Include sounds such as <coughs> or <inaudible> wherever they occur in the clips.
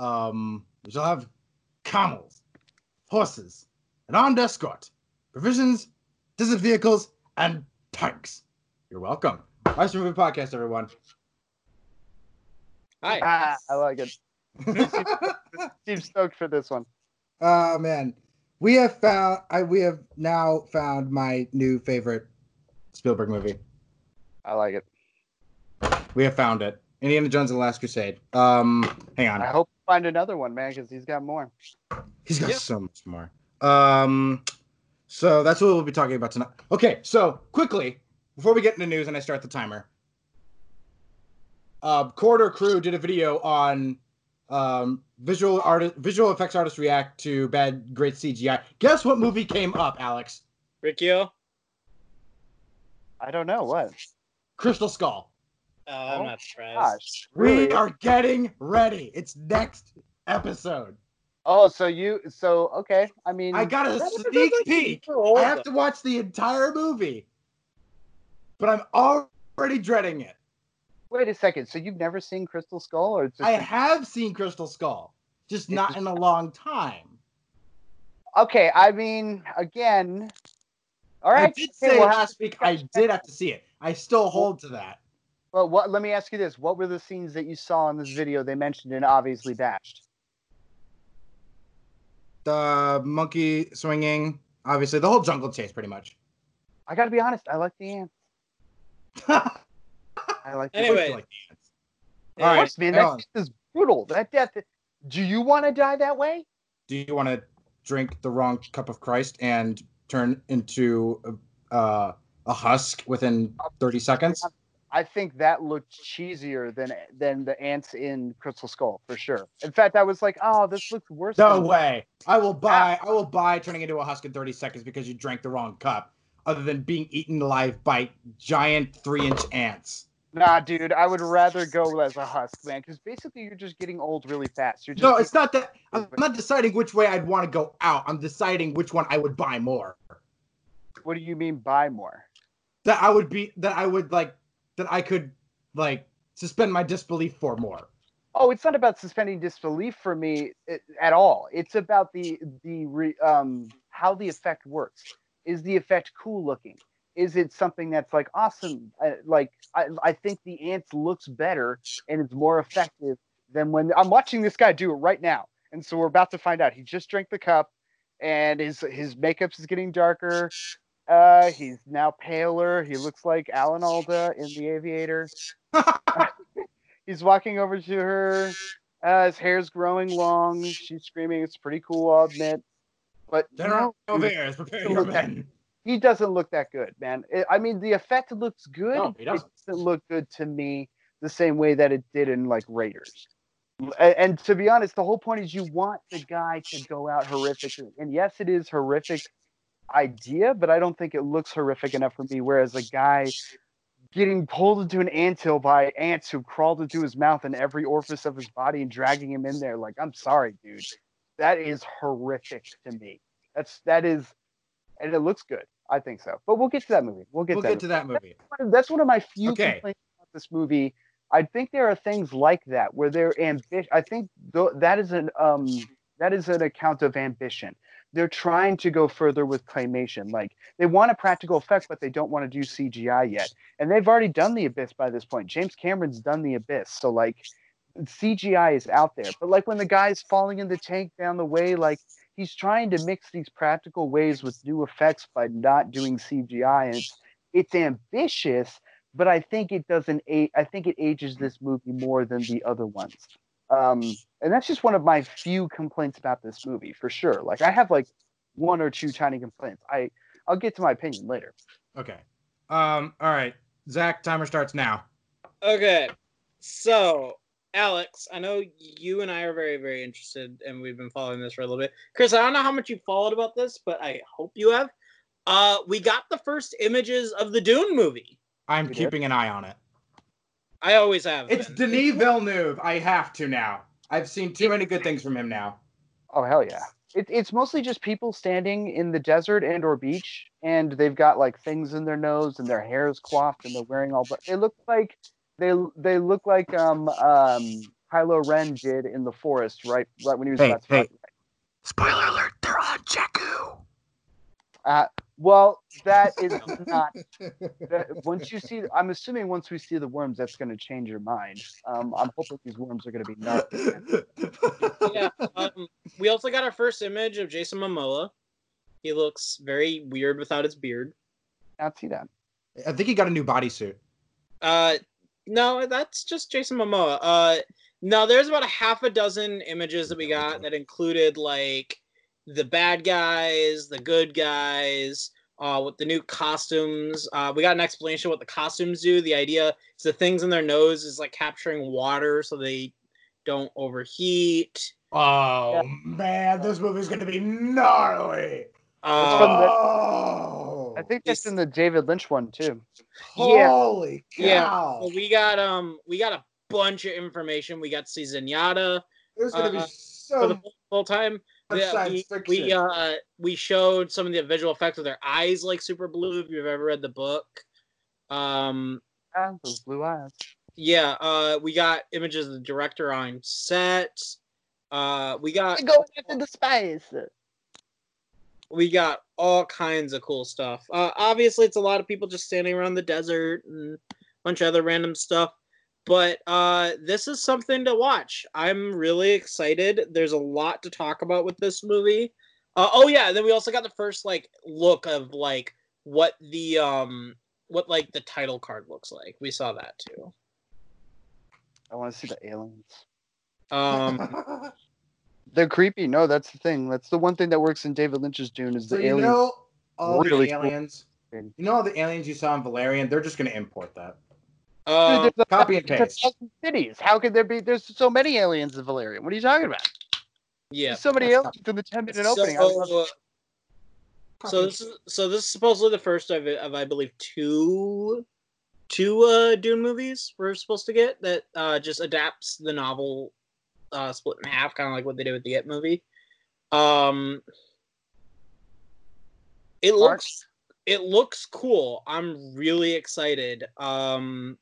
Um, we shall have camels, horses, an armed escort, provisions, distant vehicles, and tanks. You're welcome. Nice movie podcast, everyone. Hi. Ah, I like it. <laughs> Steve's stoked for this one. Oh man, we have found. I we have now found my new favorite Spielberg movie. I like it. We have found it. Indiana Jones and the Last Crusade. Um, hang on. I hope to find another one, man, because he's got more. He's got Yeah. so much more. Um, so that's what we'll be talking about tonight. Okay, so quickly before we get into news and I start the timer, uh, Corridor Crew did a video on um, visual artist, visual effects artists react to bad, great CGI. Guess what movie came up, Alex? Riccio. I don't know what. Crystal Skull. Uh, I'm Oh, not surprised. Gosh, We really? are getting ready. It's next episode. Oh, so you? So okay. I mean, I got a sneak peek. I have to watch the entire movie, but I'm already dreading it. wait a second. So you've never seen Crystal Skull, or just I have seen Crystal Skull, just not in a long time. okay? I mean, again. All right. I did okay, say well, last week I <laughs> did have to see it. I still hold to that. Well, what? Let me ask you this: What were the scenes that you saw in this video they mentioned and obviously bashed? The monkey swinging, obviously, the whole jungle chase, pretty much. I got to be honest. I like the ants. I <laughs> I like. The Anyway. like the ants. Yeah, All Of man. hang That on. death is brutal. That death. Do you want to die that way? Do you want to drink the wrong cup of Christ and turn into uh, a husk within 30 seconds? I think that looked cheesier than than the ants in Crystal Skull for sure. In fact, I was like, oh, this looks worse. No than- way. I will buy. I will buy turning into a husk in 30 seconds because you drank the wrong cup. Other than being eaten alive by giant three-inch ants. Nah, dude, I would rather go as a husk, man, because basically you're just getting old really fast. You're just No, it's not that. I'm not deciding which way I'd want to go out. I'm deciding which one I would buy more. What do you mean buy more? That I would be. That I would like. That I could like suspend my disbelief for more. Oh, it's not about suspending disbelief for me eh, at all. It's about the the re, um how the effect works. Is the effect cool looking? Is it something that's like awesome? Like I, I think the ants looks better and it's more effective than when I'm watching this guy do it right now. And so we're about to find out. He just drank the cup, and his his makeup is getting darker. Uh, he's now paler. He looks like Alan Alda in The Aviator. <laughs> He's walking over to her. Uh, his hair's growing long. She's screaming. It's pretty cool, I'll admit. But General no, prepare your men. he doesn't look that good, man. It- I mean, the effect looks good. No, he it doesn't. doesn't look good to me the same way that it did in like Raiders. And, and to be honest, the whole point is you want the guy to go out horrific. And yes, it is horrific idea, but I don't think it looks horrific enough for me. Whereas a guy getting pulled into an anthill by ants who crawled into his mouth and every orifice of his body and dragging him in there, like, I'm sorry, dude. That is horrific to me. That's that is and it looks good. I think so. But we'll get to that movie. We'll get We'll to get that to that movie. movie. That's one of my few Okay. complaints about this movie. I think there are things like that where they're ambitious. I think th- that is an um that is an account of ambition. They're trying to go further with claymation. Like they want a practical effect, but they don't want to do CGI yet. And they've already done the abyss by this point. James Cameron's done the abyss. So like CGI is out there. But like when the guy's falling in the tank down the way, like he's trying to mix these practical ways with new effects by not doing CGI. And it's it's ambitious, but I think it doesn't. I think it ages this movie more than the other ones. Um, and that's just one of my few complaints about this movie for sure. Like I have like one or two tiny complaints. I I'll get to my opinion later. Okay. Um. All right. Zach, timer starts now. Okay, so Alex, I know you and I are very, very interested, and we've been following this for a little bit. Chris, I don't know how much you followed about this, but I hope you have. Uh, we got the first images of the Dune movie. I'm We did? keeping an eye on it. I always have. It's been. Denis Villeneuve. I have to now. I've seen too many good things from him now. Oh hell yeah! It, it's mostly just people standing in the desert and or beach, and they've got like things in their nose, and their hair is coiffed, and they're wearing all. But they look like they they look like um um Kylo Ren did in the forest, right? Right when he was Hey, about to hey. Spoiler alert, they're on Jakku. Uh, well, that is <laughs> not. That, once you see, I'm assuming once we see the worms, that's going to change your mind. Um, I'm hoping these worms are going to be gnarly. yeah. Um, we also got our first image of Jason Momoa. He looks very weird without his beard. Not see that. I think he got a new bodysuit. Uh, no, that's just Jason Momoa. Uh, no, there's about a half a dozen images that we got that included like the bad guys, the good guys, uh, with the new costumes. Uh, we got an explanation of what the costumes do. The idea is the things in their nose is like capturing water so they don't overheat. Oh man, this movie's gonna be gnarly. That's Uh, the- Oh, I think that's in the David Lynch one too. Yeah. holy Yeah. cow! so we got um we got a bunch of information. We got to see Zendaya There's gonna be uh, so for the full, full time. Yeah, we, we uh we showed some of the visual effects of their eyes like super blue if you've ever read the book. Um Ah, those blue eyes. yeah uh we got images of the director on set. Uh we got Go after the spice. we got all kinds of cool stuff. Uh obviously it's a lot of people just standing around the desert and a bunch of other random stuff but uh this is something to watch i'm really excited there's a lot to talk about with this movie uh, oh yeah and then we also got the first like look of like what the um what like the title card looks like we saw that too I want to see the aliens. um <laughs> They're creepy. No, that's the thing. That's the one thing that works in David Lynch's Dune is so the you aliens. know all really the cool. aliens. You know all the aliens you saw in Valerian? They're just gonna import that. Uh, Dude, there's a Copy and paste. cities. How could there be? There's so many aliens in Valerian. What are you talking about? yeah There's so many aliens in the 10 minute opening. I so, so this is so this is supposedly the first of, of I believe two two uh Dune movies we're supposed to get that uh just adapts the novel uh split in half, kind of like what they did with the It movie. Um it Mark? looks it looks cool. I'm really excited. Um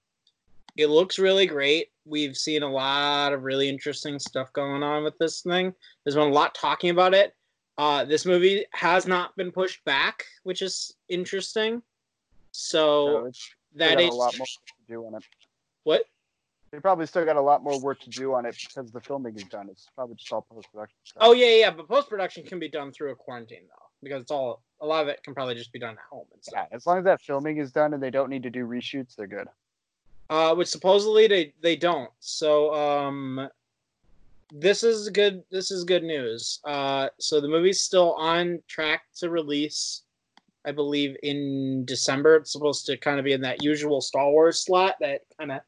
it looks really great. We've seen a lot of really interesting stuff going on with this thing. There's been a lot talking about it. Uh, this movie has not been pushed back, which is interesting. so still that is a lot more to do on it. what? They probably still got a lot more work to do on it because the filming is done. It's probably just all post production. Oh yeah, yeah. But post production can be done through a quarantine though, because it's all a lot of it can probably just be done at home and yeah. As long as that filming is done and they don't need to do reshoots, they're good. Uh, which supposedly they they don't. So um, this is good. This is good news. Uh, so the movie's still on track to release. I believe in December. It's supposed to kind of be in that usual Star Wars slot, that kind of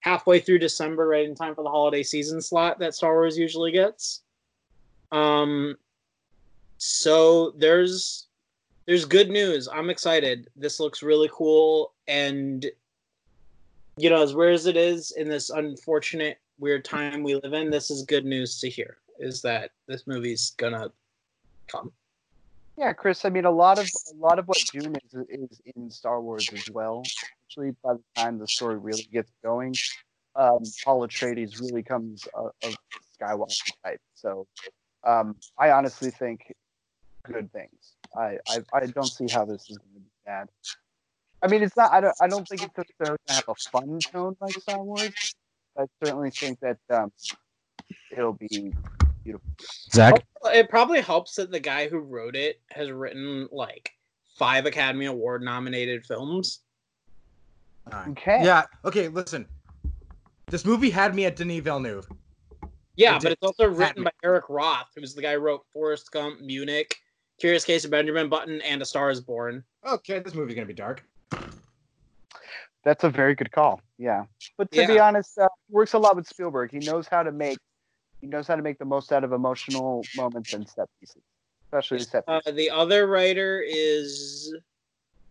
halfway through December, right in time for the holiday season slot that Star Wars usually gets. Um, so there's there's good news. I'm excited. This looks really cool, and you know, as weird as it is in this unfortunate weird time we live in, this is good news to hear. Is that this movie's gonna come? Yeah, Chris. I mean, a lot of a lot of what Dune is is in Star Wars as well. Actually, by the time the story really gets going, um, Paul Atreides really comes a, Skywalker type. So, um, I honestly think good things. I, I I don't see how this is going to be bad. I mean, it's not. I don't. I don't think it's necessarily going to have a fun tone like Star Wars. I certainly think that um, it'll be beautiful. Zach, It probably helps that the guy who wrote it has written like five Academy Award nominated films. Okay. yeah, okay, listen. This movie had me at Denis Villeneuve. Yeah, It but it's also written by Eric Roth, who's the guy who wrote Forrest Gump, Munich, Curious Case of Benjamin Button, and A Star Is Born. Okay, this movie's gonna be dark. That's a very good call. Yeah, but to be honest, uh, works a lot with Spielberg. He knows how to make he knows how to make the most out of emotional moments and set pieces, especially set. Uh, the other writer is.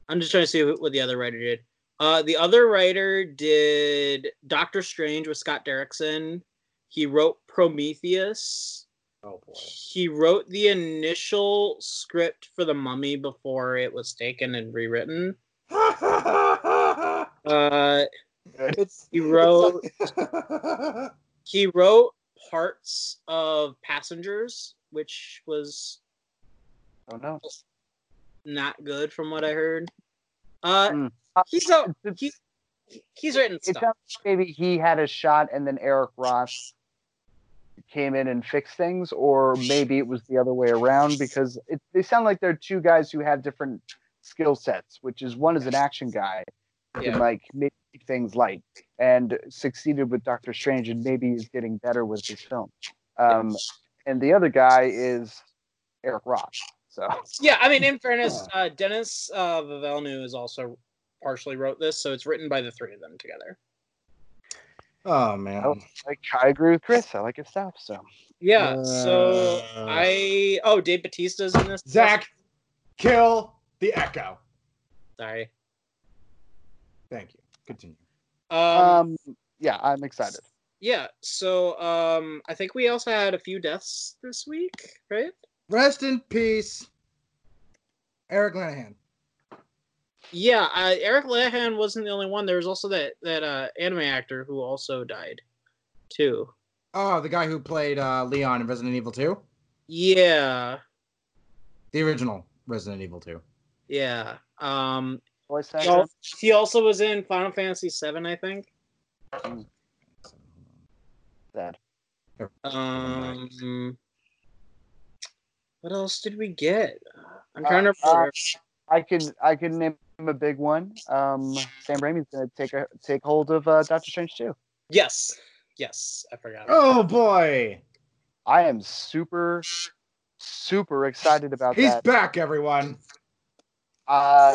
I'm just trying to see what the other writer did. Uh, the other writer did Doctor Strange with Scott Derrickson. He wrote Prometheus. Oh boy. He wrote the initial script for The Mummy before it was taken and rewritten. <laughs> Uh, it's He wrote- it's- <laughs> he wrote parts of Passengers, which was Don't know. not good from what I heard. Uh, Mm. he's a It- he's he's written It stuff. sounds like maybe he had a shot and then Eric Roth came in and fixed things, or maybe it was the other way around because it, they sound like they're two guys who have different skill sets, which is one is an action guy who Yeah. can like make things light and succeeded with Doctor Strange and maybe is getting better with his film. Um, and the other guy is Eric Roth. So Yeah, I mean, in <laughs> fairness, uh, Denis uh, Villeneuve is also partially wrote this, so it's written by the three of them together. Oh man. Oh. like I agree with Chris. I like his stuff. So Yeah, so Uh, I oh Dave Batista's in this. Zach, kill the echo. sorry. Thank you. Continue. Um, um, yeah, I'm excited. yeah, so um, I think we also had a few deaths this week, right? Rest in peace, Eric Lanahan. Yeah, uh, Eric Lehan wasn't the only one. There was also that that uh, anime actor who also died, too. Oh, the guy who played uh, Leon in Resident Evil 2? Yeah, The original Resident Evil 2. yeah. Um, Voice he, actor. al- he also was in Final Fantasy VII, I think. Sad. Um, what else did we get? I'm trying to Uh. I can I can name a big one. Um, Sam Raimi's gonna take a take hold of uh, Doctor Strange too. yes, yes, I forgot. Oh boy. I am super super excited about He's that. back, everyone. Uh,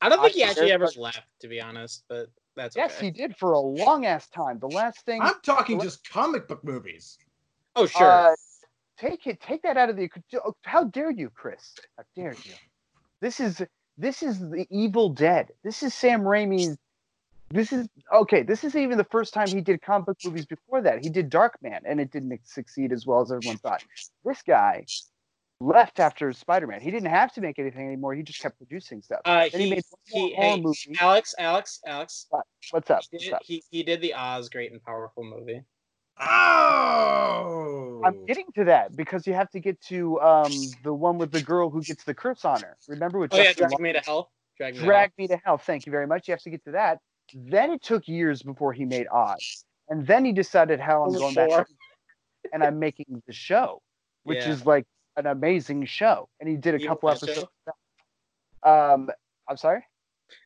I don't think he actually ever there's- left, to be honest. But that's yes, okay. he did for a long ass time. The last thing. I'm talking What? just comic book movies. Oh sure. Uh, take it. Take that out of the. How dare you, Chris? How dare you? This is this is the Evil Dead. This is Sam Raimi's. This is okay. This is even the first time he did comic book movies. Before that, he did Darkman, and it didn't succeed as well as everyone thought. This guy left after Spider-Man. He didn't have to make anything anymore. He just kept producing stuff. Uh, Then he, he, made one he, more hey, movie. Alex, Alex, Alex. What's up? He What's did, up? he, he did the Oz Great and Powerful movie. Oh. I'm getting to that because you have to get to um, the one with the girl who gets the curse on her. Remember what? Oh yeah, Justin Drag Me to Hell. Drag Me Drag Me to Hell. Thank you very much. You have to get to that. Then it took years before he made Oz, and then he decided how I'm going back, and I'm making the show, which Yeah. is like an amazing show. And he did a You couple want that episodes. Um, I'm sorry.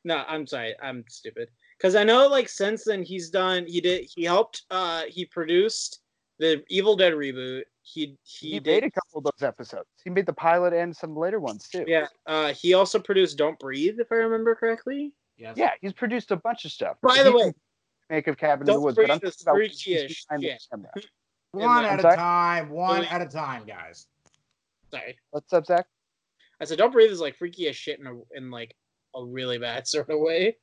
No, I'm sorry. I'm stupid. Because I know, like, since then he's done. He did. He helped. Uh, he produced the Evil Dead reboot. He he, He, did. made a couple of those episodes. He made the pilot and some later ones too. Yeah. Uh, he also produced Don't Breathe, if I remember correctly. Yes. Yeah, he's produced a bunch of stuff. By He the can way, make of Cabin in the Don't Woods, but I'm Breathe talking about freaky who's as behind the shit. camera. One at a time. One at a time, guys. Sorry. What's up, Zach? I said Don't Breathe is like freaky as shit in a in like a really bad <laughs> sort of way.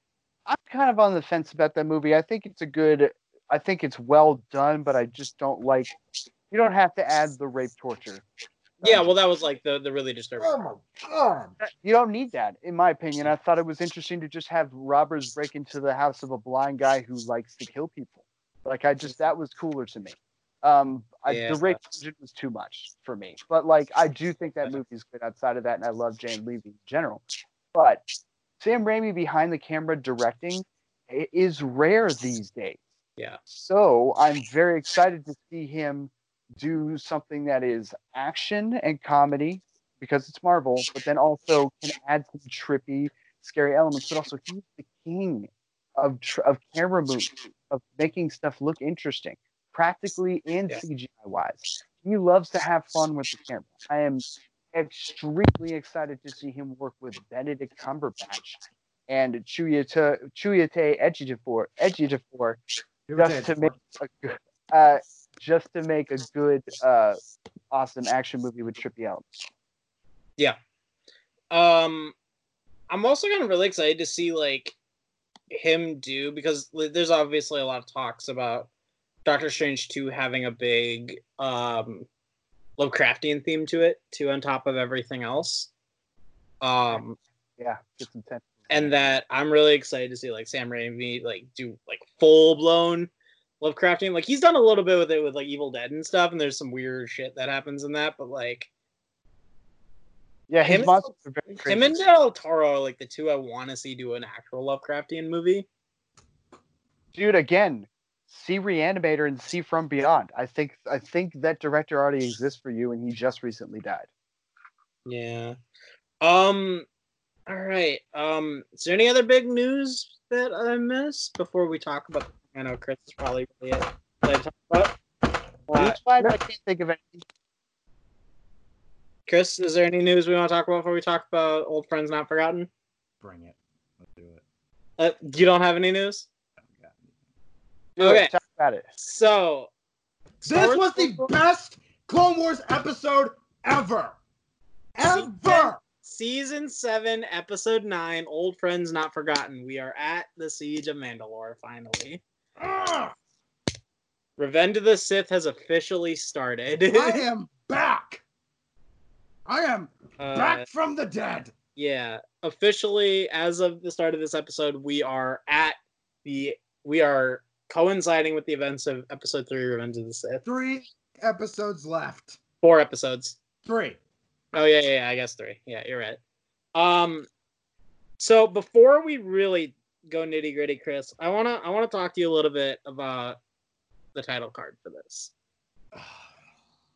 I'm kind of on the fence about that movie. I think it's a good. I think it's well done, but I just don't like. You don't have to add the rape torture. Yeah. Well, that was like the the really disturbing. Oh my god. Uh, you don't need that, in my opinion. I thought it was interesting to just have robbers break into the house of a blind guy who likes to kill people. Like I just that was cooler to me. Um, I, Yeah. the rape torture was too much for me. But like I do think that movie's good outside of that, and I love Jane Levy in general. But Sam Raimi behind the camera directing is rare these days. Yeah. So I'm very excited to see him do something that is action and comedy because it's Marvel, but then also can add some trippy, scary elements. But also, he's the king of tr- of camera moves, of making stuff look interesting, practically and Yeah. CGI wise. He loves to have fun with the camera. I am extremely excited to see him work with Benedict Cumberbatch and Chiwetel Ejiofor just to make a good, uh, just to make a good, uh, awesome action movie with trippy elements. Yeah. Um, I'm also kind of really excited to see like him do because there's obviously a lot of talks about Doctor Strange 2 having a big um Lovecraftian theme to it too on top of everything else. Um Yeah, just intense. and that I'm really excited to see like Sam Raimi like do like full blown Lovecraftian. Like he's done a little bit with it with like Evil Dead and stuff, and there's some weird shit that happens in that. But like Yeah, his Him- are very him and Del Toro are like the two I want to see do an actual Lovecraftian movie. Dude, again, see Reanimator and see From Beyond. I think I think that director already exists for you, and he just recently died. Yeah. Um. All right. Um. Is there any other big news that I missed before we talk about? I know Chris is probably really it. that I talk. Uh, I can't think of anything. Chris, is there any news we want to talk about before we talk about old friends not forgotten? Bring it. Let's do it. Uh, you don't have any news. Do Okay. it, talk about it. So This Wars was the best Clone Wars episode ever. Ever. season seven, episode nine, old friends not forgotten. We are at the siege of Mandalore finally. Ugh, Revenge of the Sith has officially started. I <laughs> am back. I am Uh, back from the dead. yeah officially as of the start of this episode we are at the we are coinciding with the events of episode three revenge of the sith Three episodes left. four episodes Three. oh yeah yeah, yeah i guess three yeah you're right um so before we really go nitty gritty chris i want to i want to talk to you a little bit about the title card for this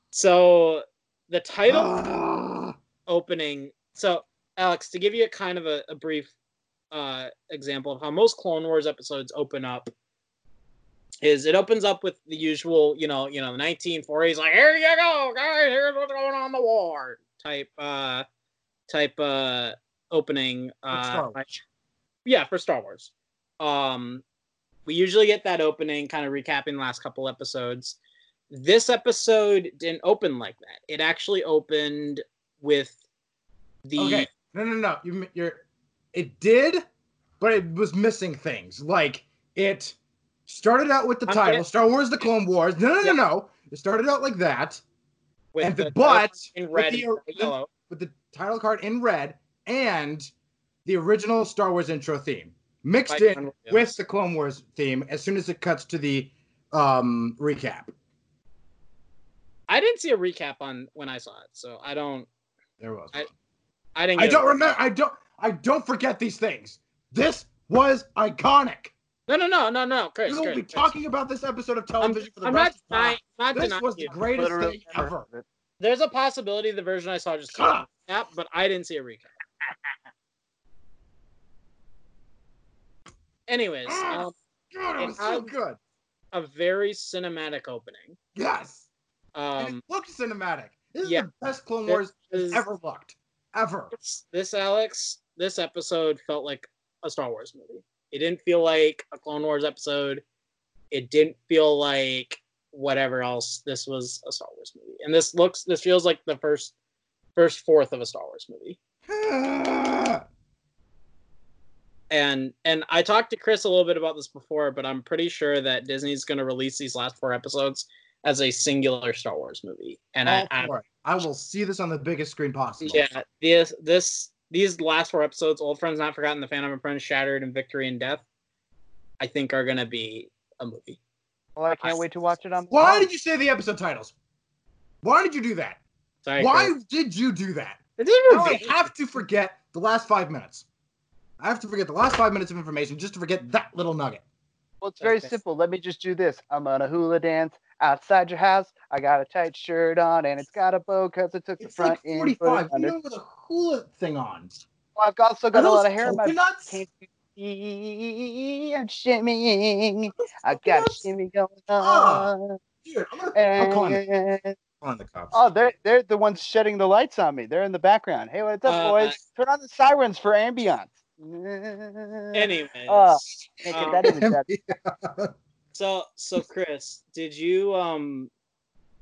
so the title <sighs> opening. So, Alex, to give you a kind of a, a brief uh, example of how most Clone Wars episodes open up, is it opens up with the usual, you know, you know, the 1940s, like here you go, guys, here's what's going on in the war type, uh, type uh, opening. Uh, Star Wars. yeah, for Star Wars. Um, we usually get that opening, kind of recapping the last couple episodes. This episode didn't open like that. It actually opened with the Okay. No, no, no. You, you're. It did, but it was missing things. Like it started out with the I'm title, getting- Star Wars: The Clone Wars. No, no, no, Yeah. no. It started out like that with and the, the but in with red the- and yellow. with the title card in red and the original Star Wars intro theme mixed in with the Clone Wars theme as soon as it cuts to the um recap. I didn't see a recap on when I saw it, so I don't. There was. I- I didn't. I don't remember. I don't. I don't forget these things. This was iconic. No, no, no, no, no, Chris. We will Chris, be Chris. talking about this episode of I'm, television for the I'm not rest of denying. time. Not This denying was the greatest Literally thing ever. There's a possibility the version I saw just Shut yeah, up. but I didn't see a recap. <laughs> Anyways, um, God, it It was so good. a very cinematic opening. Yes. and Um, it looked cinematic. This yeah. is the best Clone Wars is- ever looked. Ever. this, this Alex, this episode felt like a Star Wars movie. It didn't feel like a Clone Wars episode. It didn't feel like whatever else. This was a Star Wars movie, and this looks, this feels like the first, first fourth of a Star Wars movie. <sighs> And and I talked to Chris a little bit about this before, but I'm pretty sure that Disney's going to release these last four episodes as a singular Star Wars movie. And I, All I for. I will see this on the biggest screen possible. Yeah, this this these last four episodes, Old Friends Not Forgotten, The Phantom Apprentice, Shattered, and Victory and Death, I think are gonna be a movie. Well, I can't wait to watch it on. Why did you say the episode titles? Why did you do that? Sorry, Why Chris. did you do that? It didn't Now I have to forget the last five minutes. I have to forget the last five minutes of information just to forget that little nugget. Well, it's very Okay. simple. Let me just do this. I'm on a hula dance outside your house. I got a tight shirt on and it's got a bow because it took the It's front like and put it 45. You under. know with a hula thing on. Well, I've also got a lot of hair in my coconuts? Can't you see I'm shimmying? I got a shimmy going Ah. on. Dude, I'm gonna I'll call. And... on the cops. Oh, they're they're the ones shedding the lights on me. They're in the background. Hey, what's up, Uh, boys? Turn on the sirens for ambiance. Anyways, Oh. Can't um, that even better. So so Chris, did you um?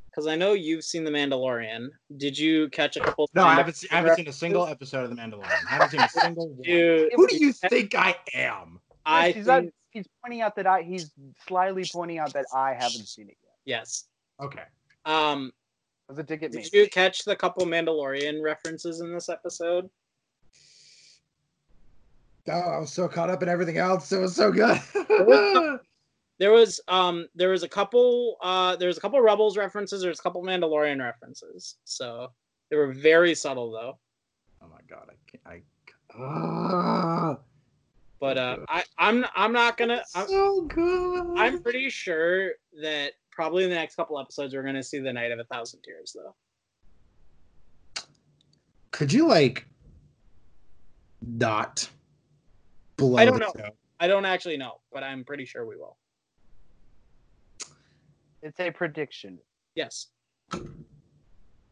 Because I know you've seen The Mandalorian. Did you catch a couple? no, I haven't seen, I haven't seen a single episode of The Mandalorian. I haven't seen a <laughs> single one. Dude, Who do you think I am? I he's, not- he's pointing out that I he's slyly pointing out that I haven't seen it yet. yes. Okay. Um, Does it dig at me? did you catch the couple Mandalorian references in this episode? Oh, I was so caught up in everything else. It was so good. <laughs> There was um there was a couple uh there was a couple Rebels references. There's a couple Mandalorian references. So they were very subtle though. Oh my god, I can't. I. Ah, But uh, I I'm I'm not gonna. I'm, so good. I'm pretty sure that probably in the next couple episodes we're gonna see the Night of a Thousand Tears though. Could you like not blow I don't know. show? I don't actually know, but I'm pretty sure we will. It's a prediction. Yes. This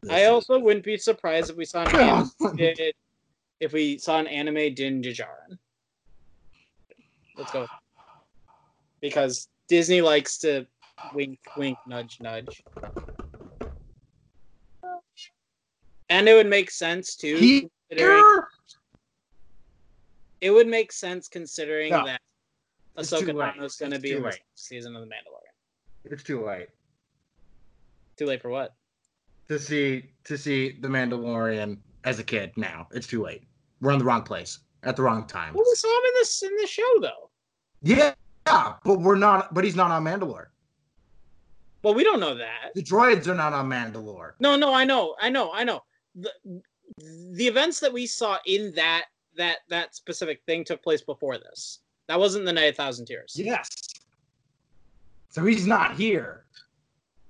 I is- also wouldn't be surprised if we saw an <laughs> anime did, if we saw an anime Din Djarin. Let's go. Because Disney likes to wink, wink, nudge, nudge. And it would make sense too. He- considering, it would make sense considering No. that It's too Ahsoka. Tano is going to be too in the late. season of the Mandalorian. It's too late Too late for what? to see to see the Mandalorian as a kid. Now it's too late. We're in the wrong place at the wrong time. Well, we saw him in this in the show though. Yeah, yeah, but we're not. But he's not on Mandalore. Well, we don't know that. The droids are not on Mandalore. No, no, I know, I know, I know. The the events that we saw in that that that specific thing took place before this. That wasn't the Night of Thousand Tears. Yes. So he's not here.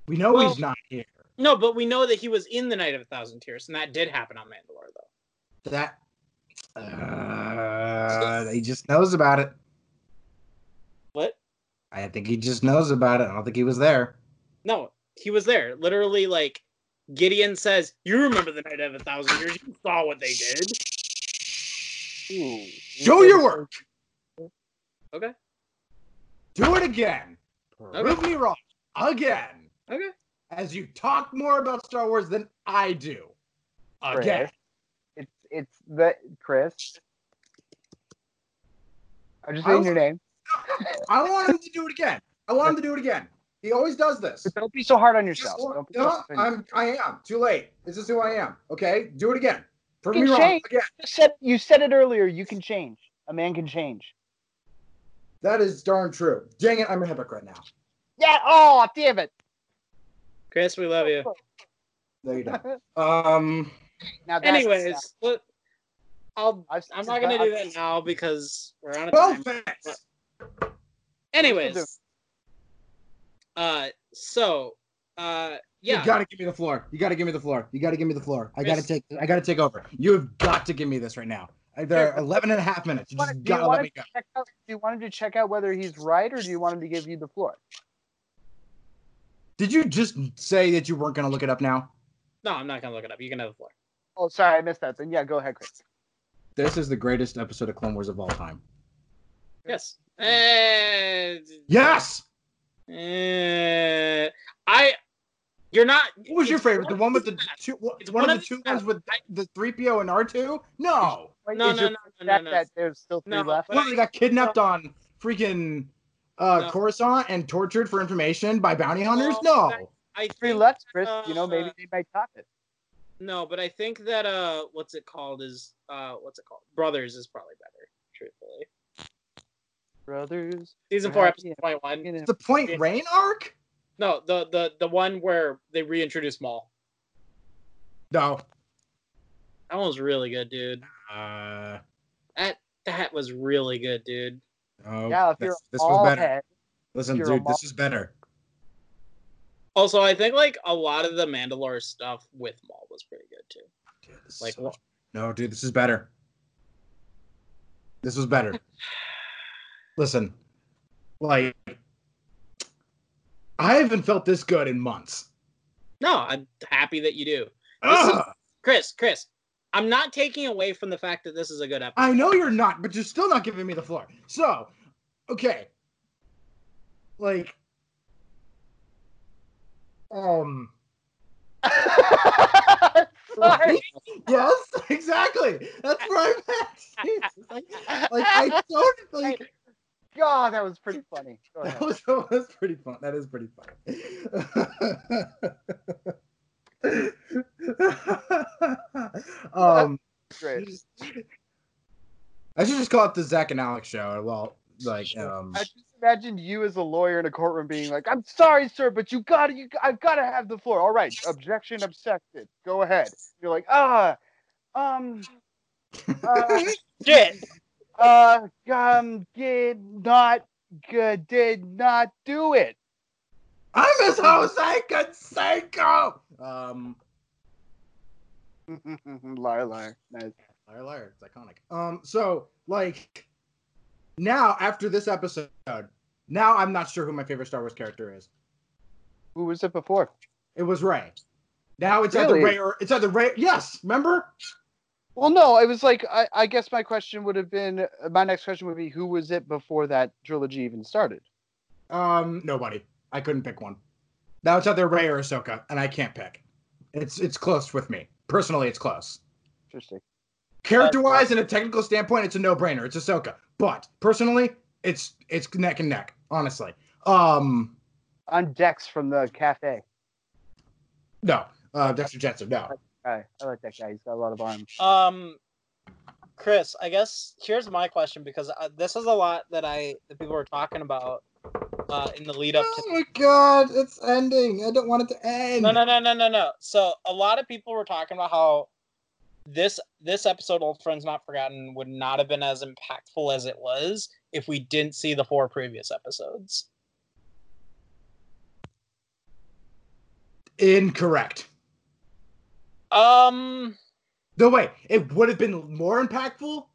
We know Well- he's not here. No, but we know that he was in the Night of a Thousand Tears, and that did happen on Mandalore, though. That uh, <laughs> he just knows about it. What? I think he just knows about it. I don't think he was there. No, he was there. Literally, like Gideon says, "You remember the Night of a Thousand Years? You saw what they did." Ooh. Show your work. Okay. Do it again. Prove me wrong again. Okay. As you talk more about Star Wars than I do. Again. Chris. It's it's the Chris. I'm just saying was- your name. <laughs> I want him to do it again. I want him to do it again. He always does this. But don't be so hard on yourself. So No, hard. I'm. I am too late. This is who I am. Okay, do it again. Prove me can wrong again. You said you said it earlier. You can change. A man can change. That is darn true. Dang it, I'm a hypocrite now. Yeah. Oh, damn it. Chris, we love you. There you go. Um. Now that's- Anyways, look, I'll. I've- I'm not gonna do that now because we're on a Well, time. thanks. Anyways, uh, so, uh, yeah, You gotta give me the floor. You gotta give me the floor. You gotta give me the floor. I gotta take. I gotta take over. You have got to give me this right now. There are 11 and a half minutes. You Do you just want- gotta you let me go. to check out? Do you want him to check out whether he's right, or do you want him to give you the floor? Did you just say that you weren't gonna look it up now? no, I'm not gonna look it up. You can have the floor. Oh, sorry, I missed that. Then yeah, go ahead, Chris. This is the greatest episode of Clone Wars of all time. Yes. Uh, Yes. uh, I. You're not. What was your favorite? The one with the two? It's one, one of of the two the ones best. with the three PO and R two? No. Wait, No, no, no, no, that, no, no. that there's still three No, left. but Well, they got kidnapped on freaking uh, No. Coruscant and tortured for information by bounty hunters. Well, No. I Three left, Chris. you know, uh, maybe they might top it. No, but I think that uh, what's it called is uh, what's it called? Brothers is probably better. Truthfully, Brothers. season four, episode twenty-one. The Point Rain arc? No, the the the one where they reintroduce Maul. No. That one was really good, dude. Uh, That that was really good, dude. no. Yeah, if this, you're this was better. head, Listen, you're dude, this is better. Also, I think like a lot of the Mandalore stuff with Maul was pretty good too. Dude, this is Like so No, dude, this is better. This was better. <sighs> Listen, like, I haven't felt this good in months. No, I'm happy that you do, is- Chris. Chris, I'm not taking away from the fact that this is a good episode. I know you're not, but you're still not giving me the floor. So, okay, like, um, <laughs> Sorry. <laughs> yes, exactly. That's where I'm at. <laughs> Like, like I don't like. God, that was pretty <laughs> funny. That was, <laughs> that was pretty fun. That is pretty funny. <laughs> um, Great. I should just call it the Zach and Alex show. Well, like, um, I just- imagined you as a lawyer in a courtroom being like, "I'm sorry, sir, but you gotta, you, I've gotta have the floor." All right, objection accepted. Go ahead. You're like, ah, um, uh, Shit. Uh, um, did not, good, did not do it. I'm Miss Jose Canseco. Um, <laughs> liar, liar. Nice. liar, liar. It's iconic. Um, so like now after this episode, now I'm not sure who my favorite Star Wars character is. Who was it before? It was Rey. Now it's either Rey or it's either Rey. Yes, remember? Well, no, it was like I, I guess my question would have been my next question would be who was it before that trilogy even started? Um, nobody. I couldn't pick one. Now it's either Rey or Ahsoka, and I can't pick. It's it's close with me. Personally, it's close. Interesting. Character wise, and a technical standpoint, it's a no brainer. It's Ahsoka. But personally, it's it's neck and neck. Honestly. Um, On Dex from the cafe. no. Uh, Dexter Jettster. No. Guy. I like that guy. He's got a lot of arms. Um, Chris, I guess here's my question because uh, this is a lot that I that people were talking about uh, in the lead up to. Oh my god, it's ending. I don't want it to end. No, no, no, no, no, no. So a lot of people were talking about how this this episode, Old Friends Not Forgotten, would not have been as impactful as it was if we didn't see the four previous episodes. Incorrect. Um, No way. It would have been more impactful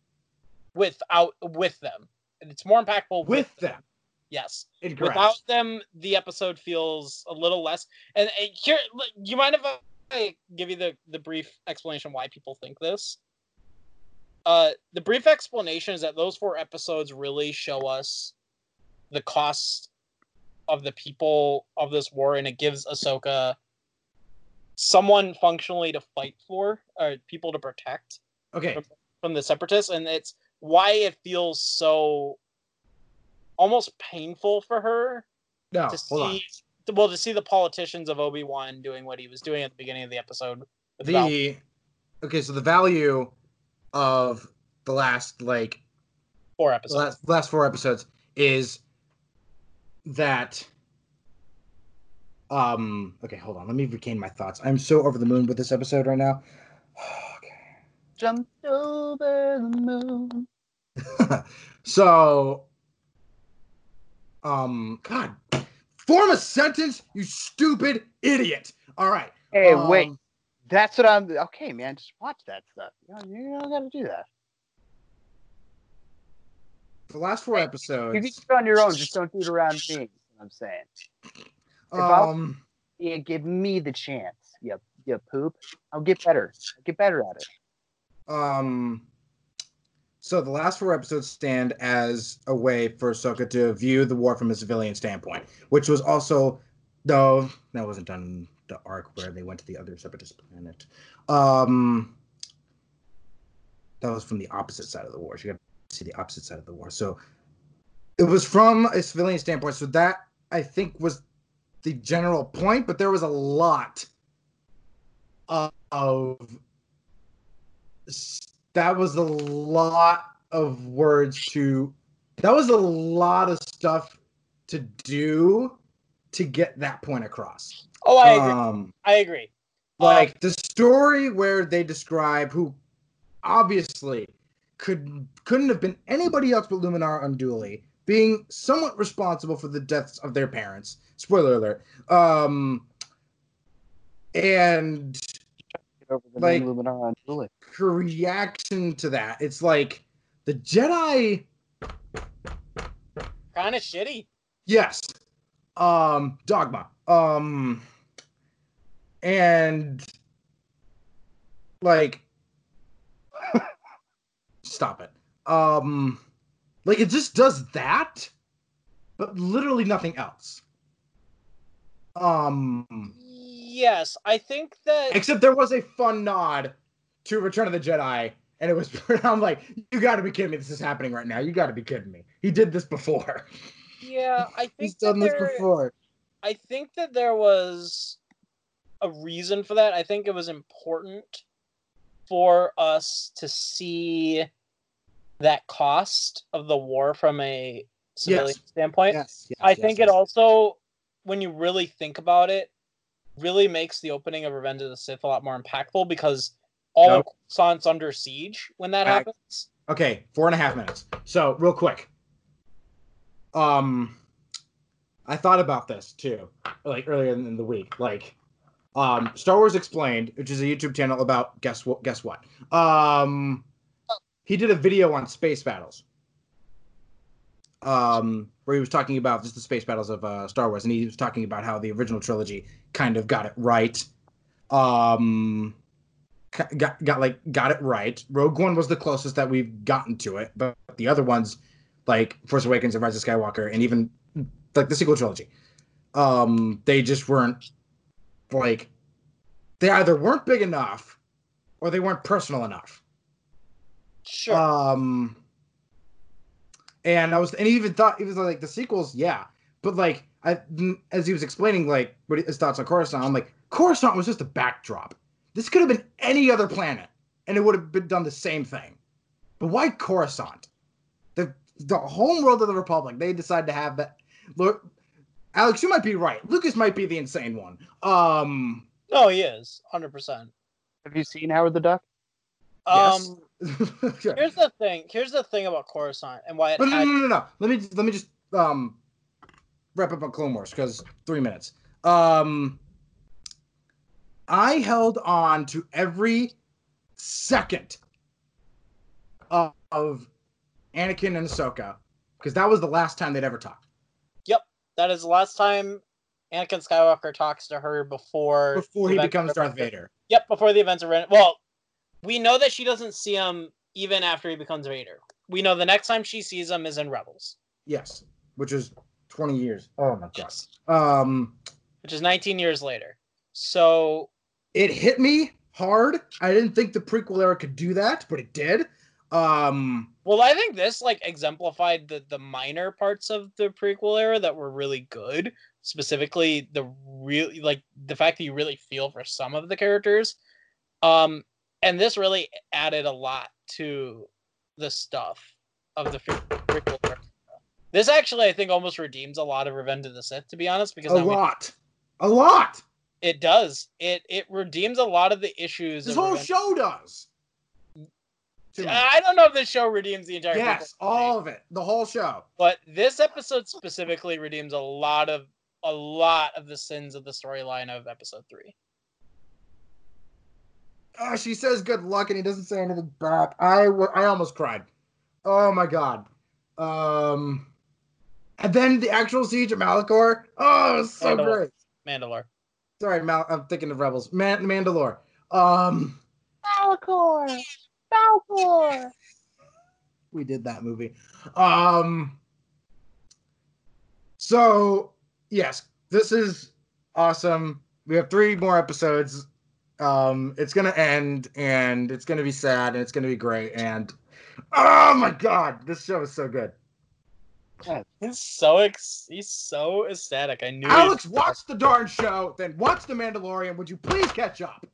without with them, it's more impactful with them. Yes. Incorrect. Without them, the episode feels a little less. And, and here, you mind if I give you the, the brief explanation why people think this? Uh, the brief explanation is that those four episodes really show us the cost of the people of this war, and it gives Ahsoka someone functionally to fight for, or people to protect okay. from the separatists, and it's why it feels so almost painful for her No, to hold on. see well to see the politicians of Obi-Wan doing what he was doing at the beginning of the episode. with Val- The okay, so the value of the last like four episodes. last last four episodes is that um okay hold on let me regain my thoughts i'm so over the moon with this episode right now <sighs> Jumped over the moon. <laughs> so um god form a sentence you stupid idiot all right Hey, wait. Um, That's what I'm. Okay, man. Just watch that stuff. You don't, you don't got to do that. the last four episodes. You can episodes do it on your own. Just <laughs> don't do it around me. is what I'm saying. If um Yeah, give me the chance. You, you poop. I'll get better. I'll get better at it. Um, so the last four episodes stand as a way for Ahsoka to view the war from a civilian standpoint, which was also, though that wasn't done in the arc where they went to the other separatist planet. Um, that was from the opposite side of the war. So you got to see the opposite side of the war. So it was from a civilian standpoint. So that I think was the general point, but there was a lot of that was a lot of words to that was a lot of stuff to do to get that point across oh, I agree. um I agree. like the story where they describe who obviously could couldn't have been anybody else but Luminara Unduli being somewhat responsible for the deaths of their parents. Spoiler alert. Um and over the Like- name Luminar on Julie. her reaction to that, it's like the Jedi Kind of shitty. Yes. Um Dogma. Um and like <laughs> stop it. Um like it just does that but literally nothing else. Um Yes, I think that except there was a fun nod to Return of the Jedi and it was <laughs> I'm like you got to be kidding me this is happening right now. You got to be kidding me. He did this before. yeah, <laughs> I think that done this there, before. I think that there was a reason for that. I think it was important for us to see that cost of the war from a civilian Yes. standpoint. Yes, yes, I think it also, when you really think about it, really makes the opening of Revenge of the Sith a lot more impactful because all of Coruscant's under siege when that happens. Okay, four and a half minutes. So real quick. Um I thought about this too, like earlier in the week. Like um Star Wars Explained, which is a YouTube channel about guess what guess what? Um he did a video on space battles. Um where he was talking about just the space battles of uh Star Wars and he was talking about how the original trilogy kind of got it right. Um got got like got it right. Rogue One was the closest that we've gotten to it, but the other ones, like Force Awakens and Rise of Skywalker, and even like the sequel trilogy, um, they just weren't like they either weren't big enough or they weren't personal enough. Sure. Um, and I was, and he even thought he was like the sequels, yeah, but like I, as he was explaining like what his thoughts on Coruscant, I'm like Coruscant was just a backdrop. This could have been any other planet, and it would have been done the same thing. But why Coruscant? The the home world of the Republic. They decided to have that. Look, Alex, you might be right. Lucas might be the insane one. Um, no, he is hundred percent. Have you seen Howard the Duck? Yes. Here's the thing. Here's the thing about Coruscant and why it But no, had no, no, no. Let me let me just um wrap up on Clone Wars because three minutes. Um, I held on to every second of, of Anakin and Ahsoka because that was the last time they'd ever talked. Yep, that is the last time Anakin Skywalker talks to her before Before he becomes Darth Rebellion. Vader. Yep, before the events of Ren. Well, we know that she doesn't see him even after he becomes Vader. We know the next time she sees him is in Rebels, Yes, which is twenty years. Oh my god. Yes. Um, which is 19 years later. So it hit me hard. I didn't think the prequel era could do that, but it did. Um, Well, I think this like exemplified the the minor parts of the prequel era that were really good. Specifically, the real like the fact that you really feel for some of the characters, um, and this really added a lot to the stuff of the pre- prequel. This actually, I think, almost redeems a lot of Revenge of the Sith. To be honest, because a now we- lot, a lot. it does it it redeems a lot of the issues. This whole Revenge- show does. I don't know if this show redeems the entire. yes, all of it, the whole show. But this episode specifically redeems a lot of a lot of the sins of the storyline of episode three. Uh, she says good luck, and he doesn't say anything back. I, w- I almost cried. Oh my god. Um, and then the actual siege of Malachor. Oh, it was so Mandalore. great. Mandalore. Sorry, Mal- I'm thinking of Rebels. Man- Mandalore. Um, Malachor! Malachor! we did that movie. Um, so yes, this is awesome. We have three more episodes. Um, it's gonna end, and it's gonna be sad, and it's gonna be great. And oh my god, this show is so good. He's so ex- he's so ecstatic. I knew. Alex, he'd- watch the darn show, then watch The Mandalorian. Would you please catch up?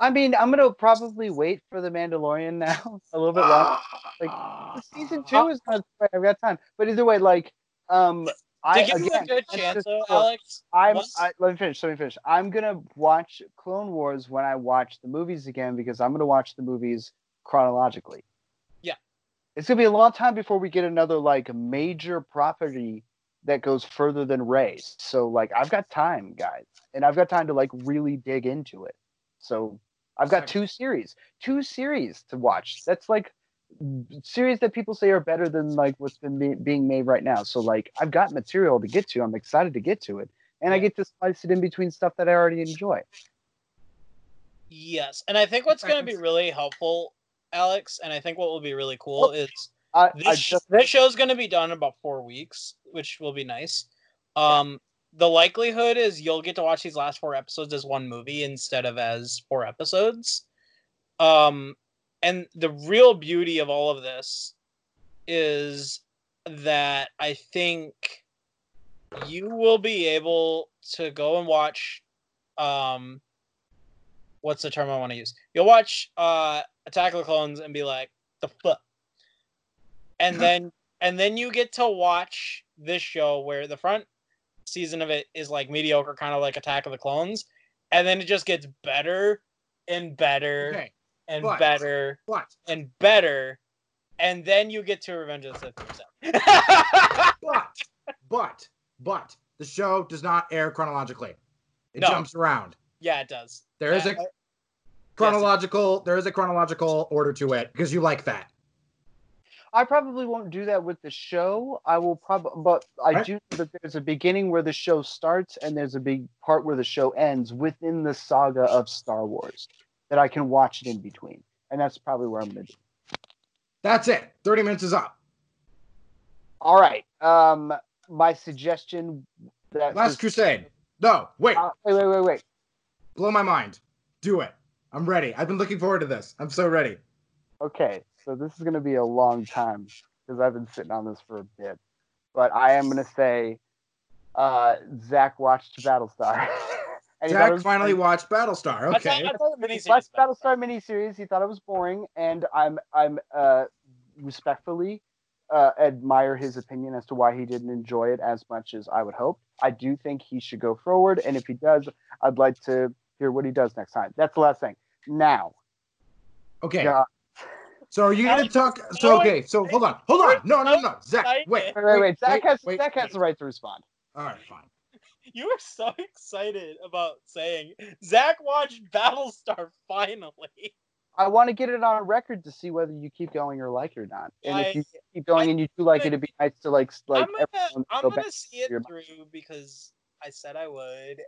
I mean, I'm gonna probably wait for the Mandalorian now <laughs> a little bit longer. Like Season two is not. I've got time, but either way, like, um, To I give you a again, good chance, just- though, Alex. I'm. I, let me finish. Let me finish. I'm gonna watch Clone Wars when I watch the movies again because I'm gonna watch the movies chronologically. Yeah. It's gonna be a long time before we get another like major property that goes further than Rey. So like I've got time, guys, and I've got time to like really dig into it. So I've got two series, two series to watch. That's like series that people say are better than like what's been be- being made right now. So like I've got material to get to. I'm excited to get to it, and I get to slice it in between stuff that I already enjoy. Yes, and I think what's going to be really helpful, Alex, and I think what will be really cool is I, this, I sh- just this show's going to be done in about four weeks, which will be nice. Um, the likelihood is you'll get to watch these last four episodes as one movie instead of as four episodes. Um, and the real beauty of all of this is that I think you will be able to go and watch um what's the term I want to use? You'll watch uh Attack of the Clones and be like, the fuck and <laughs> then and then you get to watch this show where the front season of it is like mediocre, kind of like Attack of the Clones, and then it just gets better and better Okay, and but- better but and better, and then you get to Revenge of the Sith. <laughs> but but but the show does not air chronologically. It No. jumps around. yeah, it does. There is Uh, a chronological. There is a chronological order to it because you like that. I probably won't do that with the show. I will probably, but I Right. do know that there's a beginning where the show starts and there's a big part where the show ends within the saga of Star Wars that I can watch it in between, and that's probably where I'm going to do. That's it. Thirty minutes is up. All right. Um, my suggestion that Last Crusade. No, wait. uh, wait, wait, wait, wait. Blow my mind. Do it. I'm ready. I've been looking forward to this. I'm so ready. Okay, so this is going to be a long time because I've been sitting on this for a bit, but I am going to say, uh, Zach watched Battlestar. <laughs> and he Zach was finally boring. watched Battlestar. I thought, Okay. I thought the He miniseries watched was. Battlestar miniseries. He thought it was boring, and I'm I'm uh, respectfully uh, admire his opinion as to why he didn't enjoy it as much as I would hope. I do think he should go forward, and if he does, I'd like to hear what he does next time. That's the last thing. Now, Okay. yeah, So are you gonna talk? So okay. So hold on. Hold on. No, no, no. Zach, wait. wait, wait, wait. Zach has wait, Zach has the right to respond. All right, fine. You were so <laughs> excited about saying Zach watched Battlestar finally. I want to get it on record to see whether you keep going or like it or not. And if you keep going I- and you do like it, it'd be nice to like like I'm gonna, I'm go gonna see it through because I said I would,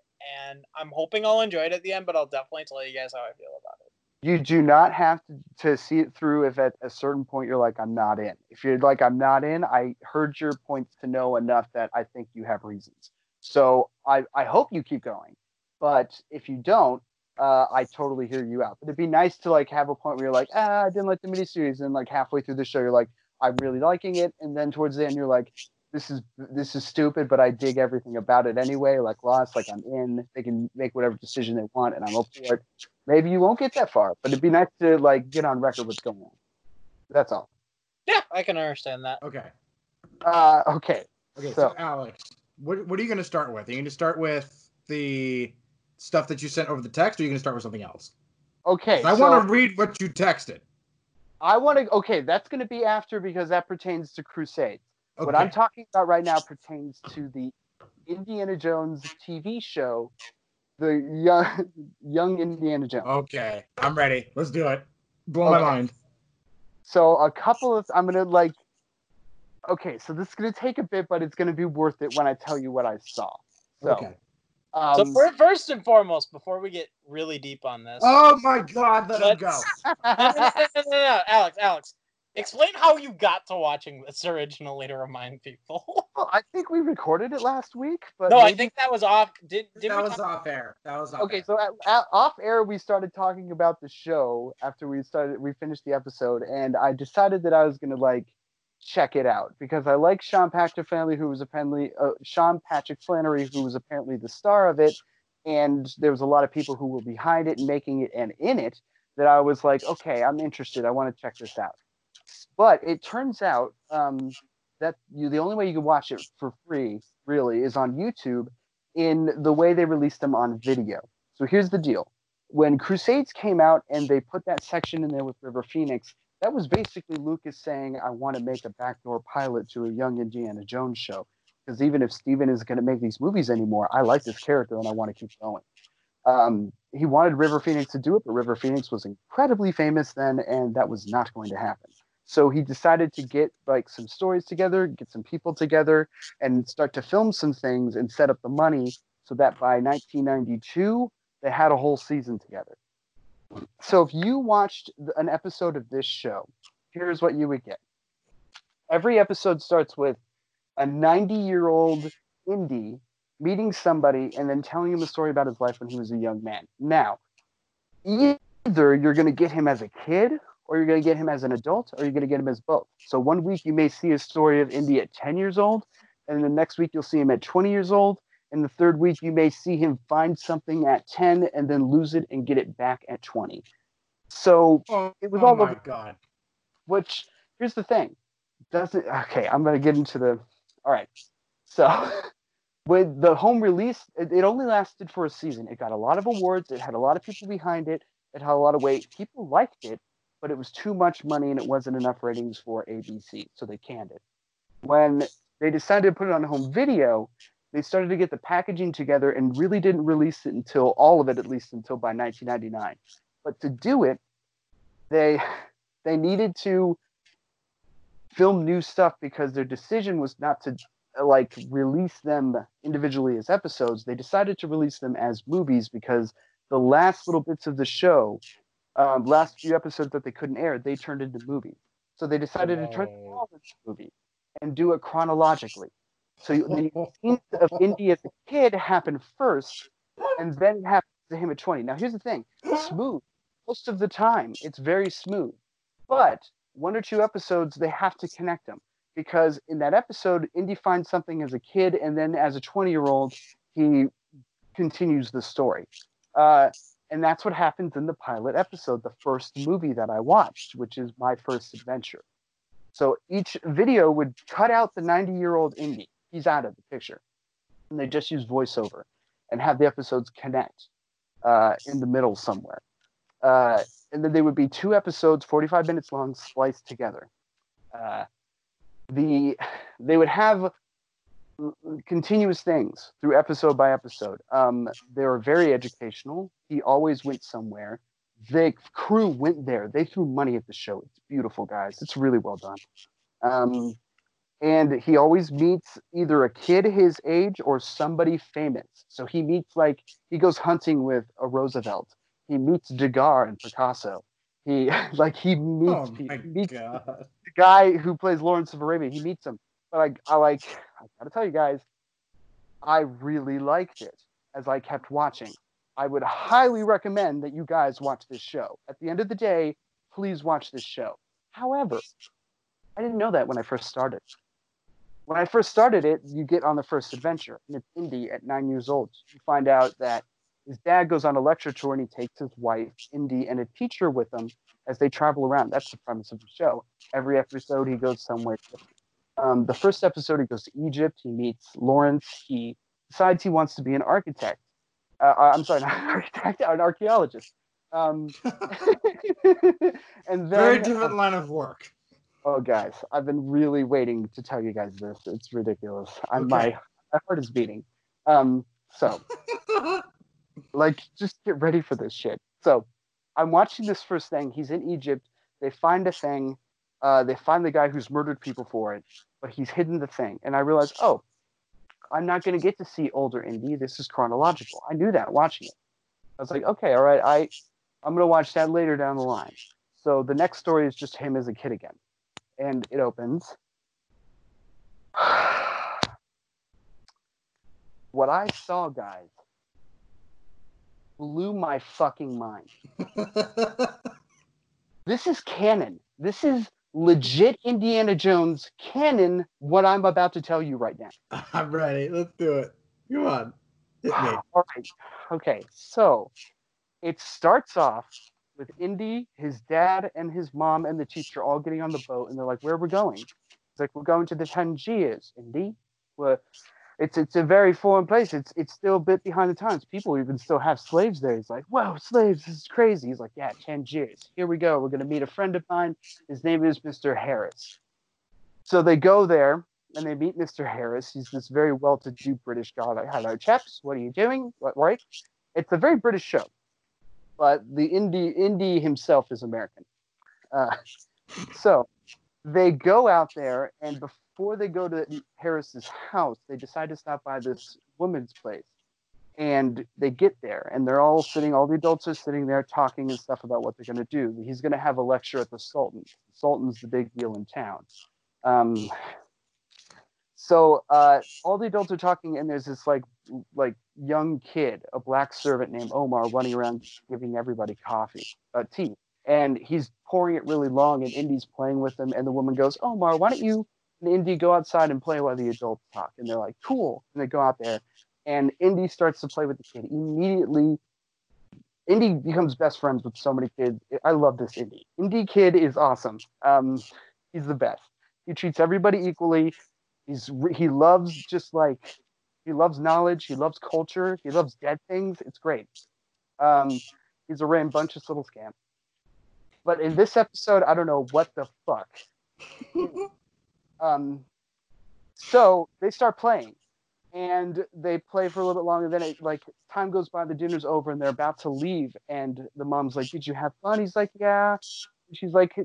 and I'm hoping I'll enjoy it at the end. But I'll definitely tell you guys how I feel about it. you do not have to, to see it through if at a certain point you're like i'm not in if you're like i'm not in i heard your points to know enough that i think you have reasons so i, I hope you keep going but if you don't uh, i totally hear you out but it'd be nice to like have a point where you're like ah i didn't like the miniseries and like halfway through the show you're like i'm really liking it and then towards the end you're like this is this is stupid but i dig everything about it anyway like lost like i'm in they can make whatever decision they want and i'm up for it maybe you won't get that far, but it'd be nice to like get on record what's going on. That's all. Yeah, I can understand that. Okay. Uh, okay. Okay. So- So, Alex, what what are you gonna start with? Are you gonna start with the stuff that you sent over the text, or are you gonna start with something else? Okay. I so want to read what you texted. I want to. Okay, that's going to be after because that pertains to Crusades. Okay. What I'm talking about right now pertains to the Indiana Jones TV show, the young young Indiana Jones. Okay. I'm ready. Let's do it. Blow my mind. So a couple of I'm gonna like. Okay, so this is gonna take a bit, but it's gonna be worth it when I tell you what I saw. So, Okay. um, so fir- first and foremost, before we get really deep on this, Oh my God! Let him go. <laughs> No, no, no, no, no, no, Alex, Alex, explain how you got to watching this originally to remind people. <laughs> Well, I think we recorded it last week, but no, I think that was off. Did did that we was talk- off air. That was off okay. air. So at, at, off air, we started talking about the show after we started. We finished the episode, and I decided that I was gonna like check it out because I like Sean Patrick Flanery, who was apparently uh, Sean Patrick Flanery, who was apparently the star of it, and there was a lot of people who were behind it and making it and in it. That I was like, okay, I'm interested. I want to check this out. But it turns out um, that you the only way you can watch it for free really is on YouTube in the way they released them on video. So here's the deal. When Crusades came out and they put that section in there with River Phoenix, that was basically Lucas saying, I want to make a backdoor pilot to a young Indiana Jones show. Because even if Steven isn't going to make these movies anymore, I like this character and I want to keep going. Um, he wanted River Phoenix to do it, but River Phoenix was incredibly famous then, and that was not going to happen. So he decided to get like some stories together, get some people together, and start to film some things and set up the money so that by 1992 they had a whole season together. So if you watched an episode of this show, here's what you would get. Every episode starts with a 90 year old indie meeting somebody and then telling him a story about his life when he was a young man. Now, either you're going to get him as a kid or you're going to get him as an adult or you're going to get him as both. So one week you may see a story of Indy at 10 years old and the next week you'll see him at 20 years old and the third week you may see him find something at 10 and then lose it and get it back at 20 so Oh, it was oh all my over- God. which here's the thing. Doesn't okay i'm going to get into the all right. So <laughs> with the home release it, it, only lasted for a season. It got a lot of awards. It had a lot of people behind it. It had a lot of weight. People liked it but it was too much money and it wasn't enough ratings for abc so they canned it. When they decided to put it on home video they started to get the packaging together and really didn't release it until all of it at least until by 1999 but to do it they <laughs> they needed to film new stuff because their decision was not to like release them individually as episodes. They decided to release them as movies because the last little bits of the show, um, last few episodes that they couldn't air, they turned into movies. So they decided to turn them all into movie and do it chronologically. So the scenes of Indy as a kid happen first, and then it happens to him at 20. Now here's the thing: smooth. Most of the time, it's very smooth. But one or two episodes, they have to connect them because in that episode, Indy finds something as a kid, and then as a 20 year old, he continues the story. Uh, and that's what happens in the pilot episode, the first movie that I watched, which is my first adventure. So each video would cut out the 90 year old Indy. He's out of the picture. And they just use voiceover and have the episodes connect uh, in the middle somewhere. Uh, and then they would be two episodes, 45 minutes long, spliced together. Uh, the they would have continuous things through episode by episode. Um, they were very educational. He always went somewhere. The crew went there. They threw money at the show. It's beautiful, guys. It's really well done. Um, and he always meets either a kid his age or somebody famous. So he meets like he goes hunting with a Roosevelt he meets Degas and Picasso. He <laughs> like he meets, Oh he my meets god. the guy who plays Lawrence of Arabia. He meets him. But like I like I gotta tell you guys, I really liked it as I kept watching. I would highly recommend that you guys watch this show. At the end of the day, please watch this show. However, I didn't know that when I first started. When I first started it, you get on the first adventure, and it's Indy at nine years old. You find out that his dad goes on a lecture tour and he takes his wife, Indy, and a teacher with him as they travel around. That's the premise of the show. Every episode, he goes somewhere different. Um, the first episode, he goes to Egypt. He meets Lawrence. He decides he wants to be an architect. Uh, uh I'm sorry, <laughs> not an architect, an archaeologist. Um, <laughs> <laughs> and then, Very different line of work. Oh, guys, I've been really waiting to tell you guys this. It's ridiculous. I'm, Okay. my, my heart is beating. Um, so, <laughs> like just get ready for this shit. So i'm watching this first thing. He's in egypt. They find a thing. Uh, they find the guy who's murdered people for it but he's hidden the thing. And i realize oh i'm not going to get to see older indy. This is chronological. I knew that watching it. I was like okay all right i i'm going to watch that later down the line. So the next story is just him as a kid again and it opens <sighs> what i saw guys blew my fucking mind. <laughs> This is canon. This is legit Indiana Jones canon, what I'm about to tell you right now. <laughs> I'm ready. Let's do it. Come on. Hit me. <sighs> All right. Okay. So it starts off with Indy, his dad, and his mom and the teacher all getting on the boat, and they're like, "Where are we going?" It's like, "We're going to the Tangiers, Indy." Well, it's it's a very foreign place. It's it's still a bit behind the times. People even still have slaves there. He's like, "Whoa, slaves! This is crazy." He's like, "Yeah, Tangiers. Here we go. We're gonna meet a friend of mine. His name is Mr. Harris." So they go there and they meet Mr. Harris. He's this very well-to-do British guy. Like, hello, chaps. What are you doing? What, right? It's a very British show, but the Indy Indy himself is American. Uh, <laughs> so they go out there, and before they go to Harris's house, they decide to stop by this woman's place. And they get there, and they're all sitting. All the adults are sitting there talking and stuff about what they're going to do. He's going to have a lecture at the Sultan. The Sultan's the big deal in town. Um, so uh, all the adults are talking, and there's this like like young kid, a black servant named Omar, running around giving everybody coffee, uh, tea, and he's pouring it really long, and Indy's playing with him, and the woman goes, Omar, why don't you and Indy go outside and play while the adults talk? And they're like, cool, and they go out there, and Indy starts to play with the kid. Immediately, Indy becomes best friends with so many kids. I love this Indy. Indy kid is awesome. Um, he's the best. He treats everybody equally. He's he loves just like he loves knowledge. He loves culture. He loves dead things. It's great. Um, he's a rambunctious little scamp. But in this episode, I don't know what the fuck. <laughs> um, so they start playing, and they play for a little bit longer. Then it like time goes by, the dinner's over, and they're about to leave. And the mom's like, "Did you have fun?" He's like, "Yeah." She's like,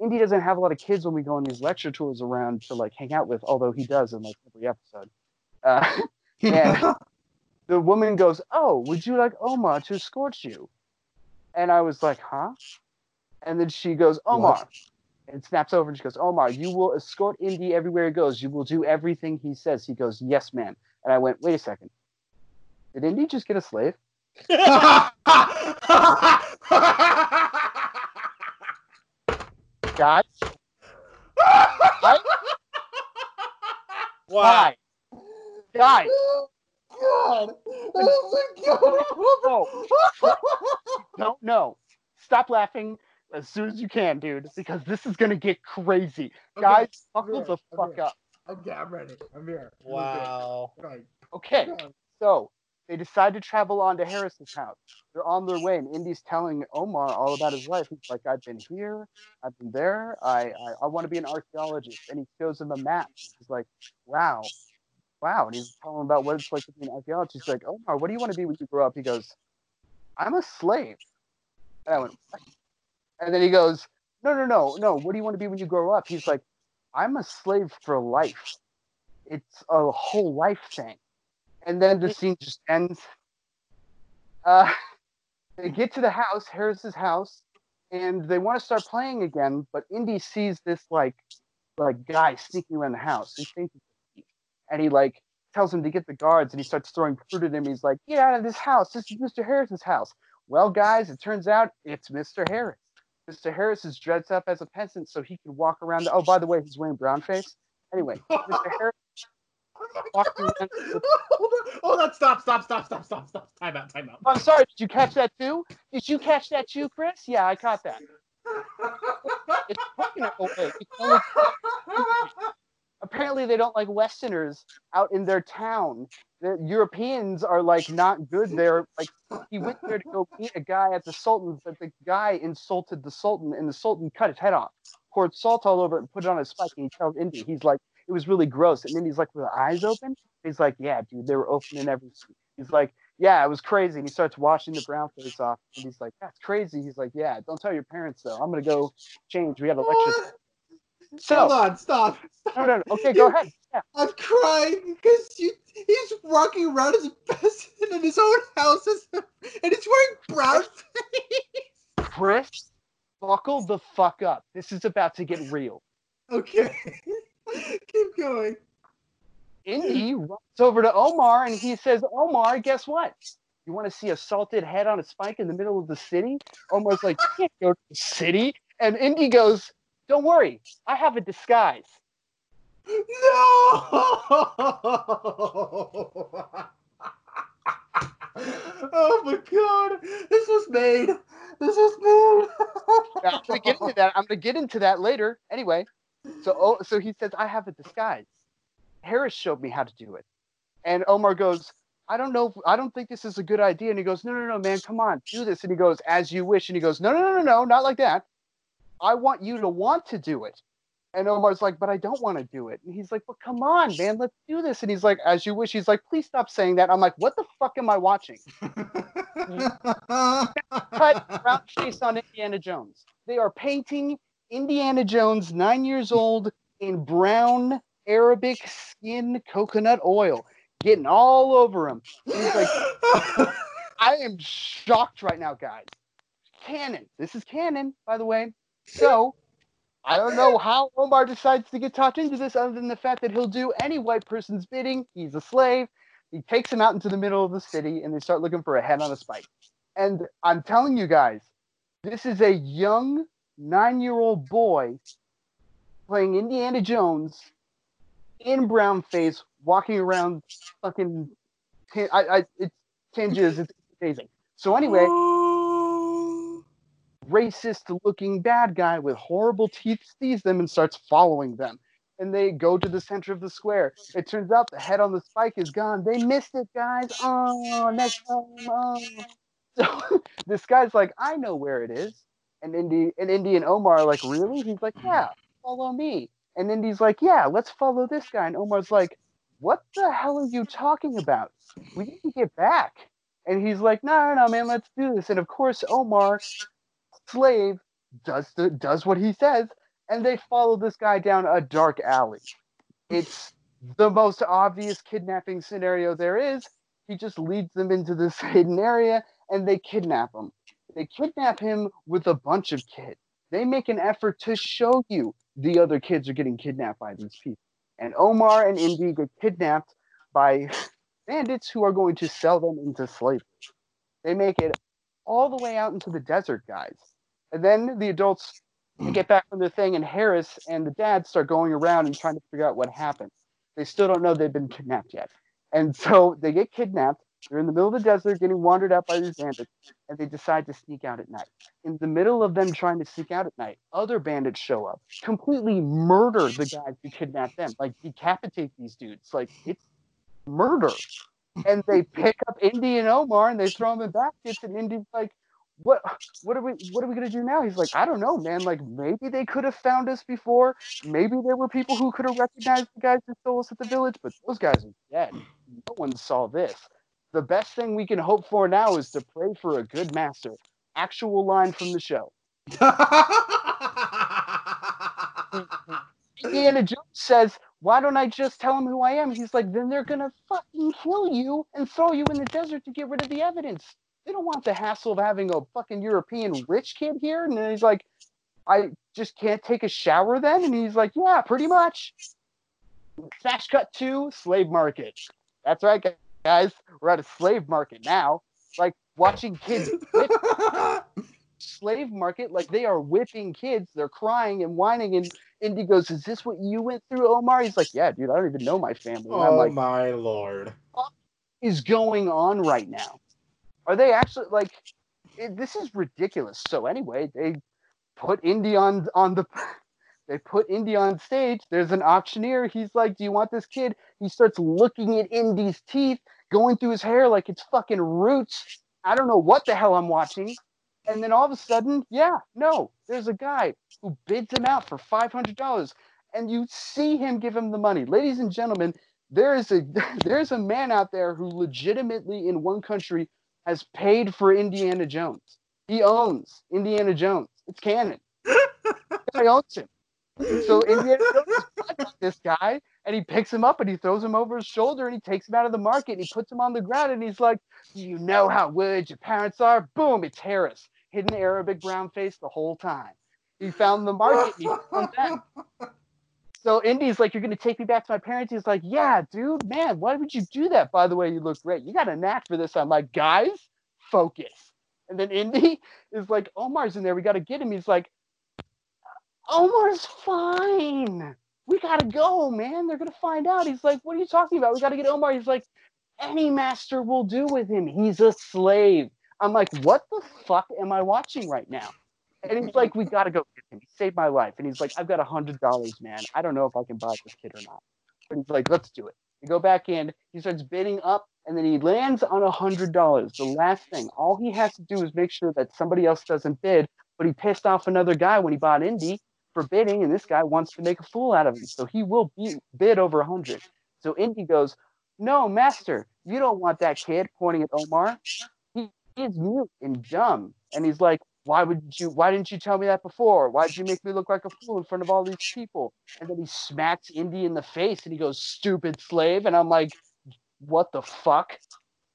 "Indy doesn't have a lot of kids when we go on these lecture tours around to like hang out with, although he does in like every episode." Uh, <laughs> and <laughs> the woman goes, "Oh, would you like Omar to escort you?" And I was like, "Huh?" And then she goes, "Omar," What? and snaps over and she goes, "Omar, you will escort Indy everywhere he goes. You will do everything he says." He goes, "Yes, ma'am." And I went, "Wait a second. Did Indy just get a slave?" <laughs> Guys, Wow. <laughs> Guys, guys, oh, God. Oh my God. don't know. Stop laughing as soon as you can, dude, because this is gonna get crazy. Okay, Guys, buckle here, the I'm fuck up. Okay, I'm ready. I'm here. Wow. Okay. Okay, so they decide to travel on to Harrison's house. They're on their way, and Indy's telling Omar all about his life. He's like, I've been here, I've been there, I I, I want to be an archaeologist. And he shows him a map. He's like, Wow, wow. And he's telling him about what it's like to be an archaeologist. He's like, Omar, what do you want to be when you grow up? He goes, I'm a slave. And I went, "What?" And then he goes, No, no, no, no. What do you want to be when you grow up? He's like, I'm a slave for life. It's a whole life thing. And then the scene just ends. Uh, <laughs> they get to the house, Harris's house, and they want to start playing again. But Indy sees this like, like guy sneaking around the house. He thinks it's. And he like tells him to get the guards, and he starts throwing fruit at him. He's like, "Get out of this house! This is Mr. Harris's house." Well, guys, it turns out it's Mr. Harris. Mr. Harris is dressed up as a peasant so he can walk around. oh, by the way, he's wearing brown face. Anyway, Mr. Harris <laughs> around. with- hold on, hold on, stop, stop, stop, stop, stop, stop. Time out, time out. I'm sorry. Did you catch that too? Did you catch that too, Chris? Yeah, I caught that. <laughs> It's fucking away. Can only- Apparently, they don't like Westerners out in their town. The Europeans are like not good there. Like he went there to go meet a guy at the Sultan's, but the guy insulted the Sultan, and the Sultan cut his head off, poured salt all over it, and put it on his spike. And he tells Indy, he's like, it was really gross. And then he's like, were the eyes open? He's like, yeah, dude, they were open in every. He's like, yeah, it was crazy. And he starts washing the brown face off. And he's like, that's crazy. He's like, yeah, don't tell your parents though. I'm gonna go change. We have a lecture. What? So on, stop. stop. no, no, no. Okay, go ahead. Yeah. I'm crying because you, he's walking around as a peasant in his own house a- and he's wearing brown face. Chris, buckle the fuck up. This is about to get real. Okay. <laughs> Keep going. Indy runs over to Omar and he says, Omar, guess what? You want to see a salted head on a spike in the middle of the city? Omar's like, you can't go to the city. And Indy goes, Don't worry, I have a disguise. No! <laughs> oh my god! This was made. This was made. I'm gonna get into that. I'm gonna get into that later. Anyway, so oh, so he says, I have a disguise. Harris showed me how to do it. And Omar goes, I don't know. I don't think this is a good idea. And he goes, No, no, no, man, come on, do this. And he goes, As you wish. And he goes, No, no, no, no, no, not like that. I want you to want to do it. And Omar's like, But I don't want to do it. And he's like, Well, come on, man, let's do this. And he's like, As you wish. He's like, Please stop saying that. I'm like, What the fuck am I watching? <laughs> cut brown chase on Indiana Jones. They are painting Indiana Jones, nine years old, in brown Arabic skin coconut oil, getting all over him. He's like, <laughs> I am shocked right now, guys. Canon. This is canon, by the way. So I don't know how Omar decides to get talked into this other than the fact that he'll do any white person's bidding. He's a slave. He takes him out into the middle of the city and they start looking for a head on a spike. And I'm telling you guys, this is a young nine year old boy playing Indiana Jones in brown face, walking around fucking. I, I, it's Tangiers. It's amazing. So, anyway, racist looking bad guy with horrible teeth sees them and starts following them. and they go to the center of the square. It turns out the head on the spike is gone. They missed it, guys. Oh, next time. Oh. <laughs> So this guy's like, I know where it is. And Indy and Indy and Omar are like, really? He's like, yeah, follow me. And Indy's like, yeah, let's follow this guy. And Omar's like, what the hell are you talking about? We need to get back. And he's like, no, no, no, man, let's do this. And of course, Omar, slave, does the does what he says, and they follow this guy down a dark alley. It's the most obvious kidnapping scenario there is. He just leads them into this <laughs> hidden area and they kidnap him. They kidnap him with a bunch of kids. They make an effort to show you the other kids are getting kidnapped by these people. And Omar and Indy get kidnapped by <laughs> bandits who are going to sell them into slavery. They make it all the way out into the desert, guys. And then the adults hmm. get back from their thing, and Harris and the dad start going around and trying to figure out what happened. They still don't know they've been kidnapped yet. And so they get kidnapped. They're in the middle of the desert getting wandered out by these bandits, and they decide to sneak out at night. In the middle of them trying to sneak out at night, other bandits show up, completely murder the guys who kidnapped them, like decapitate these dudes. Like it's murder. And they pick up Indy and Omar and they throw them in baskets, and Indy's like, what what are we what are we gonna do now? He's like, I don't know, man. Like maybe they could have found us before. Maybe there were people who could have recognized the guys who stole us at the village, but those guys are dead. No one saw this. The best thing we can hope for now is to pray for a good master. Actual line from the show. <laughs> Indiana Jones says, Why don't I just tell them who I am? He's like, Then they're gonna fucking kill you and throw you in the desert to get rid of the evidence they don't want the hassle of having a fucking European rich kid here. And then he's like, I just can't take a shower then? And he's like, yeah, pretty much. Smash cut to slave market. That's right, guys. We're at a slave market now. Like watching kids whip <laughs> slave market, like they are whipping kids. They're crying and whining. And Indy goes, Is this what you went through, Omar? He's like, Yeah, dude, I don't even know my family. And oh I'm like, my lord. What is going on right now? Are they actually like? It, this is ridiculous. So anyway, they put Indy on on the. <laughs> They put Indy on stage. There's an auctioneer. He's like, "Do you want this kid?" He starts looking at Indy's teeth, going through his hair like it's fucking roots. I don't know what the hell I'm watching. And then all of a sudden, yeah, no, there's a guy who bids him out for five hundred dollars, and you see him give him the money. Ladies and gentlemen, there is a <laughs> there's a man out there who legitimately in one country has paid for Indiana Jones. He owns Indiana Jones. It's canon. <laughs> guy owns him. So Indiana Jones this guy, and he picks him up and he throws him over his shoulder and he takes him out of the market and he puts him on the ground and he's like, "Do you know how weird your parents are?" Boom! It's Harris, hidden Arabic brown face the whole time. He found the market. <laughs> And he found that. So Indy's like, You're gonna take me back to my parents? He's like, Yeah, dude, man, why would you do that? By the way, you look great. You got a knack for this. I'm like, guys, focus. And then Indy <laughs> is like, Omar's in there, we gotta get him. He's like, Omar's fine. We gotta go, man. They're gonna find out. He's like, What are you talking about? We gotta get Omar. He's like, Any master will do with him. He's a slave. I'm like, What the fuck am I watching right now? And he's like, we gotta go get him. He saved my life. And he's like, I've got a hundred dollars, man. I don't know if I can buy this kid or not. But he's like, let's do it. We go back in. He starts bidding up, and then he lands on a hundred dollars. The last thing, all he has to do is make sure that somebody else doesn't bid. But he pissed off another guy when he bought Indy for bidding, and this guy wants to make a fool out of him. So he will be, bid over a hundred. So Indy goes, "No, master, you don't want that kid." Pointing at Omar. He, is mute and dumb, and he's like, why would you why didn't you tell me that before? Why did you <laughs> make me look like a fool in front of all these people? And then he smacks indy in the face and he goes stupid slave. And i'm like what the fuck?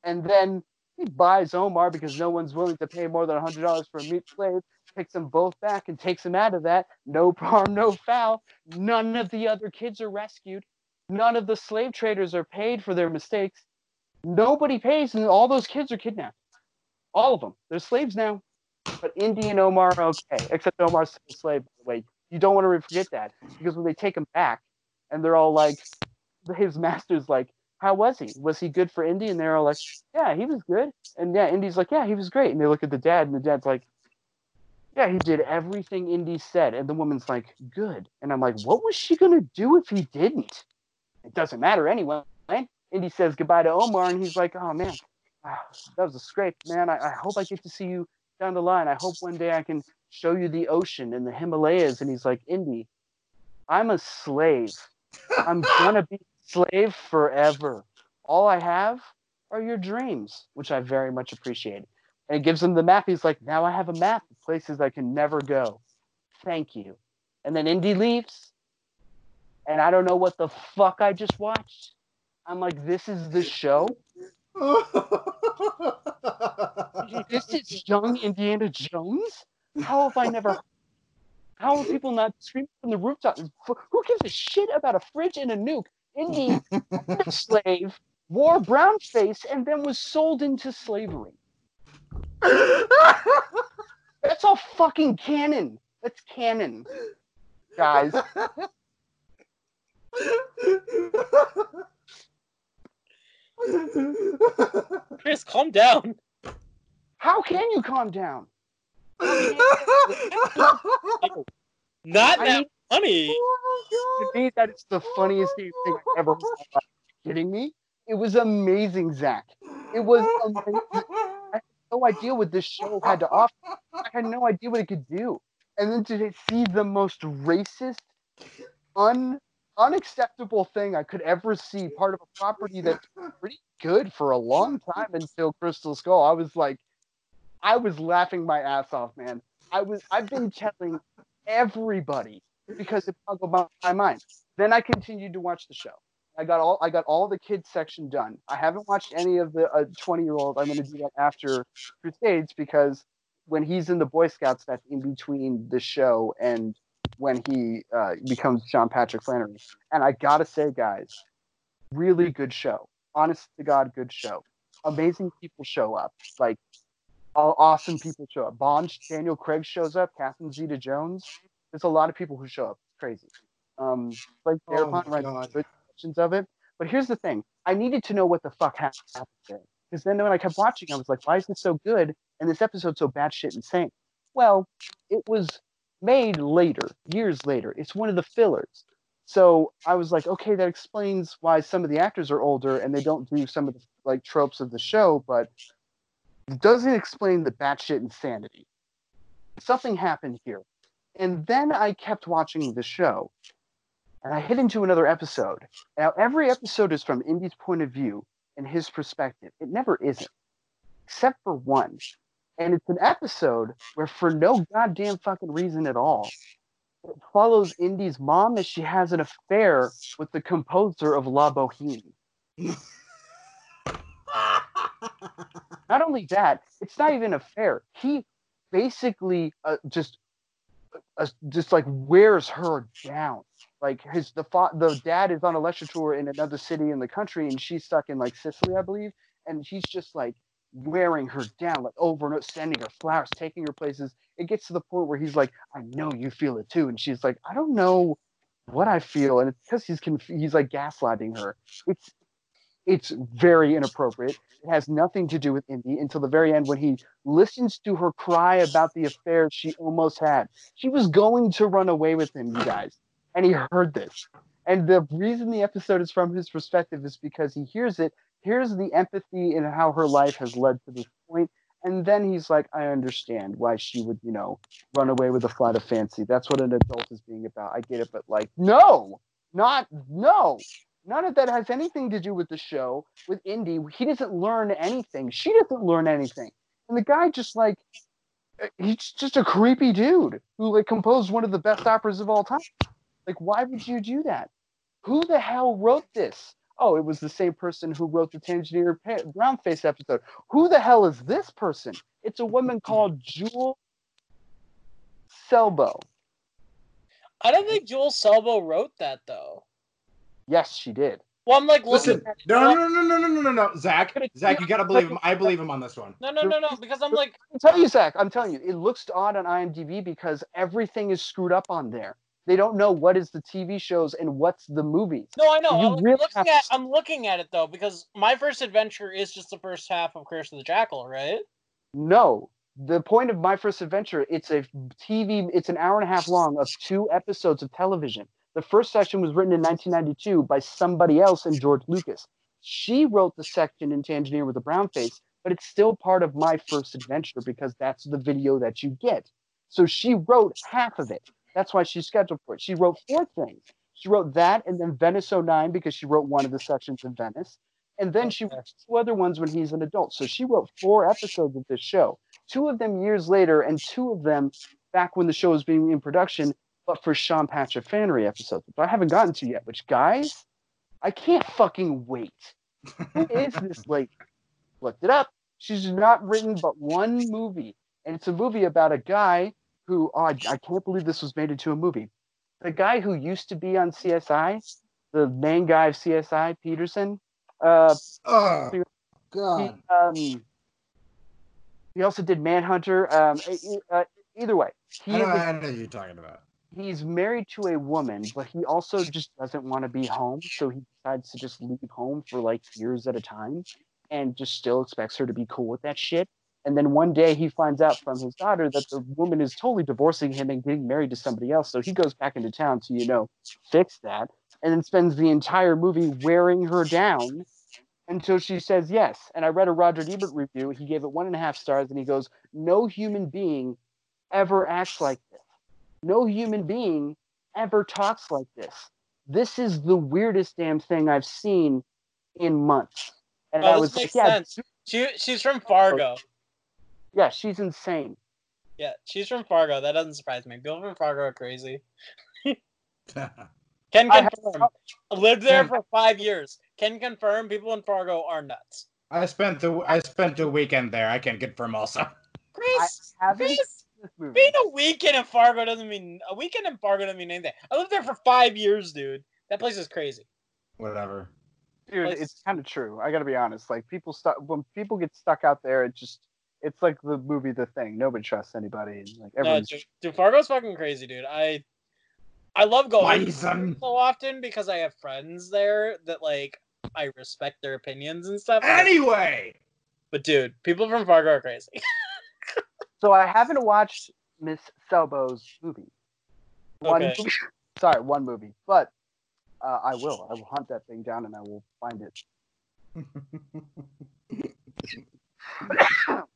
And then he buys omar because no one's willing to pay more than $100 for a meat slave picks them both back and takes them out of that. No harm no foul. None of the other kids are rescued. None of the slave traders are paid for their mistakes. Nobody pays and all those kids are kidnapped. All of them. They're slaves now but Indy and Omar are okay, except Omar's still a slave, by the way. You don't want to forget that because when they take him back and they're all like, his master's like, how was he? Was he good for Indy? And they're all like, yeah, he was good. And yeah, Indy's like, yeah, he was great. And they look at the dad, and the dad's like, Yeah, he did everything Indy said. And the woman's like, good. And I'm like, what was she going to do if he didn't? It doesn't matter anyway. Indy says goodbye to Omar, and he's like, oh man, ah, that was a scrape, man. I, I hope I get to see you down the line. I hope one day I can show you the ocean and the Himalayas. And he's like, Indy, I'm a slave. I'm <laughs> gonna be a slave forever. All I have are your dreams, which I very much appreciate. And it gives him the map. He's like, now I have a map of places I can never go. Thank you. And then Indy leaves. And I don't know what the fuck I just watched. I'm like, this is the show. This is young Indiana Jones? How have I never? <laughs> How are people not screaming from the rooftops? Who gives a shit about a fridge and a nuke? Indy, slave, wore brown face, and then was sold into slavery. That's all fucking canon. That's canon, guys. <laughs> Chris, calm down. How can you calm down? Not I that mean- funny. Oh to me, that is the funniest thing I've ever heard. Are you kidding me? It was amazing, Zach. It was amazing. I had no idea what this show had to offer. I had no idea what it could do. And then to see the most racist, un unacceptable thing I could ever see, <laughs> part of a property that's pretty good for a long <laughs> time until Crystal Skull. I was like, I was laughing my ass off, man. I was I've been telling everybody because it boggled my, mind. Then I continued to watch the show. I got all I got all the kids section done. I haven't watched any of the uh, 20 year old. I'm going to do that after Crusades because when he's in the Boy Scouts, that's in between the show and when he uh, becomes John Patrick Flanery. And I gotta say, guys, really good show. Honest to God, good show. Amazing people show up. Like all awesome people show up. Bond, Daniel Craig shows up. Catherine Zeta Jones. There's a lot of people who show up. It's crazy. Um, like Oh writes God. good sections of it. But here's the thing: I needed to know what the fuck happened there. Because then when I kept watching, I was like, why is this so good and this episode so bad shit insane? Well, it was made later, years later. It's one of the fillers. So I was like, okay, that explains why some of the actors are older and they don't do some of the like tropes of the show, but it doesn't explain the batshit insanity. Something happened here. And then I kept watching the show and I hit into another episode. Now, every episode is from Indy's point of view and his perspective. It never isn't, except for one. And it's an episode where, for no goddamn fucking reason at all, it follows Indy's mom as she has an affair with the composer of La Boheme. <laughs> Not only that, it's not even a affair. He basically uh, just uh, just like wears her down. Like his the fa- the dad is on a lecture tour in another city in the country, and she's stuck in like Sicily, I believe, and he's just like wearing her down, like over and over, sending her flowers, taking her places. It gets to the point where he's like, "I know you feel it too," and she's like, "I don't know what I feel," and it's because he's conf- he's like gaslighting her. It's it's very inappropriate. It has nothing to do with Indy until the very end when he listens to her cry about the affair she almost had. She was going to run away with him, you guys, and he heard this. And the reason the episode is from his perspective is because he hears it, hears the empathy in how her life has led to this point, and then he's like, I understand why she would, you know, run away with a flight of fancy. That's what an adult is being about. I get it, but like, no, not no. None of that has anything to do with the show, with Indy. He doesn't learn anything. She doesn't learn anything. And the guy just like uh, he's just a creepy dude who like composed one of the best operas of all time. Like, why would you do that? Who the hell wrote this? Oh, it was the same person who wrote the Tangier Pa- Brownface episode. Who the hell is this person? It's a woman <laughs> called Jule Selbo. I don't think Joel Selbo wrote that though. Yes, she did. Well, I'm like looking. Listen, no, no, no, no, no, no, no, no, Zach, Zach, you gotta believe him. I believe him on this one. No, no, no, no, because I'm like, I'm telling you, Zach. I'm telling you, it looks odd on IMDb because everything is screwed up on there. They don't know what is the TV shows and what's the movies. no, I know. You I'm really looking at. to- I'm looking at it though because my first adventure is just the first half of Curse of the Jackal, right? No, the point of my first adventure it's a tv it's an hour and a half long of two episodes of television the first section was written in 1992 by somebody else and george lucas she wrote the section in tangier with a brown face but it's still part of my first adventure because that's the video that you get so she wrote half of it that's why she's scheduled for it she wrote four things she wrote that and then venice 09 because she wrote one of the sections in venice and then she wrote two other ones when he's an adult so she wrote four episodes of this show two of them years later, and two of them back when the show was being in production, but for Sean Patrick Flanery episodes, which I haven't gotten to yet. Which guys, I can't fucking wait. Who is this <laughs> lady? Looked it up. She's not written but one movie, and it's a movie about a guy who oh, I, I can't believe this was made into a movie. The guy who used to be on CSI, the main guy of CSI, Petersen. Uh, Oh, he, God. um, he also did Manhunter. Um, uh, either way, he I know, was- I know you're talking about. he's married to a woman, but he also just doesn't want to be home, so he decides to just leave home for like years at a time, and just still expects her to be cool with that shit. And then one day he finds out from his daughter that the woman is totally divorcing him and getting married to somebody else. So he goes back into town to, you know, fix that, and then spends the entire movie wearing her down until she says yes. And I read a Roger Ebert review. He gave it one and a half stars, and he goes, "No human being ever acts like this. No human being ever talks like this. This is the weirdest damn thing I've seen in months." And I Oh, was this makes like, "Yeah. She she's from Fargo. Yeah, she's insane." Yeah, she's from Fargo. That doesn't surprise me. People from Fargo are crazy. <laughs> Can I have- confirm. Lived there for five years. Can confirm. People in Fargo are nuts. I spent the I spent a weekend there. I can confirm also. Chris, Chris, seen this movie. being a weekend in Fargo doesn't mean a weekend in Fargo doesn't mean anything. I lived there for five years, dude. That place is crazy. Whatever. Dude, Like- it's kind of true. I gotta be honest. Like people stuck when people get stuck out there, it just it's like the movie The Thing. Nobody trusts anybody. Like No, everyone's dude, dude, Fargo's fucking crazy, dude. I I love going Bison. so often because I have friends there that like I respect their opinions and stuff. Anyway. But dude, people from Fargo are crazy. <laughs> so I haven't watched Miss Selbo's movie. One Okay. movie. <laughs> Sorry, one movie. But uh, I will. I will hunt that thing down and I will find it. <laughs> <coughs> <coughs> <coughs>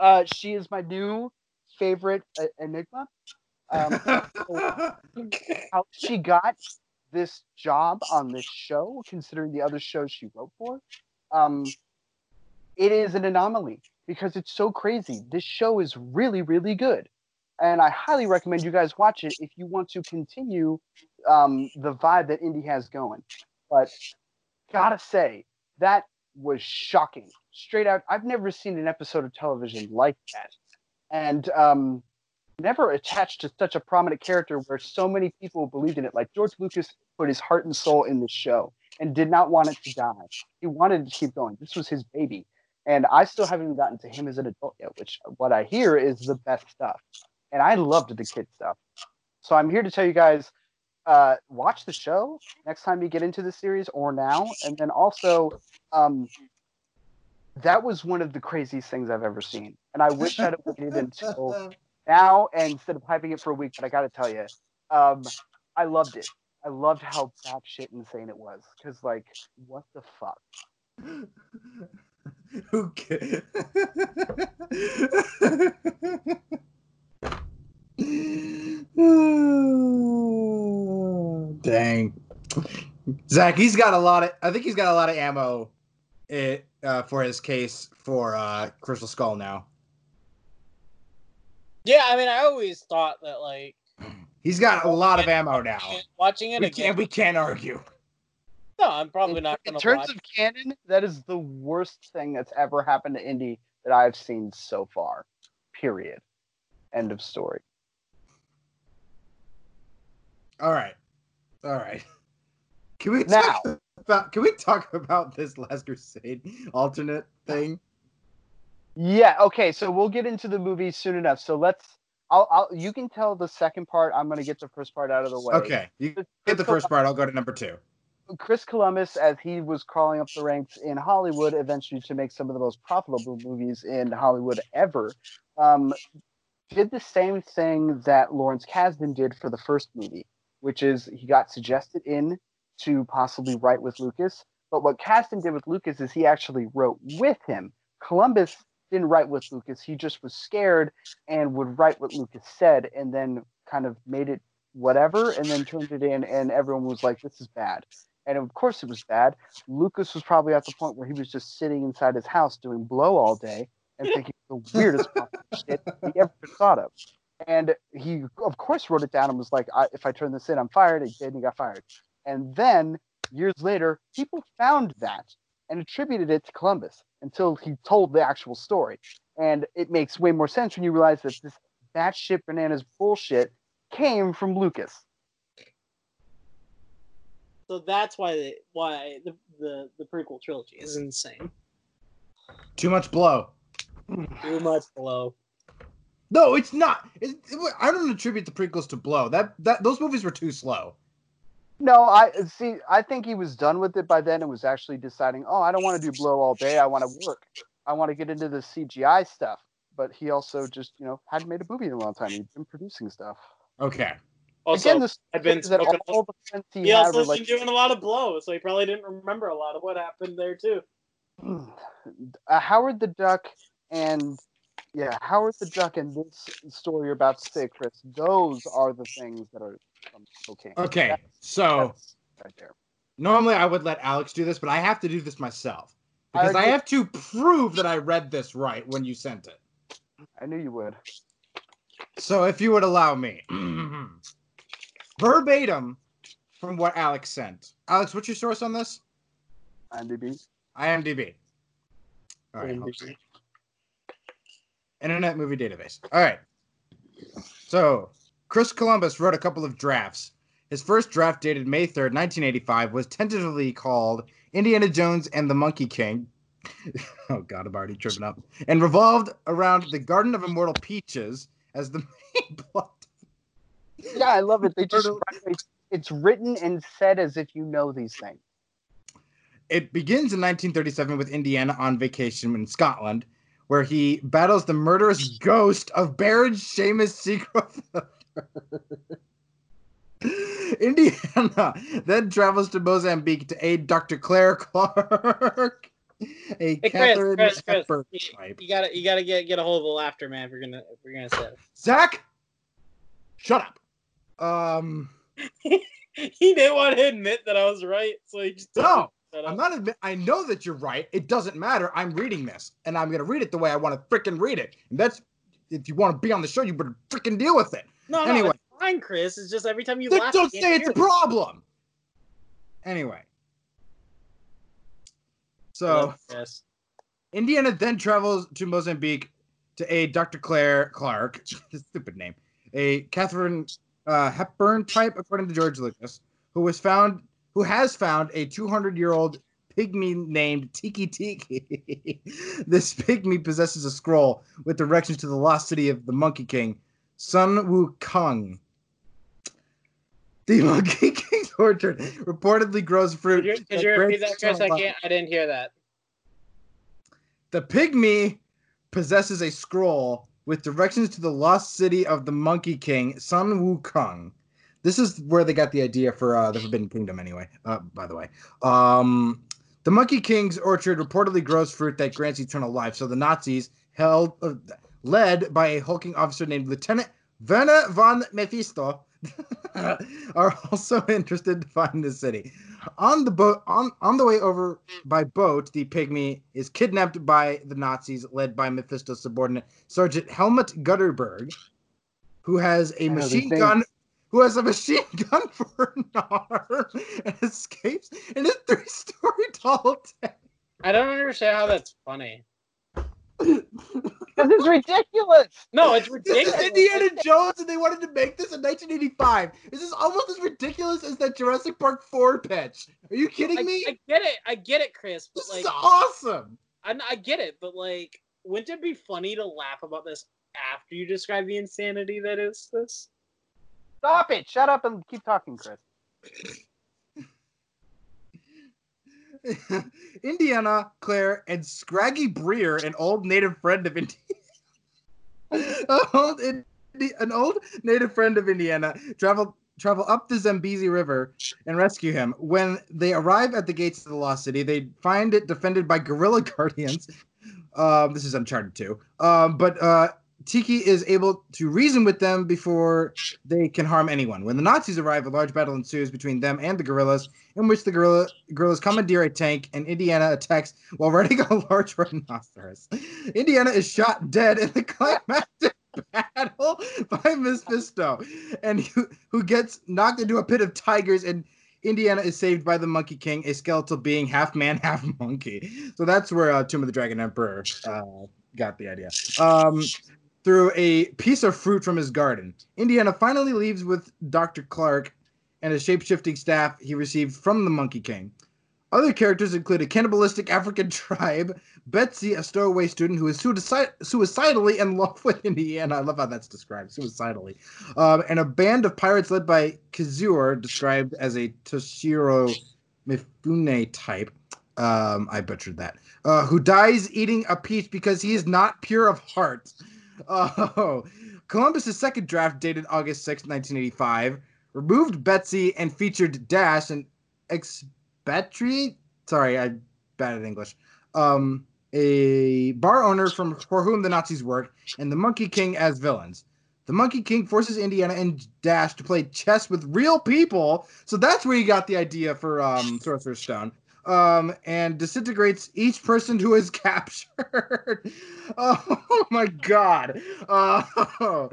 Uh, she is my new favorite uh, enigma. Um, <laughs> how she got this job on this show, considering the other shows she wrote for, um, it is an anomaly because it's so crazy. This show is really, really good. And I highly recommend you guys watch it if you want to continue um, the vibe that Indy has going. But gotta say, that was shocking. Straight out, I've never seen an episode of television like that. And um, never attached to such a prominent character where so many people believed in it. Like George Lucas put his heart and soul in the show and did not want it to die. He wanted to keep going. This was his baby. And I still haven't gotten to him as an adult yet, which what I hear is the best stuff. And I loved the kid stuff. So I'm here to tell you guys uh, watch the show next time you get into the series or now. And then also, um, that was one of the craziest things I've ever seen. And I wish I'd have waited until now and instead of hyping it for a week, but I got to tell you, um, I loved it. I loved how batshit insane it was. Because, like, what the fuck? <laughs> Who ca- <laughs> <laughs> Dang. Zach, he's got a lot of I think he's got a lot of ammo it, uh, for his case for uh, Crystal Skull now. Yeah, I mean, I always thought that like He's got a lot of ammo now. watching it We again. can't we can't argue. No, I'm probably in, not in gonna terms watch. of canon, that is the worst thing that's ever happened to Indy that I've seen so far. Period. End of story. All right. All right. <laughs> Can we Now. talk about can we talk about this Last Crusade alternate thing? Yeah. Okay. So we'll get into the movie soon enough. So let's. I'll. I'll you can tell the second part. I'm gonna get the first part out of the way. Okay. You get the first part, I'll go to number two. Chris Columbus, as he was crawling up the ranks in Hollywood, eventually to make some of the most profitable movies in Hollywood ever, um, did the same thing that Lawrence Kasdan did for the first movie, which is he got suggested in to possibly write with Lucas. But what Kasdan did with Lucas is he actually wrote with him. Columbus didn't write with Lucas. He just was scared and would write what Lucas said and then kind of made it whatever and then turned it in and everyone was like, this is bad. And of course it was bad. Lucas was probably at the point where he was just sitting inside his house doing blow all day and thinking the weirdest <laughs> shit he ever thought of. And he, of course, wrote it down and was like, I, if I turn this in, I'm fired. He did, and he got fired. And then years later, people found that and attributed it to Columbus until he told the actual story. And it makes way more sense when you realize that this batshit bananas bullshit came from Lucas. So that's why the, why the, the the prequel trilogy is insane. Too much blow. Too much blow. No, it's not. It, it- I don't attribute the prequels to blow. That that those movies were too slow. No, I see. I think he was done with it by then and was actually deciding, oh, I don't want to do blow all day. I want to work. I want to get into the CGI stuff. But he also just, you know, hadn't made a movie in a long time. He'd been producing stuff. Okay. Also, Again, this I've been is that smoking- all the friends he, he had also were been like, doing a lot of blow, so he probably didn't remember a lot of what happened there too. uh, Howard the Duck and yeah, Howard the Duck and this story you're about to say, Chris. Those are the things that are um, okay. Okay. That's- So that's right there. normally I would let Alex do this, but I have to do this myself because I, agree. have to prove that I read this right when you sent it. I knew you would. So if you would allow me, <clears throat> verbatim from what Alex sent. Alex, what's your source on this? IMDb. IMDb. All right. hold on. Internet Movie Database. All right. So, Chris Columbus wrote a couple of drafts. His first draft, dated May 3rd, 1985, was tentatively called Indiana Jones and the Monkey King. <laughs> oh, God, I'm already tripping up. And revolved around the Garden of Immortal Peaches as the <laughs> main plot. Yeah, I love it. They just <laughs> it's written and said as if you know these things. It begins in 1937 with Indiana on vacation in Scotland, where he battles the murderous ghost of Baron Seamus Seagrove. <laughs> Indiana then travels to Mozambique to aid Dr. Claire Clark, a Hey, Chris, Catherine Chris, Chris, Hepburn you, type. you gotta you gotta get get a hold of the laughter man if you're gonna if you're gonna say it. Zach, shut up. Um, <laughs> he didn't want to admit that I was right, so he just no. I'm not admit. I know that you're right. It doesn't matter. I'm reading this, and I'm gonna read it the way I want to freaking read it. And that's if you want to be on the show, you better freaking deal with it. No, no, Anyway. it's fine, Chris. It's just every time you laugh, don't say it's a it. problem. Anyway, so Yes. Indiana then travels to Mozambique to aid Dr. Claire Clark, <laughs> stupid name, a Catherine uh, Hepburn type, according to George Lucas, who was found, who has found a 200 year old pygmy named Tiki Tiki. <laughs> this pygmy possesses a scroll with directions to the lost city of the Monkey King, Sun Wu Kong. The <laughs> Monkey King's orchard reportedly grows fruit. Could you, could you repeat that, Chris? I can't. I didn't hear that. The pygmy possesses a scroll with directions to the lost city of the Monkey King, Sun Wukong. This is where they got the idea for uh, the Forbidden Kingdom, anyway. Uh, by the way, um, the Monkey King's orchard reportedly grows fruit that grants eternal life. So the Nazis, held, uh, led by a hulking officer named Lieutenant Werner von Mephisto, <laughs> are also <laughs> interested to find the city. On the boat, on on the way over by boat, the pygmy is kidnapped by the Nazis, led by Mephisto's subordinate Sergeant Helmut Gutterberg, who has a machine gun. Who has a machine <laughs> gun for an arm and escapes in a three-story tall tent. I don't understand how that's funny. Because it's ridiculous. No, it's ridiculous. This is Indiana Jones, and they wanted to make this in 1985. This is almost as ridiculous as that Jurassic Park 4 pitch. Are you kidding I, me? I get it. I get it, Chris. But this like, is awesome. I, I get it. But like, wouldn't it be funny to laugh about this after you describe the insanity that is this? Stop it. Shut up and keep talking, Chris. <laughs> Indiana, Claire, and Scraggy Breer, an old native friend of Indiana. <laughs> old, an old native friend of Indiana, travel travel up the Zambezi River and rescue him. When they arrive at the gates of the Lost City, they find it defended by guerrilla <laughs> guardians. Um, this is Uncharted 2. Um, but uh, Tiki is able to reason with them before they can harm anyone. When the Nazis arrive, a large battle ensues between them and the guerrillas, in which the guerrilla, guerrillas commandeer a tank and Indiana attacks while riding <laughs> a large rhinoceros. Indiana is shot dead in the <laughs> climactic battle by Miss Mephisto, and who, who gets knocked into a pit of tigers and Indiana is saved by the Monkey King, a skeletal being half man, <laughs> half monkey. So that's where uh, Tomb of the Dragon Emperor uh, got the idea. Um, through a piece of fruit from his garden, Indiana finally leaves with Dr. Clark and a shape shifting staff he received from the Monkey King. Other characters include a cannibalistic African <laughs> tribe, Betsy, a stowaway student who is suicid- suicidally in love with Indiana. I love how that's described, suicidally. Um, and a band of pirates led by Kazur, described as a Toshiro Mifune type. Um, I butchered that. Uh, who dies eating a peach because he is not pure of heart. Oh, Columbus's second draft, dated August 6, 1985, removed Betsy and featured Dash, an expatriate. Sorry, I'm bad at English. Um, a bar owner from for whom the Nazis worked, and the Monkey King as villains. The Monkey King forces Indiana and Dash to play chess with real people, so that's where he got the idea for um, Sorcerer's Stone um, and disintegrates each person who is <laughs> captured. <laughs> oh my god. Uh, <laughs>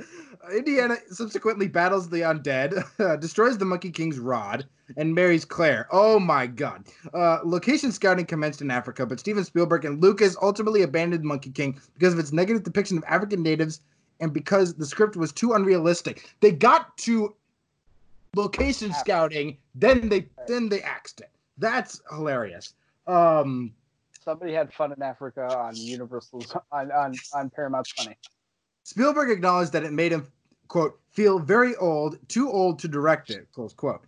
Indiana subsequently battles the undead, uh, destroys the Monkey King's rod, and marries Claire. Oh my god. Uh, location scouting commenced in Africa, but Steven Spielberg and Lucas ultimately abandoned Monkey King because of its negative depiction of African natives and because the script was too unrealistic. They got to location scouting, then they then they axed it. That's hilarious. Um, Somebody had fun in Africa on Universal's on on, on Paramount's Funny. Spielberg acknowledged that it made him quote feel very old, too old to direct it close quote.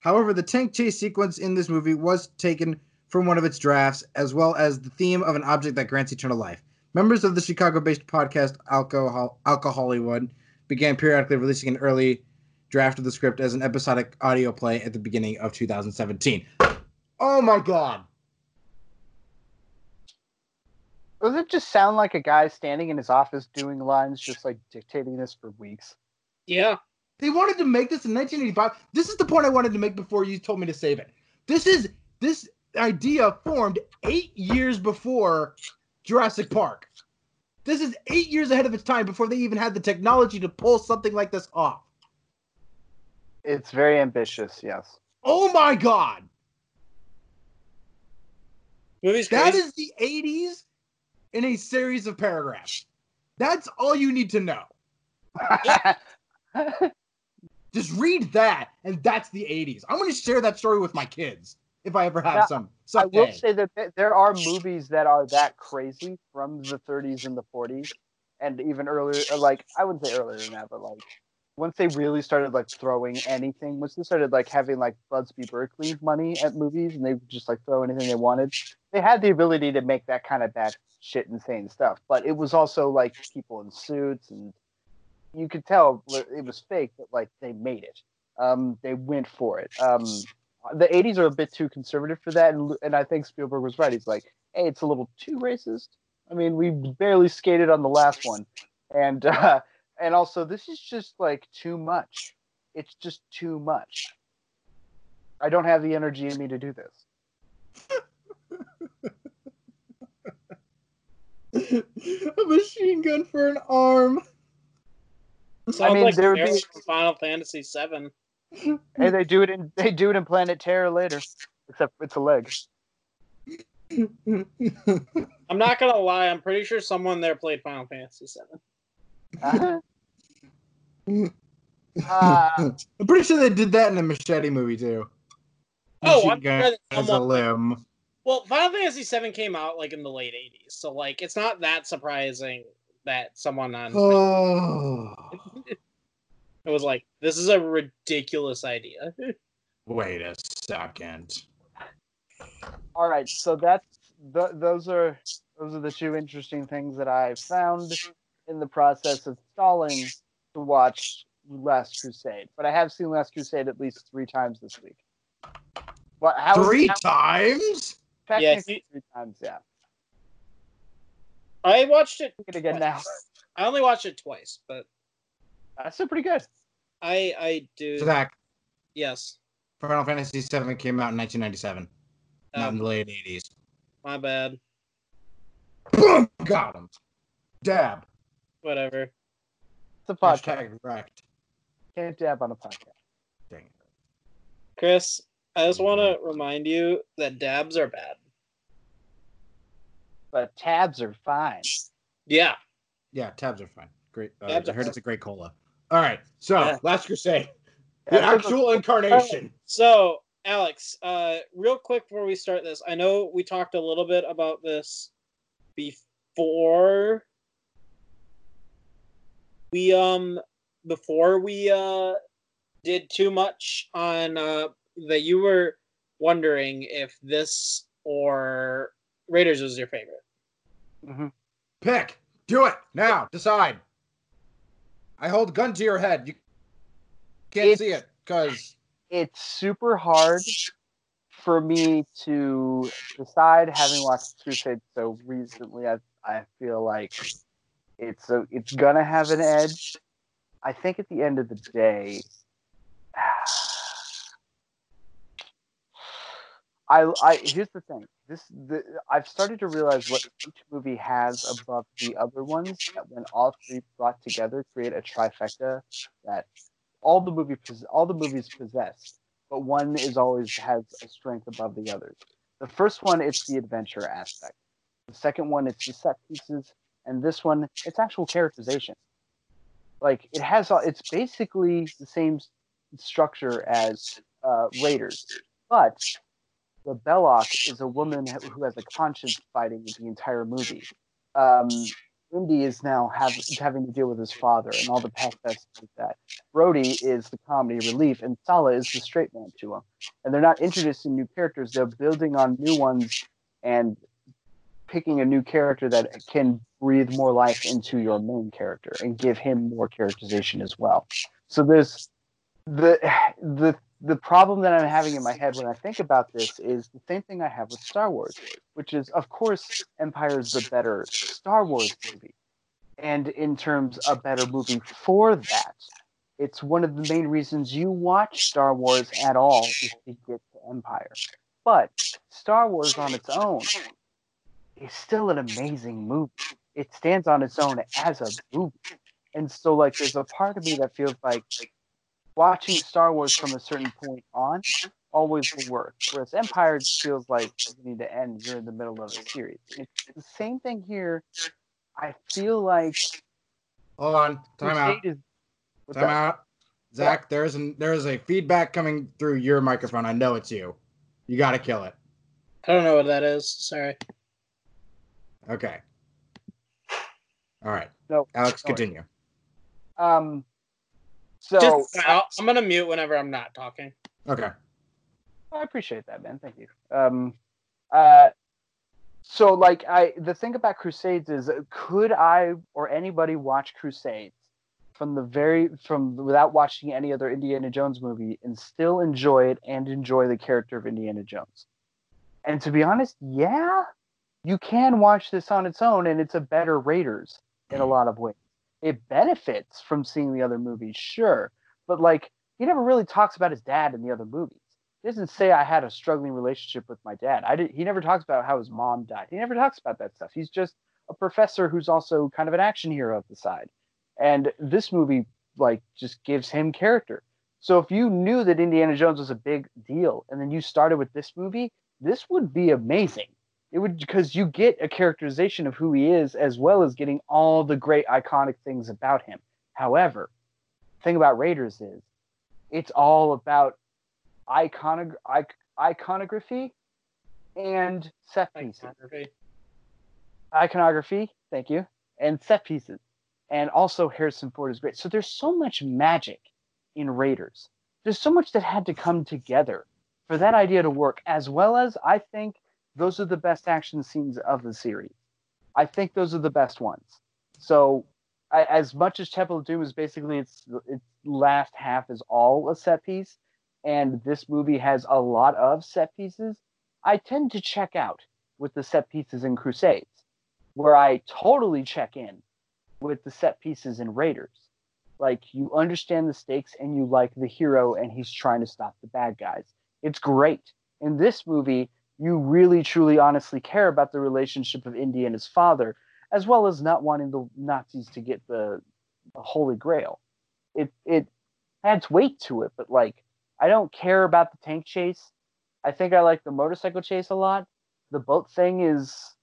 However, the tank chase sequence in this movie was taken from one of its drafts, as well as the theme of an object that grants eternal life. Members of the Chicago-based podcast Alcohol Alcohol Hollywood began periodically releasing an early draft of the script as an episodic audio play at the beginning of 2017. Oh my god. Does it just sound like a guy standing in his office doing lines, just like dictating this for weeks? Yeah. They wanted to make this in 1985. This is the point I wanted to make before you told me to save it. This is this idea formed eight years before Jurassic Park. This is eight years ahead of its time before they even had the technology to pull something like this off. It's very ambitious, yes. Oh my god. Movie's That crazy. is the 80s in a series of paragraphs. That's all you need to know. <laughs> Just read that, and that's the 80s. I'm going to share that story with my kids if I ever have Yeah, some. I will say that there are movies that are that crazy from the 30s and the 40s, and even earlier. Like I wouldn't say earlier than that, but like once they really started like throwing anything, once they started like having like Busby Berkeley money at movies, and they just like throw anything they wanted, they had the ability to make that kind of bad shit, insane stuff. But it was also like people in suits, and you could tell it was fake, but like they made it. Um, they went for it. Um, the 80s are a bit too conservative for that and, and i think spielberg was right he's like hey it's a little too racist i mean we barely skated on the last one and uh and also this is just like too much it's just too much i don't have the energy in me to do this <laughs> a machine gun for an arm. Sounds mean, like there would be- Arrow from Final Fantasy Seven. <laughs> hey they do it in they do it in planet terror later except it's a leg I'm not gonna lie. I'm pretty sure someone there played Final Fantasy Seven. uh, <laughs> uh, <laughs> I'm pretty sure they did that in the Machete movie too. Oh, Machine I'm sure as a limb. Well, Final Fantasy Seven came out like in the late '80s, so like it's not that surprising that someone on Oh, it <laughs> was like, this is a ridiculous idea. <laughs> wait a second. All right, so that's th- those are those are the two interesting things that I've found in the process of stalling to watch Last Crusade. But I have seen Last Crusade at least three times this week. What? How Three how- times? technically you- three times. Yeah. I watched it. It again now. I only watched it twice, but That's still pretty good. I I do. Zach, yes. Final Fantasy VII came out in 1997, not in Um, the late 80s. my bad. Boom! Got him. Dab. Whatever. It's a podcast. Hashtag wrecked. Can't dab on a podcast. Dang it. Chris, I just want to remind you that dabs are bad. But tabs are fine. Yeah. Yeah, tabs are fine. Great. Uh, I heard fine. it's a great cola. All right. So, Yeah. Last Crusade. <laughs> The Yeah, actual incarnation. <laughs> So, Alex, uh, real quick before we start this, I know we talked a little bit about this before we um before we uh did too much on uh that you were wondering if this or Raiders was your favorite. hmm Pick. Do it now. Decide. I hold gun to your head. You can't It's- see it because It's super hard for me to decide, having watched Crusade so recently. I I feel like it's a, it's gonna have an edge. I think at the end of the day, <sighs> I, I here's the thing. This the I've started to realize what each movie has above the other ones. That when all three brought together, create a trifecta that all the movie all the movies possess, but one is always has a strength above the others. The first one, it's the adventure aspect. The second one, it's the set pieces, and this one, it's actual characterization. Like it has, it's basically the same structure as uh, Raiders, but the Belloq is a woman who who has a conscience fighting the entire movie. Um, Indy is now have, having to deal with his father and all the past that's like that. Brody is the comedy relief, and Sallah is the straight man to him. And they're not introducing new characters; they're building on new ones and picking a new character that can breathe more life into your main character and give him more characterization as well. So there's the the the problem that I'm having in my head when I think about this is the same thing I have with Star Wars, which is of course Empire is the better Star Wars movie, and in terms a better movie for that, it's one of the main reasons you watch Star Wars at all is to get to Empire. But Star Wars on its own is still an amazing movie. It stands on its own as a movie. And so like there's a part of me that feels like watching Star Wars from a certain point on always will work. Whereas Empire feels like you need to end. You're in the middle of a series. It's the same thing here. I feel like hold on. Time out. Crusade is Time that? out. Zach, there's an there's a feedback coming through your microphone. I know it's you. You got to kill it. I don't know what that is. Sorry. Okay. All right. No, Alex, no worries. continue. Um so Just, I'll, I'm gonna mute whenever I'm not talking. Okay. I appreciate that, man. Thank you. Um, uh, so like I, the thing about Crusades is, uh, could I or anybody watch Crusades from the very from without watching any other Indiana Jones movie and still enjoy it and enjoy the character of Indiana Jones? And to be honest, yeah, you can watch this on its own, and it's a better Raiders in a mm. lot of ways. It benefits from seeing the other movies, sure, but like he never really talks about his dad in the other movies. He doesn't say I had a struggling relationship with my dad. I did. He never talks about how his mom died. He never talks about that stuff. He's just a professor who's also kind of an action hero of the side. And this movie like just gives him character. So if you knew that Indiana Jones was a big deal and then you started with this movie, this would be amazing. It would because you get a characterization of who he is as well as getting all the great iconic things about him. However, thing about Raiders is it's all about iconog- ic- iconography and set pieces Iconography. iconography, thank you, and set pieces. And also Harrison Ford is great. So there's so much magic in Raiders. There's so much that had to come together for that idea to work, as well as I think those are the best action scenes of the series. I think those are the best ones. So, I, as much as Temple of Doom is basically its its last half is all a set piece, and this movie has a lot of set pieces, I tend to check out with the set pieces in Crusades, where I totally check in with the set pieces in Raiders. Like you understand the stakes and you like the hero and he's trying to stop the bad guys. It's great. In this movie, you really truly honestly care about the relationship of Indy and his father, as well as not wanting the Nazis to get the, the Holy Grail. It it adds weight to it, but like I don't care about the tank chase. I think I like the motorcycle chase a lot. The boat thing is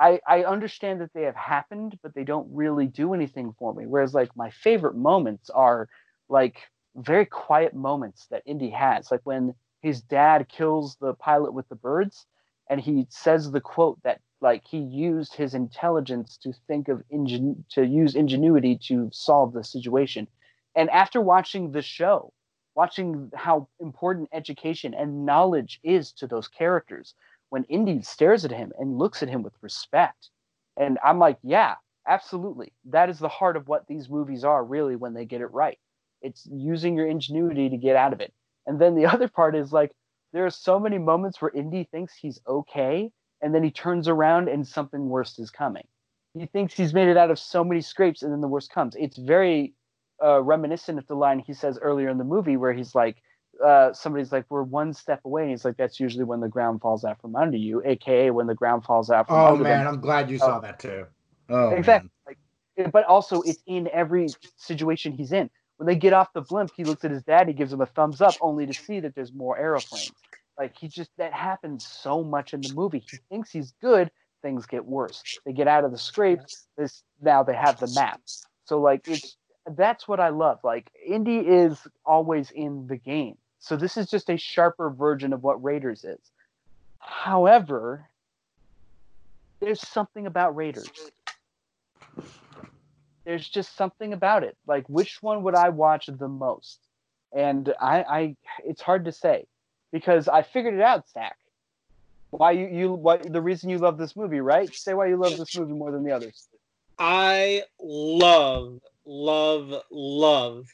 I I understand that they have happened, but they don't really do anything for me. Whereas like my favorite moments are like very quiet moments that Indy has, like when his dad kills the pilot with the birds and he says the quote that like he used his intelligence to think of ingen- to use ingenuity to solve the situation. And after watching the show watching how important education and knowledge is to those characters when indy stares at him and looks at him with respect and i'm like yeah absolutely. That is the heart of what these movies are really when they get it right. It's using your ingenuity to get out of it and then the <laughs> other part is like there are so many moments where Indy thinks he's okay, and then he turns around and something worse is coming. He thinks he's made it out of so many scrapes, and then the worst comes. It's very uh, reminiscent of the line he says earlier in the movie where he's like, uh, somebody's like, "We're one step away," and he's like, "That's usually when the ground falls out from under you, aka when the ground falls out." from Oh under man, them. I'm glad you saw Oh. that too. Oh exactly. Like, but also, it's in every situation he's in. When they get off the blimp, he looks at his dad. He gives him a thumbs up, only to see that there's more aeroplanes. Like he just that happens so much in the movie. He thinks he's good. Things get worse. They get out of the scrape. This now they have the map. So like it's that's what I love. Like Indy is always in the game. So this is just a sharper version of what Raiders is. However, there's something about Raiders there's just something about it. Like, which one would I watch the most? And I, I, it's hard to say because I figured it out, Zach. Why you, you, what the reason you love this movie, right? Say why you love this movie more than the others. I love, love, love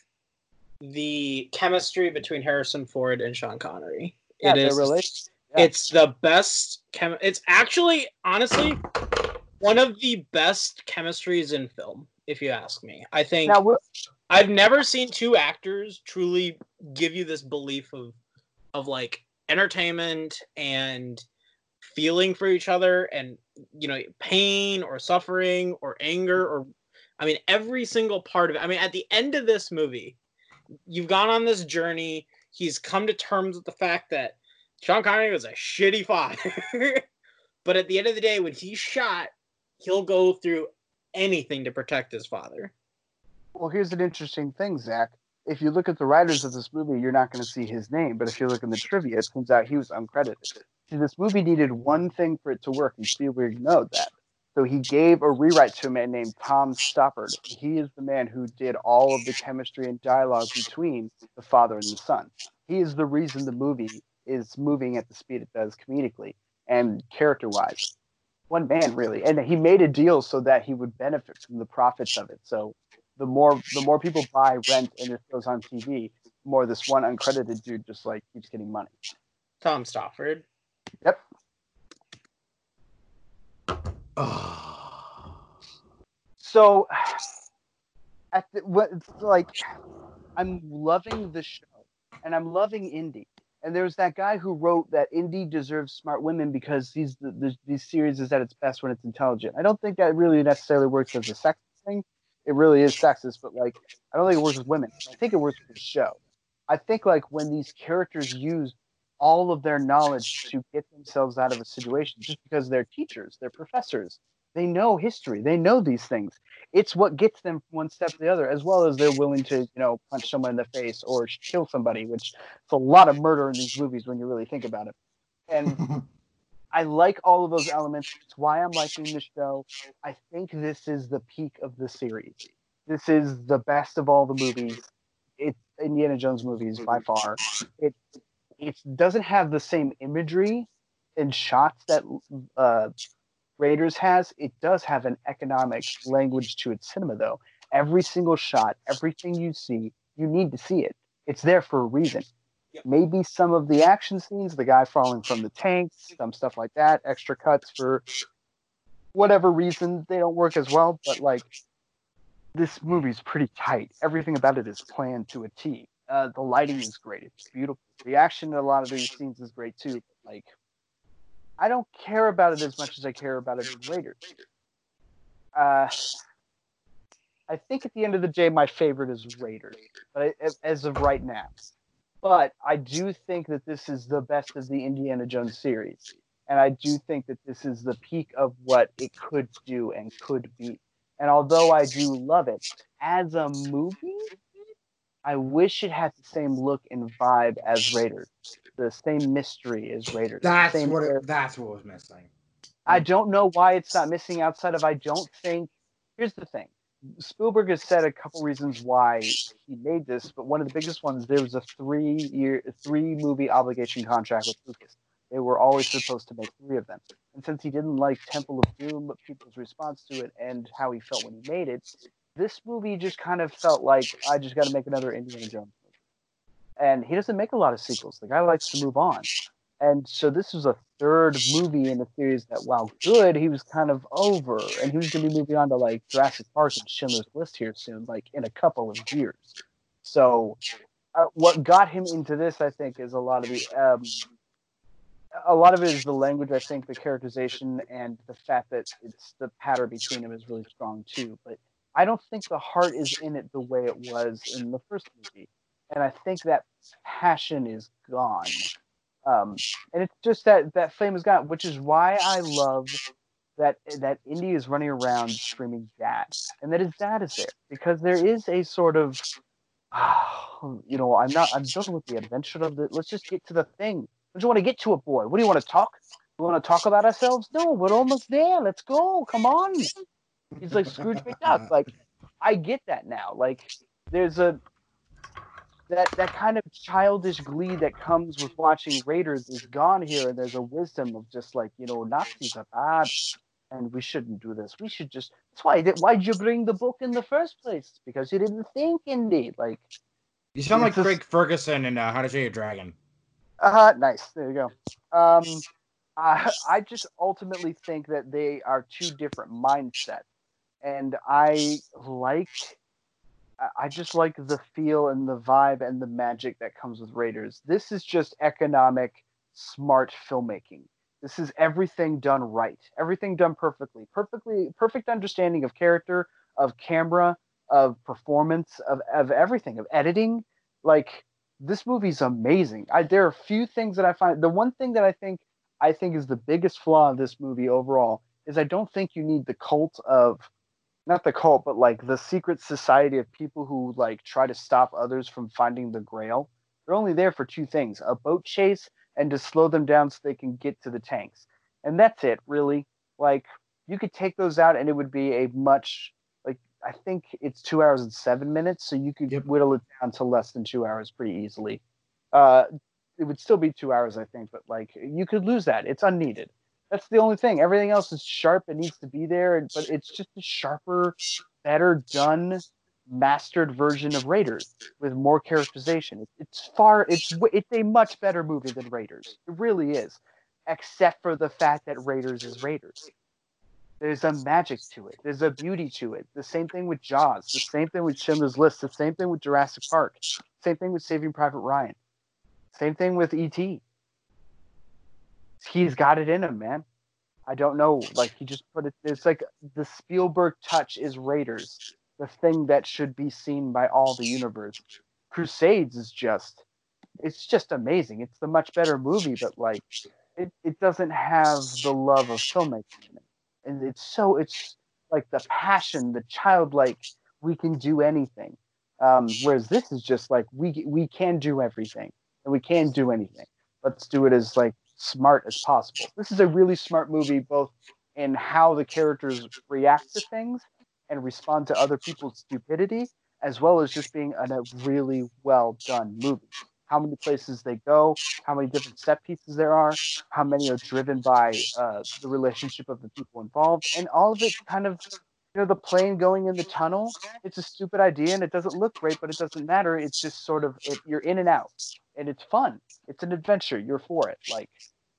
the chemistry between Harrison Ford and Sean Connery. Yeah, it is. yeah. It's the best chem. It's actually, honestly, one of the best chemistries in film. If you ask me, I think I've never seen two actors truly give you this belief of of like entertainment and feeling for each other and you know pain or suffering or anger or I mean every single part of it. I mean at the end of this movie, you've gone on this journey. He's come to terms with the fact that Sean Connery was a shitty father. <laughs> but at the end of the day, when he's shot, he'll go through anything to protect his father. well, here's an interesting thing, Zach. If you look at the writers of this movie, you're not going to see his name. But if you look in the trivia, it turns out he was uncredited. See, this movie needed one thing for it to work, and Spielberg knows that. So he gave a rewrite to a man named Tom Stoppard. He is the man who did all of the chemistry and dialogue between the father and the son. He is the reason the movie is moving at the speed it does comedically and character wise. One man, really. And he made a deal so that he would benefit from the profits of it. So the more the more people buy, rent, and this goes on TV, the more this one uncredited dude just like keeps getting money. Tom Stoppard. Yep. Oh. <sighs> So at the, what it's like I'm loving the show and I'm loving Indy. And there's that guy who wrote that Indy deserves smart women because these the, the, these series is at its best when it's intelligent. I don't think that really necessarily works as a sex thing. It really is sexist, but like I don't think it works with women. I think it works with the show. I think like when these characters use all of their knowledge to get themselves out of a situation just because they're teachers, they're professors, they know history, they know these things. It's what gets them from one step to the other, as well as they're willing to, you know, punch someone in the face or kill somebody, which it's a lot of murder in these movies when you really think about it. And <laughs> I like all of those elements. It's why I'm liking the show. I think this is the peak of the series. This is the best of all the movies. It's Indiana Jones movies by far. It it doesn't have the same imagery and shots that uh, Raiders has, it does have an economic language to its cinema, though. Every single shot, everything you see, you need to see it. It's there for a reason. Maybe some of the action scenes, the guy falling from the tanks, some stuff like that, extra cuts for whatever reason they don't work as well. But like, this movie's pretty tight. Everything about it is planned to a T. Uh, the lighting is great. It's beautiful. The action in a lot of these scenes is great too. But like, I don't care about it as much as I care about it Raiders. Uh, I think at the end of the day, my favorite is Raiders, but I, as of right now. But I do think that this is the best of the Indiana Jones series, and I do think that this is the peak of what it could do and could be. And although I do love it as a movie, I wish it had the same look and vibe as Raiders, the same mystery as Raiders. That's what it, that's what was missing. I don't know why it's not missing outside of I don't think here's the thing. Spielberg has said a couple reasons why he made this, but one of the biggest ones there was a three year three movie obligation contract with Lucas. They were always supposed to make three of them. And since he didn't like Temple of Doom, people's response to it and how he felt when he made it, this movie just kind of felt like I just gotta make another Indiana Jones. And he doesn't make a lot of sequels. The guy likes to move on. And so this was a third movie in the series that, while good, he was kind of over, and he was going to be moving on to like Jurassic Park and Schindler's List here soon, like in a couple of years. So, uh, what got him into this, I think, is a lot of the, um, a lot of it is the language. I think the characterization and the fact that it's the pattern between them is really strong too. But I don't think the heart is in it the way it was in the first movie, and I think that passion is gone um, and it's just that that flame is gone, which is why I love that that Indy is running around screaming "dad," and that his dad is there because there is a sort of, <sighs> you know, I'm not I'm done with the adventure of the. Let's just get to the thing. Don't you want to get to it, boy? What do you want to talk? We want to talk about ourselves? No, we're almost there. Let's go. Come on. He's like Scrooge <laughs> McDuck. Like I get that now. Like there's a that that kind of childish glee that comes with watching Raiders is gone here, and there's a wisdom of just like you know Nazis are bad, and we shouldn't do this. We should just. That's why. Did, why'd you bring the book in the first place? Because you didn't think, indeed. Like, You sound like a- Craig Ferguson in uh, How to Train Your Dragon. uh nice. There you go. Um, I I just ultimately think that they are two different mindsets, and I like. I- just like the feel and the vibe and the magic that comes with Raiders. This is just economic, smart filmmaking. This is everything done right, everything done perfectly, perfectly, perfect understanding of character, of camera, of performance, of of everything, of editing. Like this movie's amazing. I, there are a few things that I find. The one thing that I think I think is the biggest flaw of this movie overall is I don't think you need the cult of not the cult, but like the secret society of people who like try to stop others from finding the grail. They're only there for two things a boat chase and to slow them down so they can get to the tanks. And that's it, really. Like, you could take those out and it would be a much, like, I think it's two hours and seven minutes. So you could Yep. whittle it down to less than two hours pretty easily. Uh, it would still be two hours, I think, but like, you could lose that. It's unneeded. That's the only thing. Everything else is sharp. It needs to be there, but it's just a sharper, better done, mastered version of Raiders with more characterization. It's, it's far. It's it's a much better movie than Raiders. It really is, except for the fact that Raiders is Raiders. There's a magic to it. There's a beauty to it. The same thing with Jaws. The same thing with Schindler's List. The same thing with Jurassic Park. Same thing with Saving Private Ryan. Same thing with E.T. He's got it in him, man. I don't know. Like he just put it. It's like the Spielberg touch is Raiders, the thing that should be seen by all the universe. Crusades is just, it's just amazing. It's the much better movie, but like, it, it doesn't have the love of filmmaking in it, and it's so it's like the passion, the childlike. We can do anything. Um, whereas this is just like we we can do everything and we can do anything. Let's do it as like smart as possible. This is a really smart movie, both in how the characters react to things and respond to other people's stupidity, as well as just being a, really well done movie. how many places they go, how many different set pieces there are, how many are driven by uh, the relationship of the people involved, and all of it kind of, you know, the plane going in the tunnel. It's a stupid idea and it doesn't look great, but it doesn't matter. It's just sort of it, you're in and out, and it's fun. It's an adventure. You're for it. Like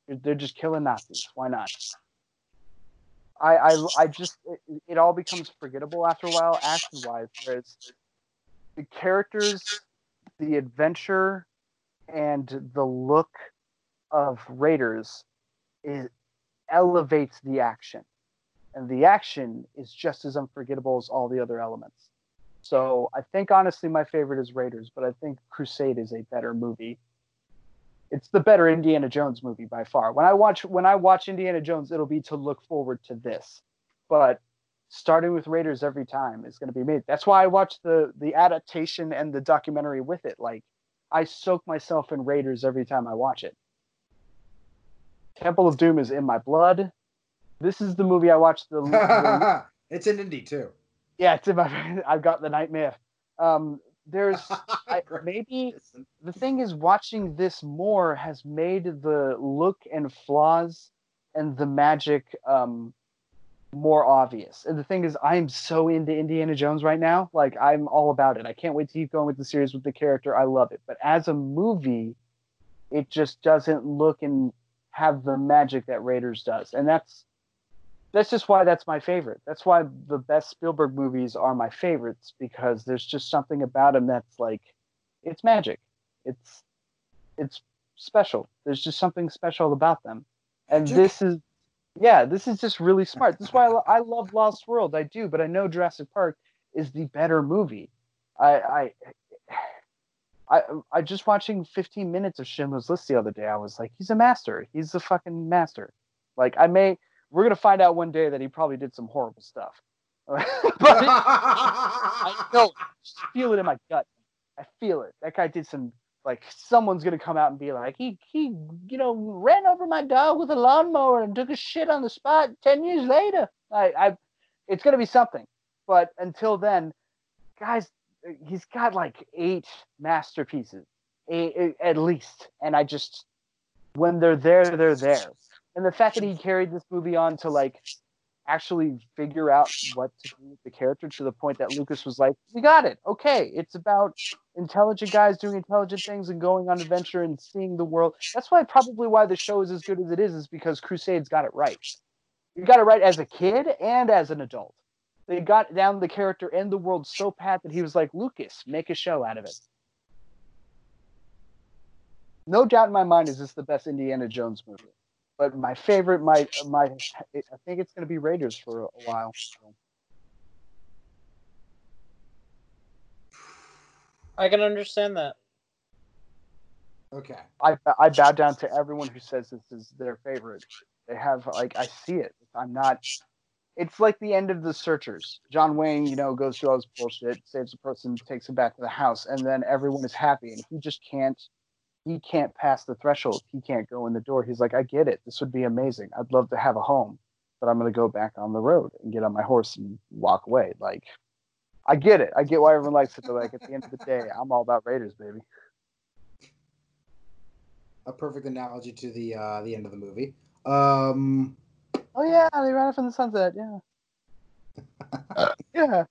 they're just killing Nazis. Why not? I I, I just it, it all becomes forgettable after a while, action wise. Whereas the characters, the adventure, and the look of Raiders it elevates the action. And the action is just as unforgettable as all the other elements. So I think honestly my favorite is Raiders, but I think Crusade is a better movie. It's the better Indiana Jones movie by far. When I watch when I watch Indiana Jones, it'll be to look forward to this. But starting with Raiders every time is going to be made. That's why I watch the the adaptation and the documentary with it. Like I soak myself in Raiders every time I watch it. Temple of Doom is in my blood. This is the movie I watched the. <laughs> the it's in indie too. Yeah, it's in my. <laughs> I've got the nightmare. Um, there's <laughs> I, maybe the thing is watching this more has made the look and flaws and the magic um, more obvious. And the thing is, I'm so into Indiana Jones right now. Like, I'm all about it. I can't wait to keep going with the series with the character. I love it. But as a movie, it just doesn't look and have the magic that Raiders does. And that's that's just why that's my favorite. That's why the best Spielberg movies are my favorites because there's just something about them that's like it's magic. It's it's special. There's just something special about them. And this is yeah, this is just really <laughs> smart. This is why I, I love Lost World. I do, but I know Jurassic Park is the better movie. I, I, <sighs> I, I just watching 15 minutes of Schindler's List the other day. I was like, he's a master. He's a fucking master. Like, I may, we're gonna find out one day that he probably did some horrible stuff. <laughs> but <laughs> I know, feel it in my gut. I feel it. That guy did some like someone's gonna come out and be like, he he you know ran over my dog with a lawnmower and took a shit on the spot. Ten years later, I, I it's gonna be something. But until then, guys, he's got like eight masterpieces, eight, at least, and I just when they're there, they're there. And the fact that he carried this movie on to like actually figure out what to do with the character to the point that Lucas was like, "We got it. Okay, it's about intelligent guys doing intelligent things and going on adventure and seeing the world." That's why probably why the show is as good as it is is because Crusades got it right. You got it right as a kid and as an adult. They got down the character and the world so pat that he was like, "Lucas, make a show out of it." No doubt in my mind is this the best Indiana Jones movie but my favorite might might I think it's going to be Raiders for a while. I can understand that. Okay. I I bow down to everyone who says this is their favorite. They have like I see it. I'm not. It's like the end of the Searchers. John Wayne, you know, goes through all this bullshit, saves a person, takes him back to the house, and then everyone is happy, and he just can't he can't pass the threshold. He can't go in the door. He's like, I get it. This would be amazing. I'd love to have a home, but I'm going to go back on the road and get on my horse and walk away. Like, I get it. I get why everyone likes it. But like at the end of the day, I'm all about Raiders, baby. A perfect analogy to the uh, the end of the movie. Um, oh yeah, they ran off in the sunset. Yeah. <laughs> yeah.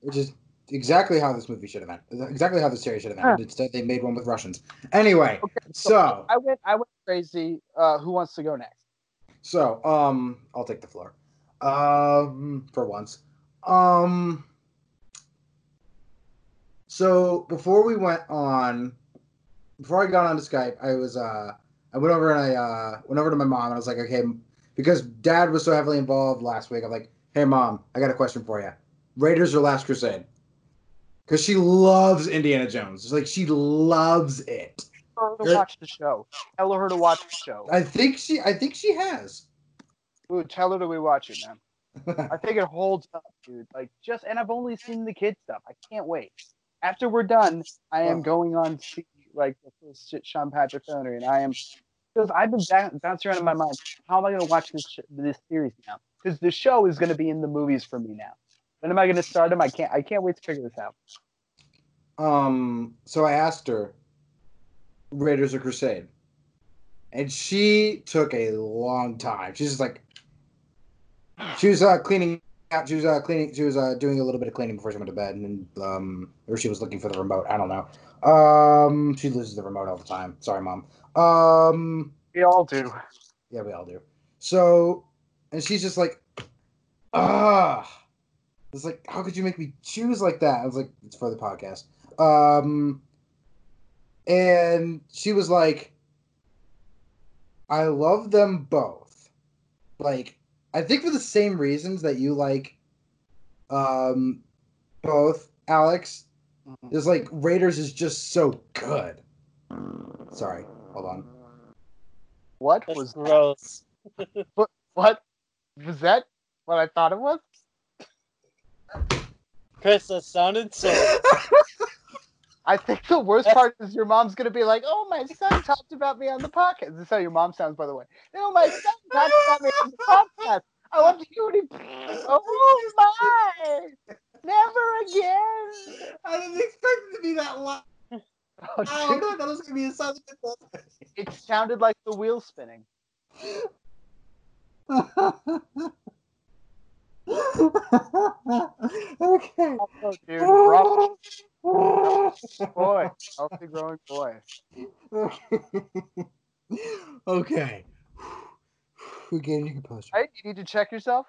Which is exactly how this movie should have ended. Exactly how the series should have ended. Huh. Instead, they made one with Russians. Anyway, okay, so, so, I went. I went crazy. Uh, who wants to go next? So, um, I'll take the floor. Um, for once. Um. So before we went on, before I got onto Skype, I was uh, I went over and I uh went over to my mom and I was like, okay, because Dad was so heavily involved last week. I'm like, hey mom, I got a question for you. Raiders or Last Crusade? Because she loves Indiana Jones. It's like she loves it. Tell her to watch the show. Tell her to watch the show. I think she. I think she has. Ooh, tell her to rewatch it, man. <laughs> I think it holds up, dude. Like just, and I've only seen the kid stuff. I can't wait. After we're done, I am oh. going on to see like the first Sean Patrick owner, and I am because I've been bouncing around in my mind. How am I going to watch this this series now? Because the show is going to be in the movies for me now. When am I going to start him? I can't. I can't wait to figure this out. Um. So I asked her, Raiders of Crusade. And she took a long time. She's just like she was uh, cleaning out she was uh, cleaning she was uh, doing a little bit of cleaning before she went to bed and um or she was looking for the remote. I don't know. Um she loses the remote all the time. Sorry, mom. Um We all do. yeah, we all do. So and she's just like ah it's like how could you make me choose like that? I was like, it's for the podcast. Um and she was like I love them both. Like, I think for the same reasons that you like um both, Alex. Mhm. Is like Raiders is just so good. Sorry, hold on. What That's was gross. <laughs> what was that? What I thought it was? Chris, that sounded so. <laughs> I think the worst part is your mom's gonna be like, "Oh, my son talked about me on the podcast." This is how your mom sounds, by the way. Oh, my son talked about me on the podcast. I love to hear what he. <laughs> Oh my! Never again. I didn't expect it to be that loud. Oh, I dude, thought that was gonna be a sound. it sounded like the wheel spinning. <laughs> okay. Oh, dude, bravo, boy, healthy growing boy. okay. Regain your composure. Hey, you need to check yourself.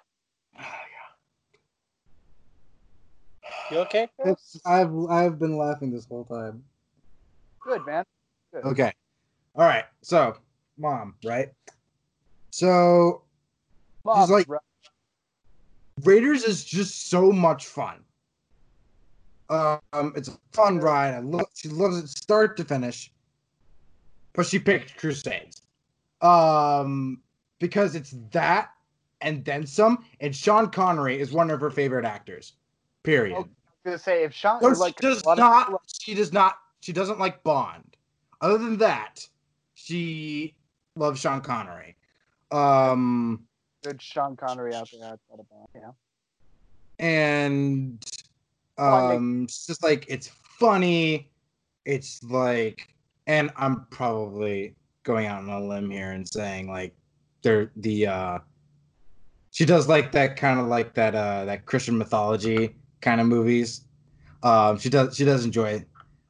You okay? It's, I've I've been laughing this whole time. Good man. Okay. All right. So, mom, right? So, Mom's like- right. Raiders is just so much fun. Um, it's a fun ride. I love. She loves it start to finish. But she picked Crusades, um, because it's that and then some. And Sean Connery is one of her favorite actors. Period. Okay. I was gonna say if Sean like she does a lot of not. She does not. She doesn't like Bond. Other than that, she loves Sean Connery. Um, good Sean Connery out there outside of Bond. Yeah. and um, it's just like it's funny. It's like, and I'm probably going out on a limb here and saying like, they're the uh, she does like that kind of like that uh that Christian mythology kind of movies. Um, she does she does enjoy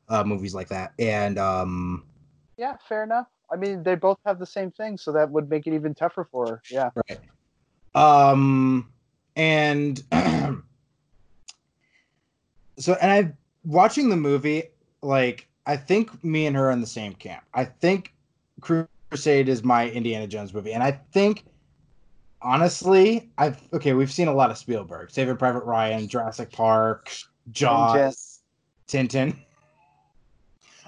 uh movies like that, and um, Yeah, fair enough. I mean, they both have the same thing, so that would make it even tougher for her. Yeah. Right. Um, and <clears throat> so, and I watching the movie, like, I think me and her are in the same camp. I think Crusade is my Indiana Jones movie, and I think, honestly, I've okay. We've seen a lot of Spielberg, Saving Private Ryan, Jurassic Park, Jaws, Tintin.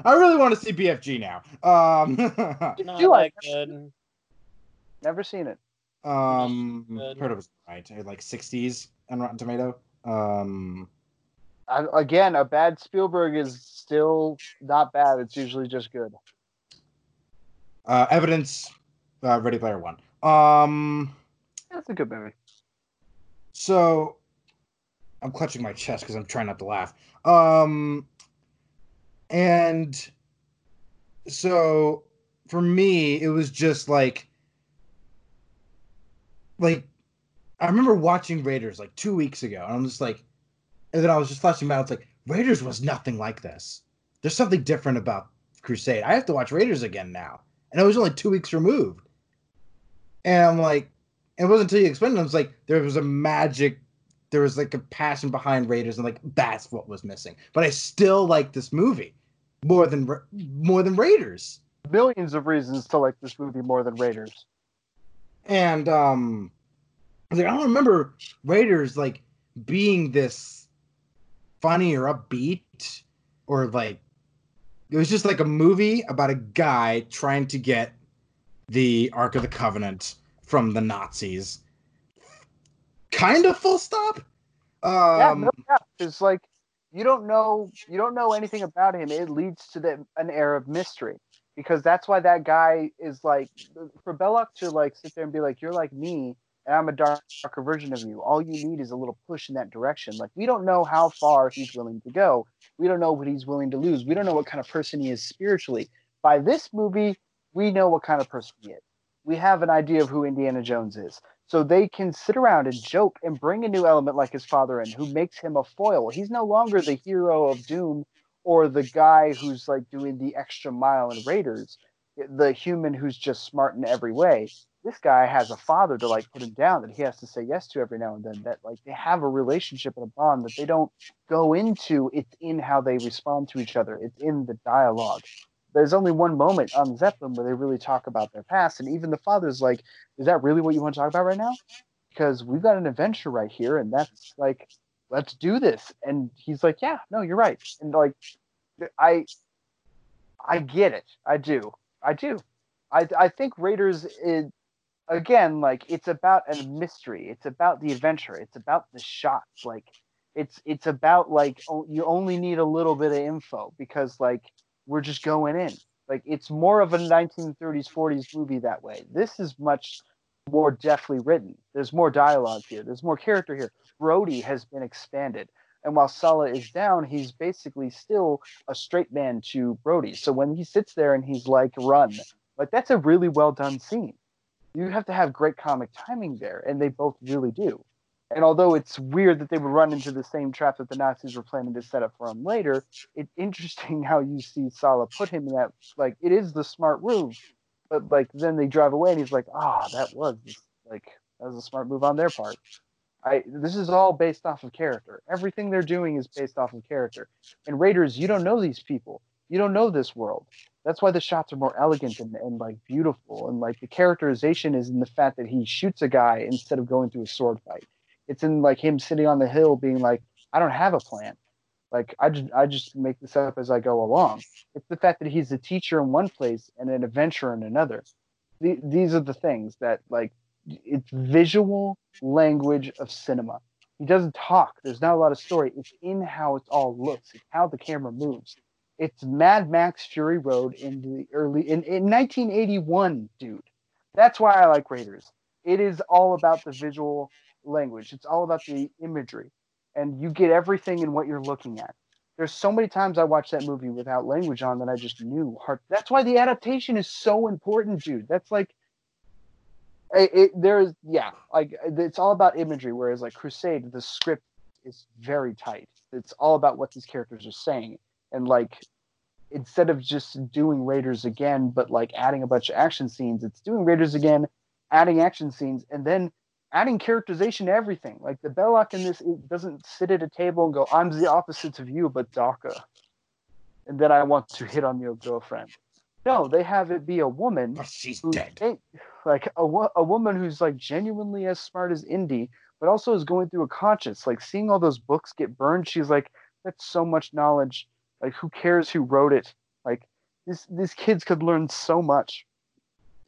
I really want to see BFG now. Um, <laughs> Not do that I- good. Never seen it. Um, Good. heard it was right, like sixties on Rotten Tomato. Um, I, again, a bad Spielberg is still not bad. It's usually just good. uh, Evidence, uh, Ready Player One. Um, That's a good movie. so I'm clutching my chest because I'm trying not to laugh. Um, and so for me, it was just like, like I remember watching Raiders like two weeks ago, and I'm just like, and then I was just flashing back. It's like Raiders was nothing like this. There's something different about Crusade. I have to watch Raiders again now, and it was only two weeks removed. And I'm like, it wasn't until you explained it, I was like, there was a magic, there was like a passion behind Raiders, and like that's what was missing. But I still like this movie more than more than Raiders. Millions of reasons to like this movie more than Raiders. And um I like, I don't remember Raiders like being this funny or upbeat or like it was just like a movie about a guy trying to get the Ark of the Covenant from the Nazis. Kind of full stop. yeah, Um no, yeah. It's like you don't know you don't know anything about him. It leads to the, an air of mystery because that's why that guy is like for Belloq to like sit there and be like, "You're like me, and I'm a dark, darker version of you." All you need is a little push in that direction. Like we don't know how far he's willing to go. We don't know what he's willing to lose. We don't know what kind of person he is spiritually. By this movie, we know what kind of person he is. We have an idea of who Indiana Jones is. So they can sit around and joke and bring a new element like his father in, who makes him a foil. He's no longer the hero of Doom or the guy who's like doing the extra mile in Raiders, the human who's just smart in every way. This guy has a father to like put him down that he has to say yes to every now and then. That like they have a relationship and a bond that they don't go into. It's in how they respond to each other. It's in the dialogue there's only one moment on Zeppelin where they really talk about their past, and even the father's like, "Is that really what you want to talk about right now?" Because we've got an adventure right here, and that's like, let's do this. And he's like, "Yeah, no, you're right." And like, I, I get it. I do. I do. I I think Raiders is again like it's about a mystery. It's about the adventure. It's about the shots. Like, it's it's about like you only need a little bit of info because like we're just going in. Like it's more of a 1930s 40s movie that way. This is much more deftly written. There's more dialogue here. There's more character here. Brody has been expanded. And while Sallah is down, he's basically still a straight man to Brody. So when he sits there and he's like, run, like that's a really well done scene. You have to have great comic timing there, and they both really do. And although it's weird that they would run into the same trap that the Nazis were planning to set up for him later, it's interesting <laughs> how you see Sallah put him in that. Like, it is the smart move, but like then they drive away and he's like, ah, oh, that was like that was a smart move on their part. I this is all based off of character. Everything they're doing is based off of character. And Raiders, you don't know these people. You don't know this world. That's why the shots are more elegant and, and like beautiful. And like the characterization is in the fact that he shoots a guy instead of going through a sword fight it's in like him sitting on the hill being like, I don't have a plan. Like I just I just make this up as I go along. It's the fact that he's a teacher in one place and an adventurer in another. The, these are the things that like it's visual language of cinema. He doesn't talk. There's not a lot of story. It's in how it all looks. It's how the camera moves. It's Mad Max Fury Road in the early in, in 1981, dude. That's why I like Raiders. It is all about the visual language. It's all about the imagery, and you get everything in what you're looking at. There's so many times I watched that movie without language on that I just knew. Heart. That's why the adaptation is so important, dude. That's like, it, it, there's yeah, like it's all about imagery. Whereas like Crusade, the script is very tight. It's all about what these characters are saying, and like instead of just doing Raiders again, but like adding a bunch of action scenes, it's doing Raiders again, adding action scenes, and then adding characterization to everything. Like the Belloq in this doesn't sit at a table and go, "I'm the opposites of you, but DACA," and then I want to hit on your girlfriend. No, they have it be a woman. But she's dead. Like a, a woman who's like genuinely as smart as Indy, but also is going through a conscience. Like seeing all those books get burned, she's like, "That's so much knowledge. Like who cares who wrote it? Like this, these kids could learn so much."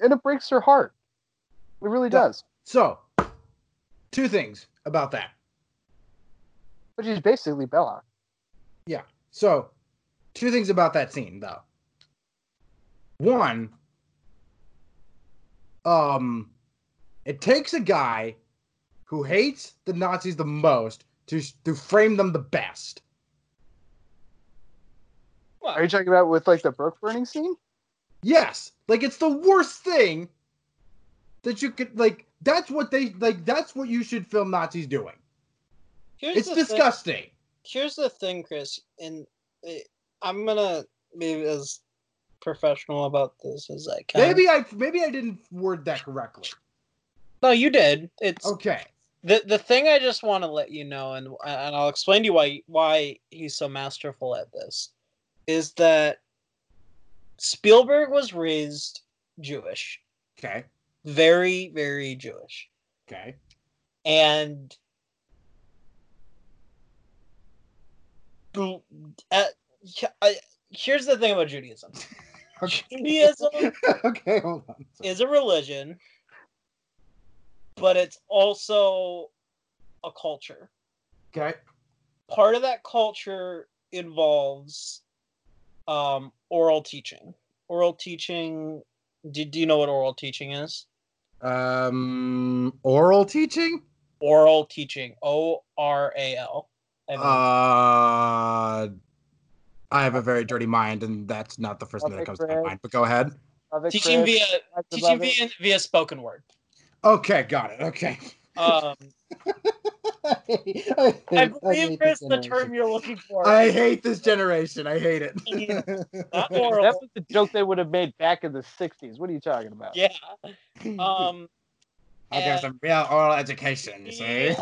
And it breaks her heart. It really does. So two things about that. But she's basically Belloq. Yeah. So, two things about that scene, though. One, um, it takes a guy who hates the Nazis the most to to frame them the best. What? Are you talking about with like the book burning scene? Yes, like it's the worst thing that you could like that's what they like. That's what you should film Nazis doing. Here's it's disgusting. Thing. Here's the thing, Chris, and eh, I'm gonna be as professional about this as I can. Maybe I maybe I didn't word that correctly. No, you did. It's okay. The the thing I just want to let you know, and and I'll explain to you why why he's so masterful at this, is that Spielberg was raised Jewish. Okay very very Jewish. Okay. And uh, here's the thing about Judaism. <laughs> okay. Judaism <laughs> okay, hold on. is a religion, but it's also a culture. Okay. Part of that culture involves um, oral teaching. Oral teaching. Do, do you know what oral teaching is? Um, oral teaching. Oral teaching. O R A L. Uh, I have a very dirty mind, and that's not the first thing that Okay, comes to my mind. But go ahead. It, Teaching Chris. via teaching via via spoken word. Okay, got it. Okay. Um, <laughs> <laughs> I believe Chris the term you're looking for. I hate this generation. I hate it. <laughs> Not That was the joke they would have made back in the '60s. What are you talking about? Yeah. <laughs> Um, I'll give some real oral education. You see?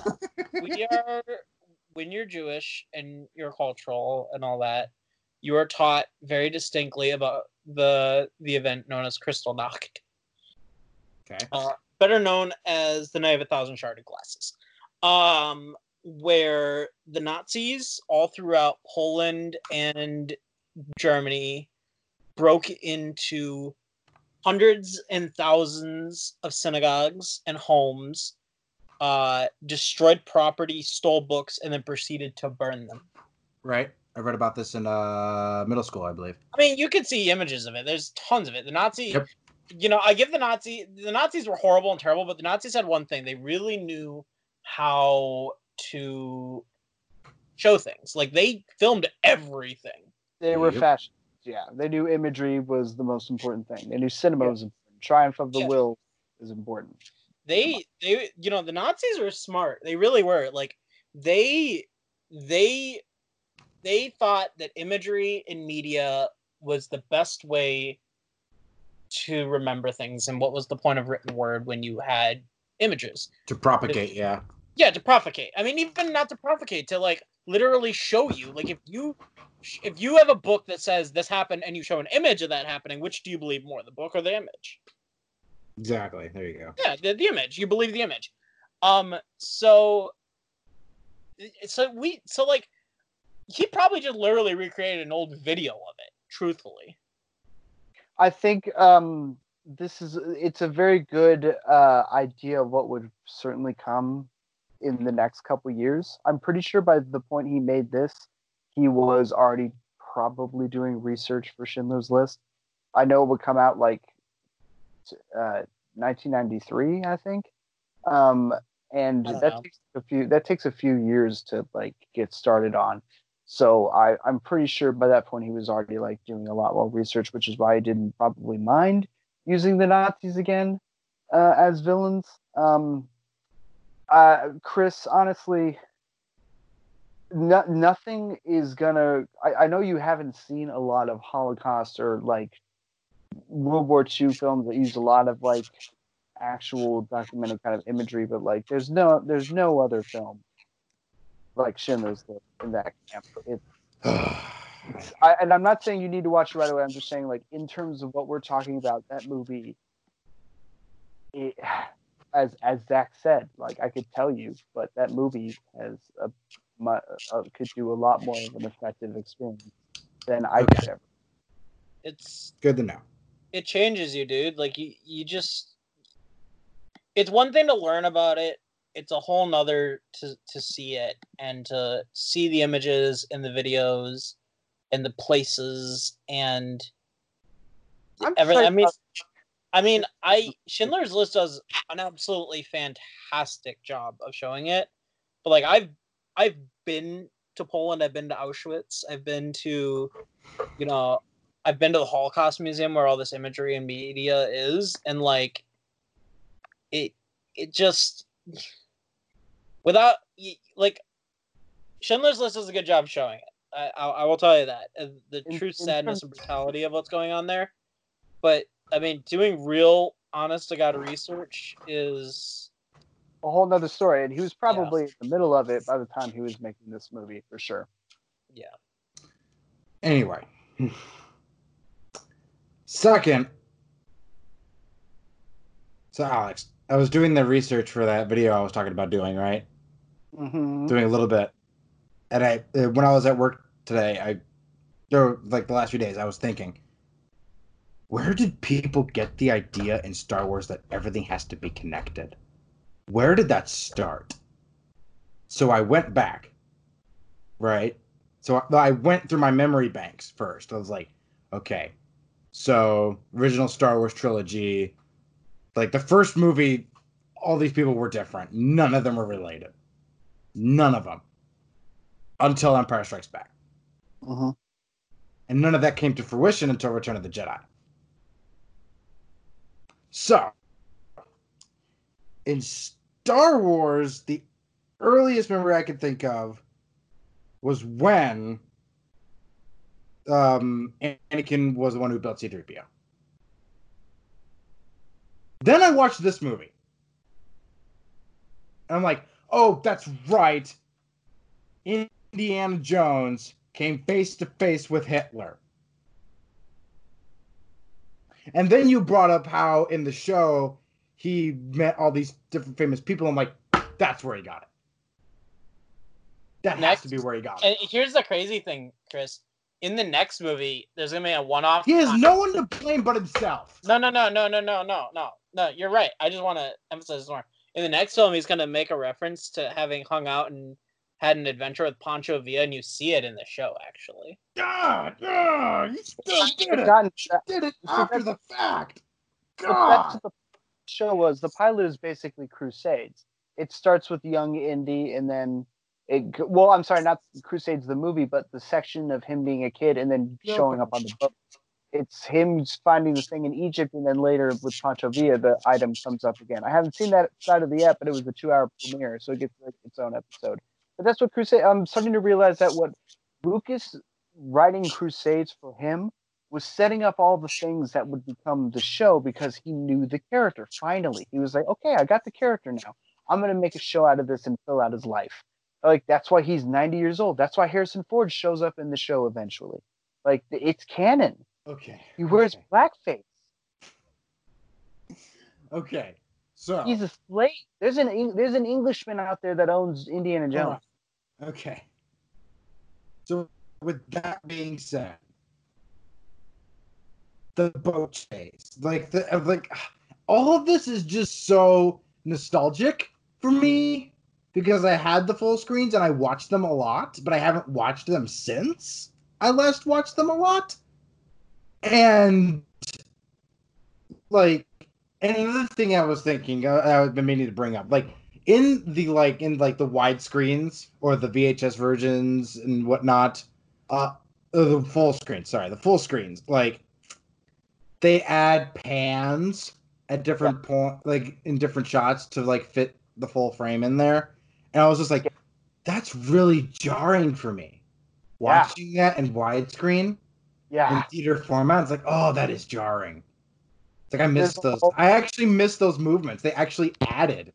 We are when you're Jewish and you're cultural and all that, you are taught very distinctly about the the event known as Kristallnacht, Okay. uh, better known as the Night of a Thousand Sharded Glasses, um, where the Nazis all throughout Poland and Germany broke into hundreds and thousands of synagogues and homes uh, destroyed property, stole books, and then proceeded to burn them. Right. I read about this in uh middle school, I believe. I mean, you can see images of it. There's tons of it. The Nazi, Yep. you know, I give the Nazi, the Nazis were horrible and terrible, but the Nazis had one thing: they really knew how to show things. Like they filmed everything. They were Yep. fashion. Yeah, they knew imagery was the most important thing. They knew cinema Yeah. was important. Triumph of the Yeah. will is important. they they you know the nazis were smart they really were like they they they thought that imagery in media was the best way to remember things and what was the point of written word when you had images To propagate, yeah. Yeah to propagate. I mean even not to propagate to like literally show you like if you if you have a book that says this happened and you show an image of that happening which do you believe more the book or the image? Exactly. There you go. yeah the, the image. You believe the image. Um so so we so like he probably just literally recreated an old video of it truthfully. I think um, this is it's a very good uh, idea of what would certainly come in the next couple years. I'm pretty sure by the point he made this, he was already probably doing research for Schindler's List. I know it would come out like uh, 1993, I think, um, and I that know. takes a few that takes a few years to like get started on. So I, I'm pretty sure by that point he was already like doing a lot more research, which is why he didn't probably mind using the Nazis again uh, as villains. Um, uh, Chris, honestly, no, nothing is gonna. I, I know you haven't seen a lot of Holocaust or like World War II films that use a lot of like actual documented kind of imagery, but like there's no there's no other film like Schindler's List in that camp. It, <sighs> I, and I'm not saying you need to watch it right away. I'm just saying, like, in terms of what we're talking about, that movie, it, as as Zach said, like I could tell you, but that movie has a, mu- uh, could do a lot more of an effective experience than I could ever. it's Good to know. it changes you dude like you you just it's one thing to learn about it it's a whole nother to to see it and to see the images and the videos and the places and I'm everything. I mean, about- I mean, I Schindler's List does an absolutely fantastic job of showing it. But like, I've I've been to Poland. I've been to Auschwitz. I've been to, you know, I've been to the Holocaust Museum where all this imagery and media is, and like, it it just without like Schindler's List does a good job showing it. I, I, I will tell you that uh, the true sadness and brutality of what's going on there. But I mean, doing real, honest to god research is a whole nother story, and he was probably in the middle of it by the time he was making this movie for sure. yeah. Anyway. Second. So Alex, I was doing the research for that video I was talking about doing, right? Mm-hmm. Doing a little bit. And I uh, when I was at work today, I there like the last few days, I was thinking, where did people get the idea in Star Wars that everything has to be connected? Where did that start? So I went back, right? So I, went through my memory banks first. I was like, okay, so original Star Wars trilogy, like the first movie, all these people were different. None of them were related. None of them. Until Empire Strikes Back. Mm-hmm. And none of that came to fruition until Return of the Jedi. So, in Star Wars, the earliest memory I could think of was when um, Anakin was the one who built C3PO. Then I watched this movie. And I'm like, oh, that's right. Indiana Jones came face to face with Hitler. And then you brought up how in the show he met all these different famous people. I'm like, that's where he got it. That Next- has to be where he got it. And here's the crazy thing, Chris. In the next movie, there's gonna be a one-off. He has no one to blame but himself. No, no, no, no, no, no, no, no, no. You're right. I just want to emphasize this more. In the next film, he's gonna make a reference to having hung out and had an adventure with Pancho Villa, and you see it in the show, actually. God, God, you still did it. Gotten, You did it after the fact. But that's God. the show was. The pilot is basically Crusades. It starts with young Indy, and then it. Well, I'm sorry, not Crusades the movie, but the section of him being a kid and then No. showing up on the boat. It's him finding the thing in Egypt, and then later with Pancho Villa, the item comes up again. I haven't seen that side of the app, but it was a two-hour premiere, so it gets like, its own episode. But that's what Crusade. I'm starting to realize that what Lucas writing Crusades for him was setting up all the things that would become the show because he knew the character. Finally, he was like, "Okay, I got the character now. I'm gonna make a show out of this and fill out his life." Like that's why he's 90 years old. That's why Harrison Ford shows up in the show eventually. Like it's canon. Okay. He wears okay. blackface. Okay. So He's a slave. There's an there's an Englishman out there that owns Indiana Jones. Okay. So with that being said, the boat chase, like the like all of this is just so nostalgic for me because I had the full screens and I watched them a lot, but I haven't watched them since I last watched them a lot. And like and another thing I was thinking, uh, I, I've been meaning to bring up, like in the like in like the wide screens or the VHS versions and whatnot, uh, the full screen. Sorry, the full screens. Like they add pans at different point, like in different shots to like fit the full frame in there, and I was just like, that's really jarring for me. Yeah. Watching that in widescreen yeah, in theater format, it's like, oh, that is jarring. It's like I missed those. I actually missed those movements. They actually added.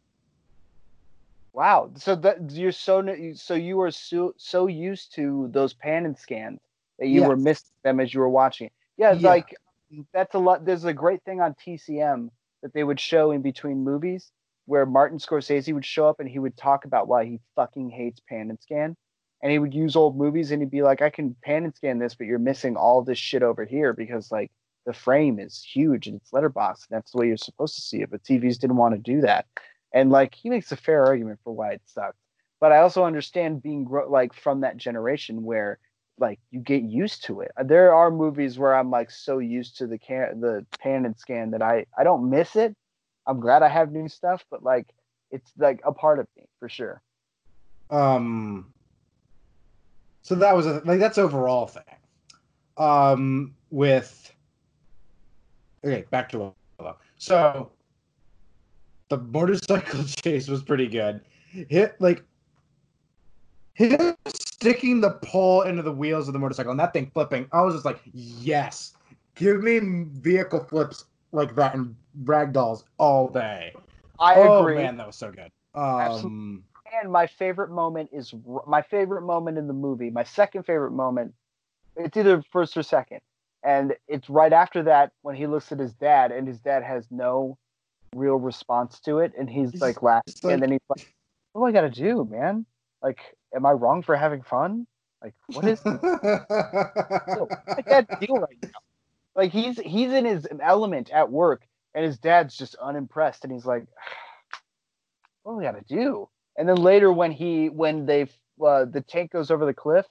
Wow. So that you're so so you were so so used to those pan and scans that you Yeah. were missing them as you were watching. it. Yeah, Yeah. like mm, that's a lot. There's a great thing on TCM that they would show in between movies where Martin Scorsese would show up and he would talk about why he fucking hates pan and scan. And he would use old movies and he'd be like, I can pan and scan this, but you're missing all this shit over here because like the frame is huge and it's letterbox and that's the way you're supposed to see it. But TVs didn't want to do that. And like he makes a fair argument for why it sucks. But I also understand being like from that generation where like you get used to it. There are movies where I'm like so used to the can the pan and scan that I I don't miss it. I'm glad I have new stuff, but like it's like a part of me for sure. Um. So that was a, like that's overall thing. Um. With. Okay, back to Willow. So. The motorcycle <laughs> chase was pretty good. Hit like. Him sticking the pole into the wheels of the motorcycle and that thing flipping. I was just like, yes, give me vehicle flips like that and ragdolls all day. I agree. oh agree. man, that was so good. Um. And my favorite moment is my favorite moment in the movie. My second favorite moment, it's either first or second, and it's right after that when he looks at his dad and his dad has no real response to it, and he's He's like laughing, like- and then he's like, "What do I got to do, man? Like, am I wrong for having fun? Like, what is <laughs> dad's deal right now? Like, he's he's in his element at work, and his dad's just unimpressed, and he's like, "What do we got to do?" And then later, when he when they uh, the tank goes over the cliff,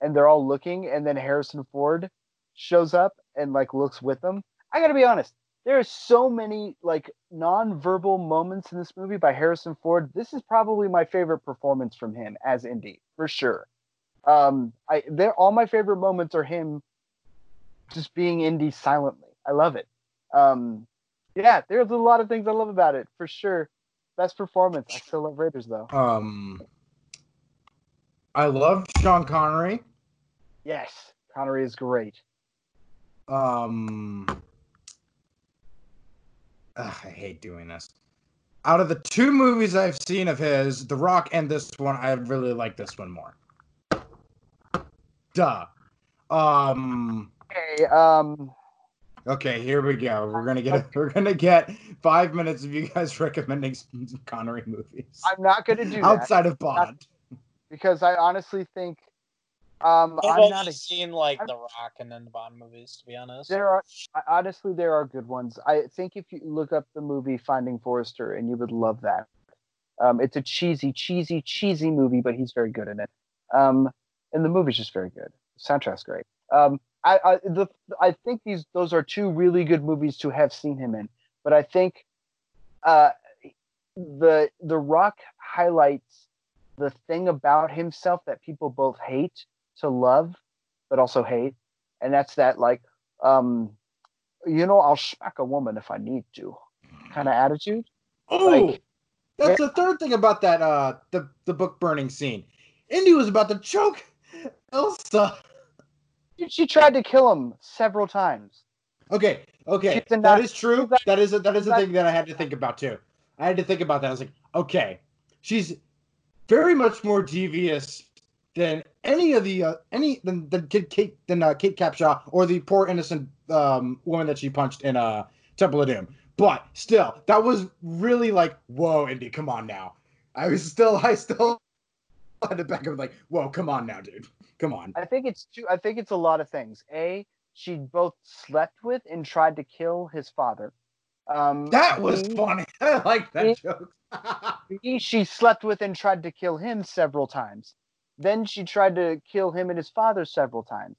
and they're all looking, and then Harrison Ford shows up and like looks with them. I got to be honest. There are so many like non-verbal moments in this movie by Harrison Ford. This is probably my favorite performance from him as Indy, for sure. Um, I there all my favorite moments are him just being indie silently. I love it. Um, yeah, there's a lot of things I love about it for sure. Best performance. I still love Raiders though. Um, I love Sean Connery. Yes, Connery is great. Um, ugh, I hate doing this. Out of the two movies I've seen of his, The Rock and this one, I really like this one more. Duh. Um. Okay. Um. Okay, here we go. We're gonna get we're gonna get five minutes of you guys <laughs> recommending Connery movies I'm not gonna do that outside of Bond. because I honestly think um, I've I'm not. A, seen like I'm- The Rock and then the Bond movies, to be honest. there are honestly there are good ones. I think if you look up the movie Finding Forrester, and you would love that. Um, it's a cheesy, cheesy, cheesy movie, but he's very good in it. Um, and the movie's just very good. soundtrack's great. Um, I, I the I think these those are two really good movies to have seen him in. But I think uh, the the Rock highlights the thing about himself that people both hate to love, but also hate, and that's that like um, you know I'll smack a woman if I need to kind of attitude. Oh, Like- that's the third thing about that uh the the book burning scene. Indy was about to choke <laughs> Elsa. She tried to kill him several times. Okay, okay, that Nazi. is true. A- That is a, that is a- thing that I had to think about too. I had to think about that. I was like, okay, she's very much more devious than any of the uh, any than than Kate, Kate than uh, Kate Capshaw or the poor innocent um, woman that she punched in uh, Temple of Doom. But still, that was really like, whoa, Indy, come on now. I was still, I still <laughs> had to back up like, whoa, come on now, dude, come on. I think it's two. I think it's a lot of things. A, she both slept with and tried to kill his father. Um, That was B, funny. <laughs> I like that Me- joke. <laughs> B, she slept with and tried to kill him several times. Then she tried to kill him and his father several times.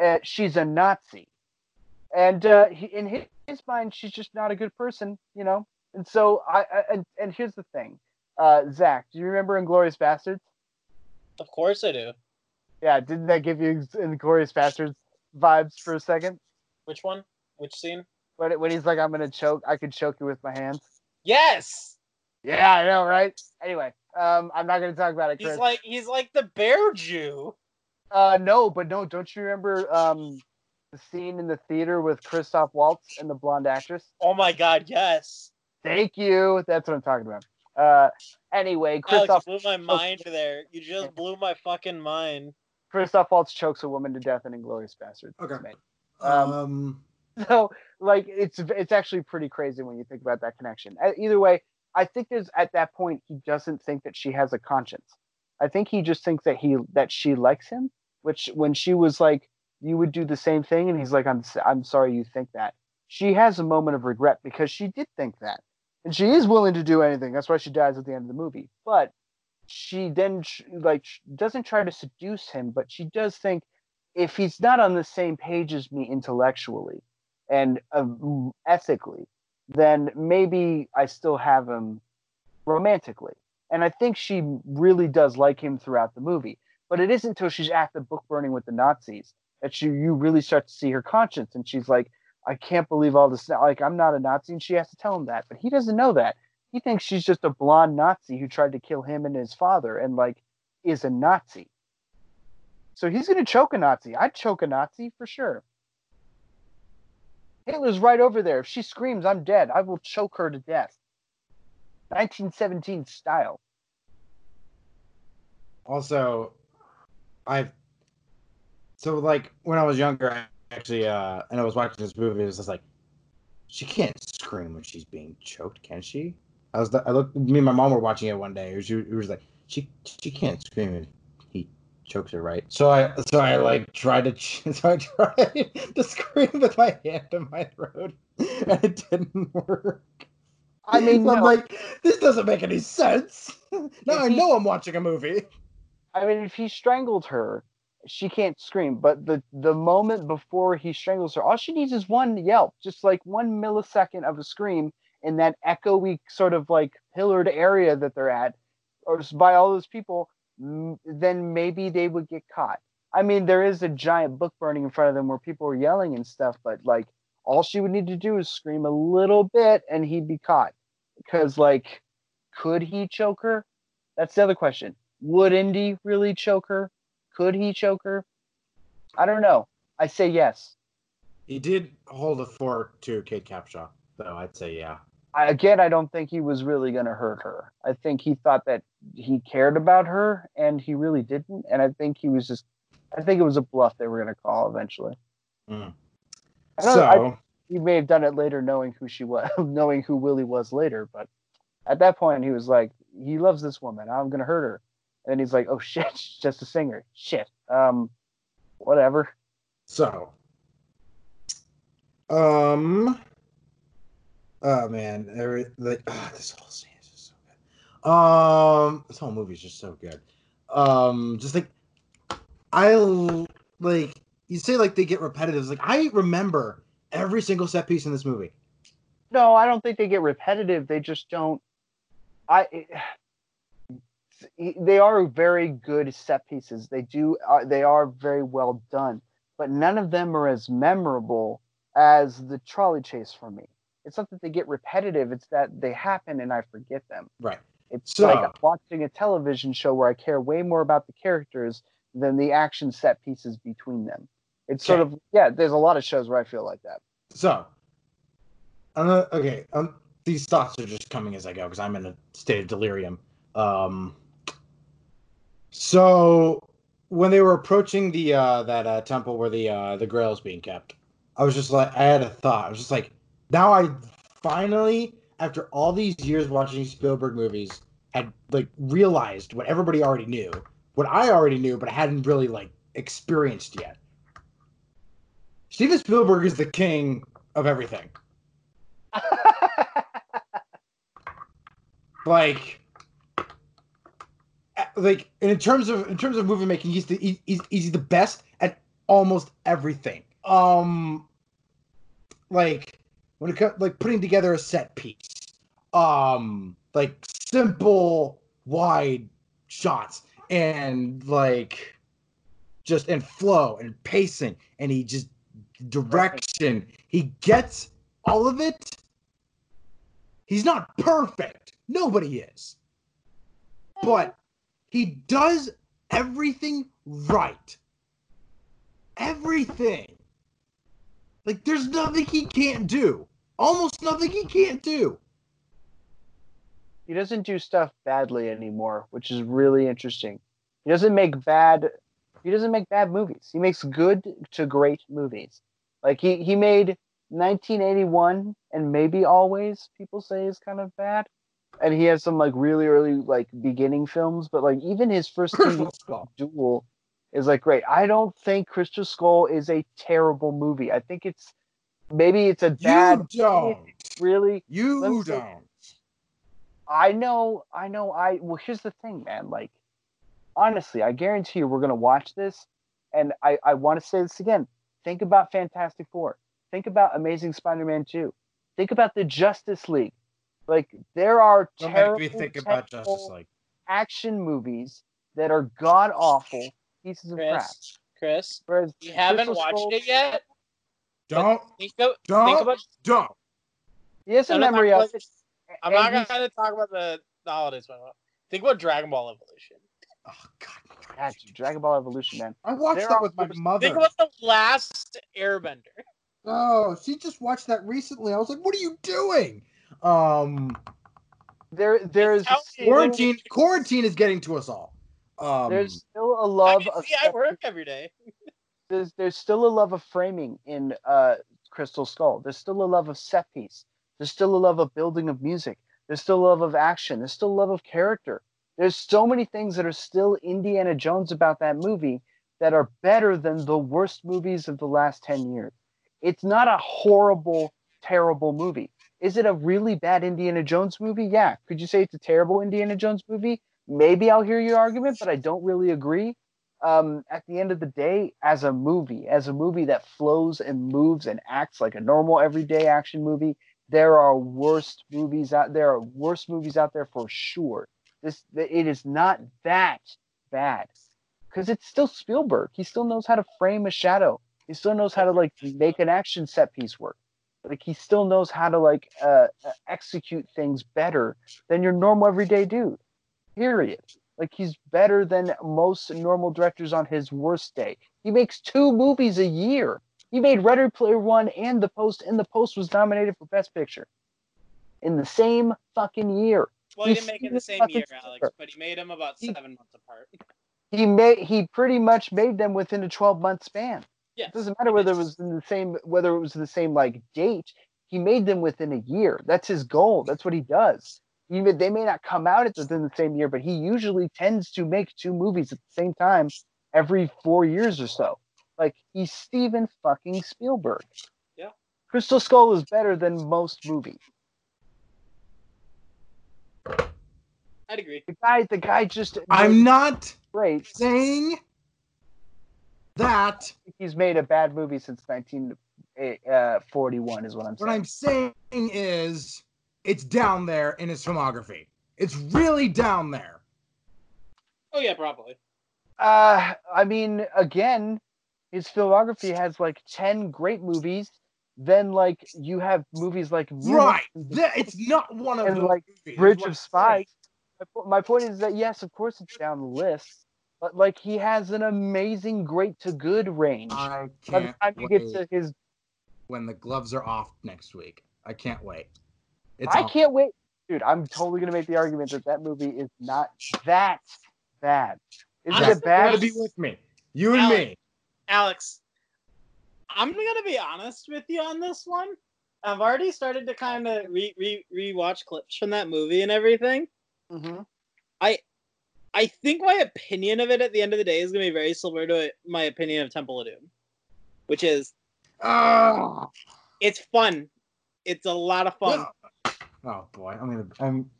Uh, she's a Nazi, and uh, he, in his, his mind, she's just not a good person, you know. And so, I, I and, and here's the thing, uh, Zach, do you remember Inglourious Basterds? Of course I do. Yeah, didn't that give you Inglourious Basterds vibes for a second? Which one? Which scene? When, when he's like, I'm gonna choke, I could choke you with my hands. Yes. Yeah, I know, right? Anyway, um, I'm not gonna talk about it, He's like he's like the bear Jew. uh, no, but no, don't you remember um the scene in the theater with Christoph Waltz and the blonde actress? Oh my god, yes. Thank you. That's what I'm talking about. Uh, anyway, Alex Christoph blew my mind there. You just blew my fucking mind. Christoph Waltz chokes a woman to death in Inglourious Basterds. Okay. Um, um <laughs> so like it's it's actually pretty crazy when you think about that connection. Uh, Either way, I think there's at that point he doesn't think that she has a conscience. I think he just thinks that he that she likes him. Which when she was like, "You would do the same thing," and he's like, "I'm I'm sorry you think that." She has a moment of regret because she did think that, and she is willing to do anything. That's why she dies at the end of the movie. But she then like doesn't try to seduce him, but she does think if he's not on the same page as me intellectually and uh, ethically, then maybe I still have him romantically. And I think she really does like him throughout the movie. But it isn't until she's at the book burning with the Nazis that she, you really start to see her conscience. And she's like, I can't believe all this. Like, I'm not a Nazi. And she has to tell him that. But he doesn't know that. He thinks she's just a blonde Nazi who tried to kill him and his father and, like, is a Nazi. So he's going to choke a Nazi. I'd choke a Nazi for sure. Hitler's right over there. If she screams, I'm dead. I will choke her to death. 1917 style. also I've so like when I was younger I actually uh and I was watching this movie it was just like she can't scream when she's being choked, can she? I was I looked me and my mom were watching it one day. It was, was like she she can't scream chokes her, right? So I so I like tried to <laughs> so I tried <laughs> to scream with my hand in my throat <laughs> and it didn't work. I mean, So I'm like, this doesn't make any sense. now I know I'm watching a movie. I mean, if he strangled her, she can't scream. But the the moment before he strangles her, all she needs is one yelp, just like one millisecond of a scream in that echoey sort of like pillared area that they're at, or by all those people. Then maybe they would get caught. I mean, there is a giant book burning in front of them where people are yelling and stuff, but like all she would need to do is scream a little bit and he'd be caught. Because like, could he choke her? That's the other question. Would Indy really choke her? Could he choke her? I don't know. I say yes. He did hold a fort to Kate Capshaw, though. I'd say yeah. Again, I don't think he was really going to hurt her. I think he thought that he cared about her, and he really didn't. And I think he was just, I think it was a bluff they were going to call eventually. Mm. So, I- He may have done it later, knowing who she was, <laughs> knowing who Willie was later. But at that point, he was like, he loves this woman. I'm going to hurt her. And he's like, oh <laughs> shit, she's just a singer. Shit. Um, whatever. so, um, oh man, every like ah, this whole scene is just so good. Um, this whole movie is just so good. Um, just like I like you say, like they get repetitive. It's Like I remember every single set piece in this movie. No, I don't think they get repetitive. They just don't. I. They are very good set pieces. They do. Uh, they are very well done, but none of them are as memorable as the trolley chase for me. It's not that they get repetitive. It's that they happen and I forget them. Right. It's So- like watching a television show where I care way more about the characters than the action set pieces between them. It's sort of yeah. There's a lot of shows where I feel like that. So, okay. Um, these thoughts are just coming as I go because I'm in a state of delirium. Um, so when they were approaching the uh, that uh, temple where the uh, the Grail is being kept, I was just like, I had a thought. I was just like, now I finally, after all these years watching Spielberg movies, had like realized what everybody already knew, what I already knew, but I hadn't really like experienced yet. Steven Spielberg is the king of everything. <laughs> Like, uh, like and in terms of in terms of movie making, he's the he- he's, he's the best at almost everything. Um, like when it comes like putting together a set piece, um, like simple wide shots and like just and flow and pacing and he just direction he gets all of it. He's not perfect. Nobody is. But he does everything right. Everything. Like there's nothing he can't do almost nothing he can't do he doesn't do stuff badly anymore, which is really interesting. He doesn't make bad he doesn't make bad movies. He makes good to great movies. Like he he made 1941 and maybe always people say is kind of bad. And he has some like really early like beginning films, but like even his first Crystal TV Skull. Duel is like great. I don't think Crystal Skull is a terrible movie. I think it's maybe it's a bad you don't really you don't I know, I know. I well, here's the thing, man. Like, honestly, I guarantee you, we're gonna watch this, and I I want to say this again. Think about Fantastic Four. Think about Amazing Spider-Man Two. Think about the Justice League. Like, there are don't terrible, make me think about terrible justice league action movies that are god awful pieces of crap. Chris, Chris, Whereas you haven't watched Skull- it yet. Don't Think, of, don't think about. don't He has a I'm not memory talking of about- I'm not going to kind of talk about the, the holidays. but Think about Dragon Ball Evolution. oh god God, Dragon Ball Evolution, man. i watched There that with my mother Think about the last Airbender. <laughs> Oh, she just watched that recently. I was like, "What are you doing?" Um, There, there's quarantine. Quarantine is getting to us all. Um, there's still a love I, of see, I work every day. There's there's still a love of framing in uh, Crystal Skull. There's still a love of set piece. There's still a love of building of music. There's still a love of action. There's still a love of character. There's so many things that are still Indiana Jones about that movie that are better than the worst movies of the last 10 years. It's not a horrible, terrible movie. Is it a really bad Indiana Jones movie? Yeah. Could you say it's a terrible Indiana Jones movie? Maybe I'll hear your argument, but I don't really agree um, at the end of the day, as a movie, as a movie that flows and moves and acts like a normal everyday action movie, there are worst movies out there are worse movies out there for sure. This it is not that bad. because it's still Spielberg. He still knows how to frame a shadow. He still knows how to like make an action set piece work. Like he still knows how to like uh, uh, execute things better than your normal everyday dude. Period. Like he's better than most normal directors on his worst day. He makes two movies a year. He made Ready Player One and The Post, and The Post was nominated for Best Picture in the same fucking year. Well, he He's didn't make it the same year, Alex, but he made them about He- seven months apart. He made he pretty much made them within a 12 month span. Yeah. It doesn't matter whether it was in the same whether it was the same like date. He made them within a year. That's his goal. That's what he does. Even they may not come out at within the same year, but he usually tends to make two movies at the same time every four years or so. Like he's Steven fucking Spielberg. Yeah. Crystal Skull is better than most movies. I'd agree. The guy, the guy just I'm not great. saying that. He's made a bad movie since 1941, eh, uh, is what I'm What. I'm saying is it's down there in his filmography. It's really down there. Oh yeah, probably. Uh, I mean, again, his filmography has like 10 great movies. Then, like, you have movies like Munich Right. and Th- It's not one of And, those like, movies, Bridge of I'm Spies. My, point is that, yes, of course it's down the list, but like, he has an amazing great to good range. saying. I By the can't time you wait get to his, when the gloves are off next week. I can't wait. It's I awful. can't wait. Dude, I'm totally going to make the argument that that movie is not that bad. Is I'm it a you bad gotta be with me. You and Alex. me. Alex, I'm gonna be honest with you on this one. I've already started to kind of re re rewatch clips from that movie and everything. Mhm. I think my opinion of it at the end of the day is gonna be very similar to my opinion of Temple of Doom, which is Oh, it's fun. It's a lot of fun. Oh boy, I'm gonna. I'm.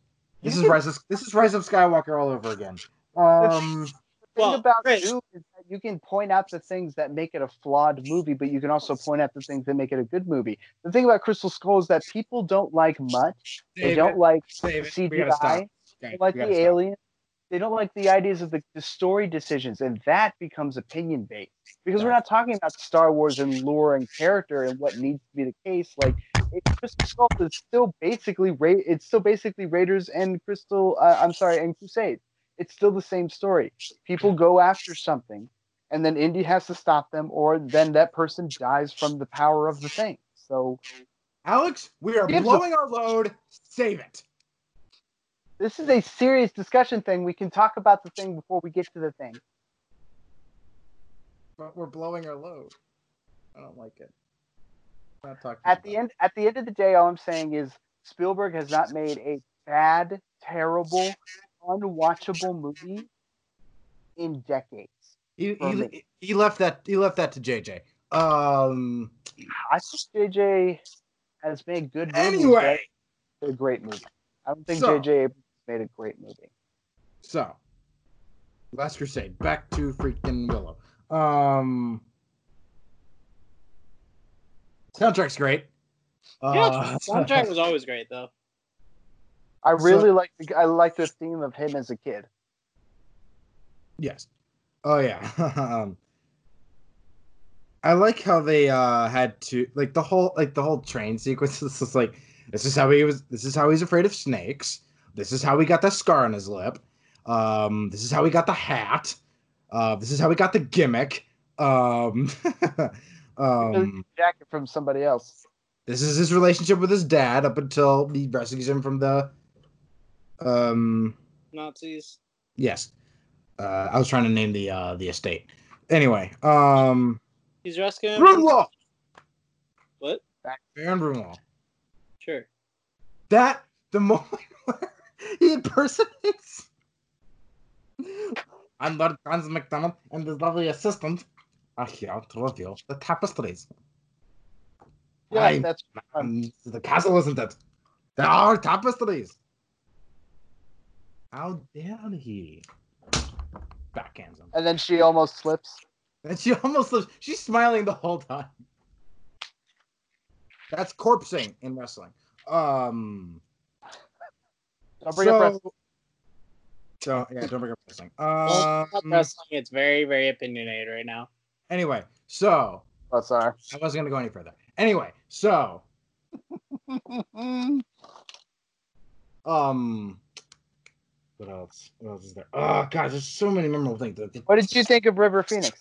This is Rise of this is Rise of Skywalker all over again. Um, The Well, thing about Chris- Doom is that you can point out the things that make it a flawed movie, but you can also point out the things that make it a good movie. The thing about Crystal Skull is that people don't like much. They don't it, like save it. We gotta CGI. stop. They like the gotta alien. They don't like the ideas of the, the story decisions, and that becomes opinion based. Because we're not talking about Star Wars and lore and character and what needs to be the case. Like it, Crystal Skull is still basically Ra- it's still basically Raiders and Crystal. Uh, I'm sorry, and Crusade. It's still the same story. People go after something, and then Indy has to stop them, or then that person dies from the power of the thing. So Alex, we are Gives a- blowing our load. Save it. this is a serious discussion thing. We can talk about the thing before we get to the thing. But we're blowing our load. I don't like it. I'm not talking at the end at the end of the day all i'm saying is spielberg has not made a bad terrible unwatchable movie in decades He, he, he left that he left that to JJ. Um. i think jj has made good movies Anyway, a great movie i don't think So- jj made a great movie so Last Crusade. Back to freaking Willow. Um. Soundtrack's great. Yeah, Uh, <laughs> soundtrack was always great though. i So- really like the i like the theme of him as a kid Yes. Oh yeah. <laughs> um, I like how they uh had to like the whole like the whole train sequence. This <laughs> is like this is how he was. This is how he's afraid of snakes. This is how he got the scar on his lip. Um, this is how he got the hat. Uh, this is how he got the gimmick. Um, um, jacket from somebody else this is his relationship with his dad up until he rescues him from the. Um, Nazis. yes, uh, I was trying to name the uh the estate. Anyway, um, He's rescuing. him from- Brunwald. What? Baron Brunwald. Sure. That the moment where <laughs> he impersonates. I'm Lord Franz McDonald and his lovely assistant are here to reveal the tapestries. yeah I- that's um, the castle, isn't it? There are tapestries. How dare he? Backhands him. and then she almost slips And she <laughs> almost looks, she's smiling the whole time. That's corpsing in wrestling. Um don't bring up so, wrestling. So yeah, don't bring up wrestling. Well, Um, wrestling. It's very, very opinionated right now. Anyway, so Oh, sorry. I wasn't gonna go any further. Anyway, so <laughs> um, what else? What else is there? Oh god, there's so many memorable things. what did you think of River Phoenix?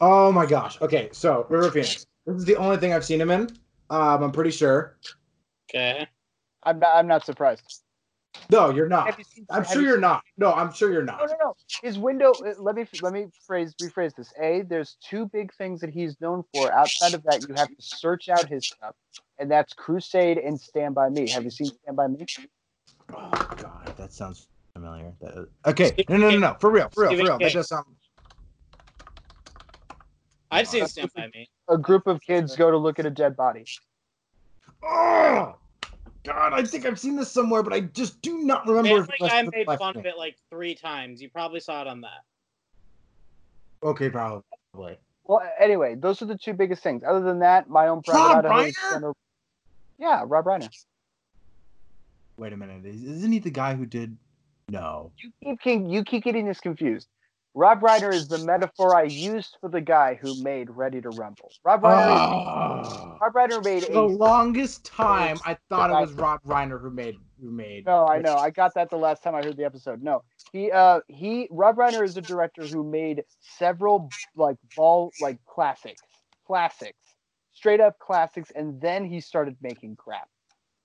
Oh my gosh. Okay, so River Phoenix. This is the only thing I've seen him in. Um, I'm pretty sure. Okay. I'm not. I'm not surprised. No, you're not. You seen- I'm sure you you're not. No, I'm sure you're not. no, no. No. His window. uh, Let me let me phrase rephrase this. A, there's two big things that he's known for. Outside of that, you have to search out his stuff, and that's Crusade and Stand by Me. Have you seen Stand by Me? Oh god, that sounds familiar. That- okay, no, no, no, no, for real, for real, for Stephen real. That King. does sound. I've seen Stand By Me. A group of kids go to look at a dead body. Oh god, I think I've seen this somewhere, but I just do not remember. Family if it Guy made fun thing. of it like three times. You probably saw it on that. Okay, probably. Well, anyway, those are the two biggest things. Other than that, my own private Rob Reiner? gonna- Yeah, Rob Reiner. Wait a minute, is- isn't he the guy who did? No. You keep you keep getting this confused. Rob Reiner is the metaphor I used for the guy who made Ready to Rumble. Rob Reiner, Oh. Rob Reiner made The a longest <laughs> time, I thought it guy- was Rob Reiner who made who made. No, I know. I got that the last time I heard the episode. No, he, uh, he, Rob Reiner is a director who made several like ball like classics, classics, straight up classics, and then he started making crap.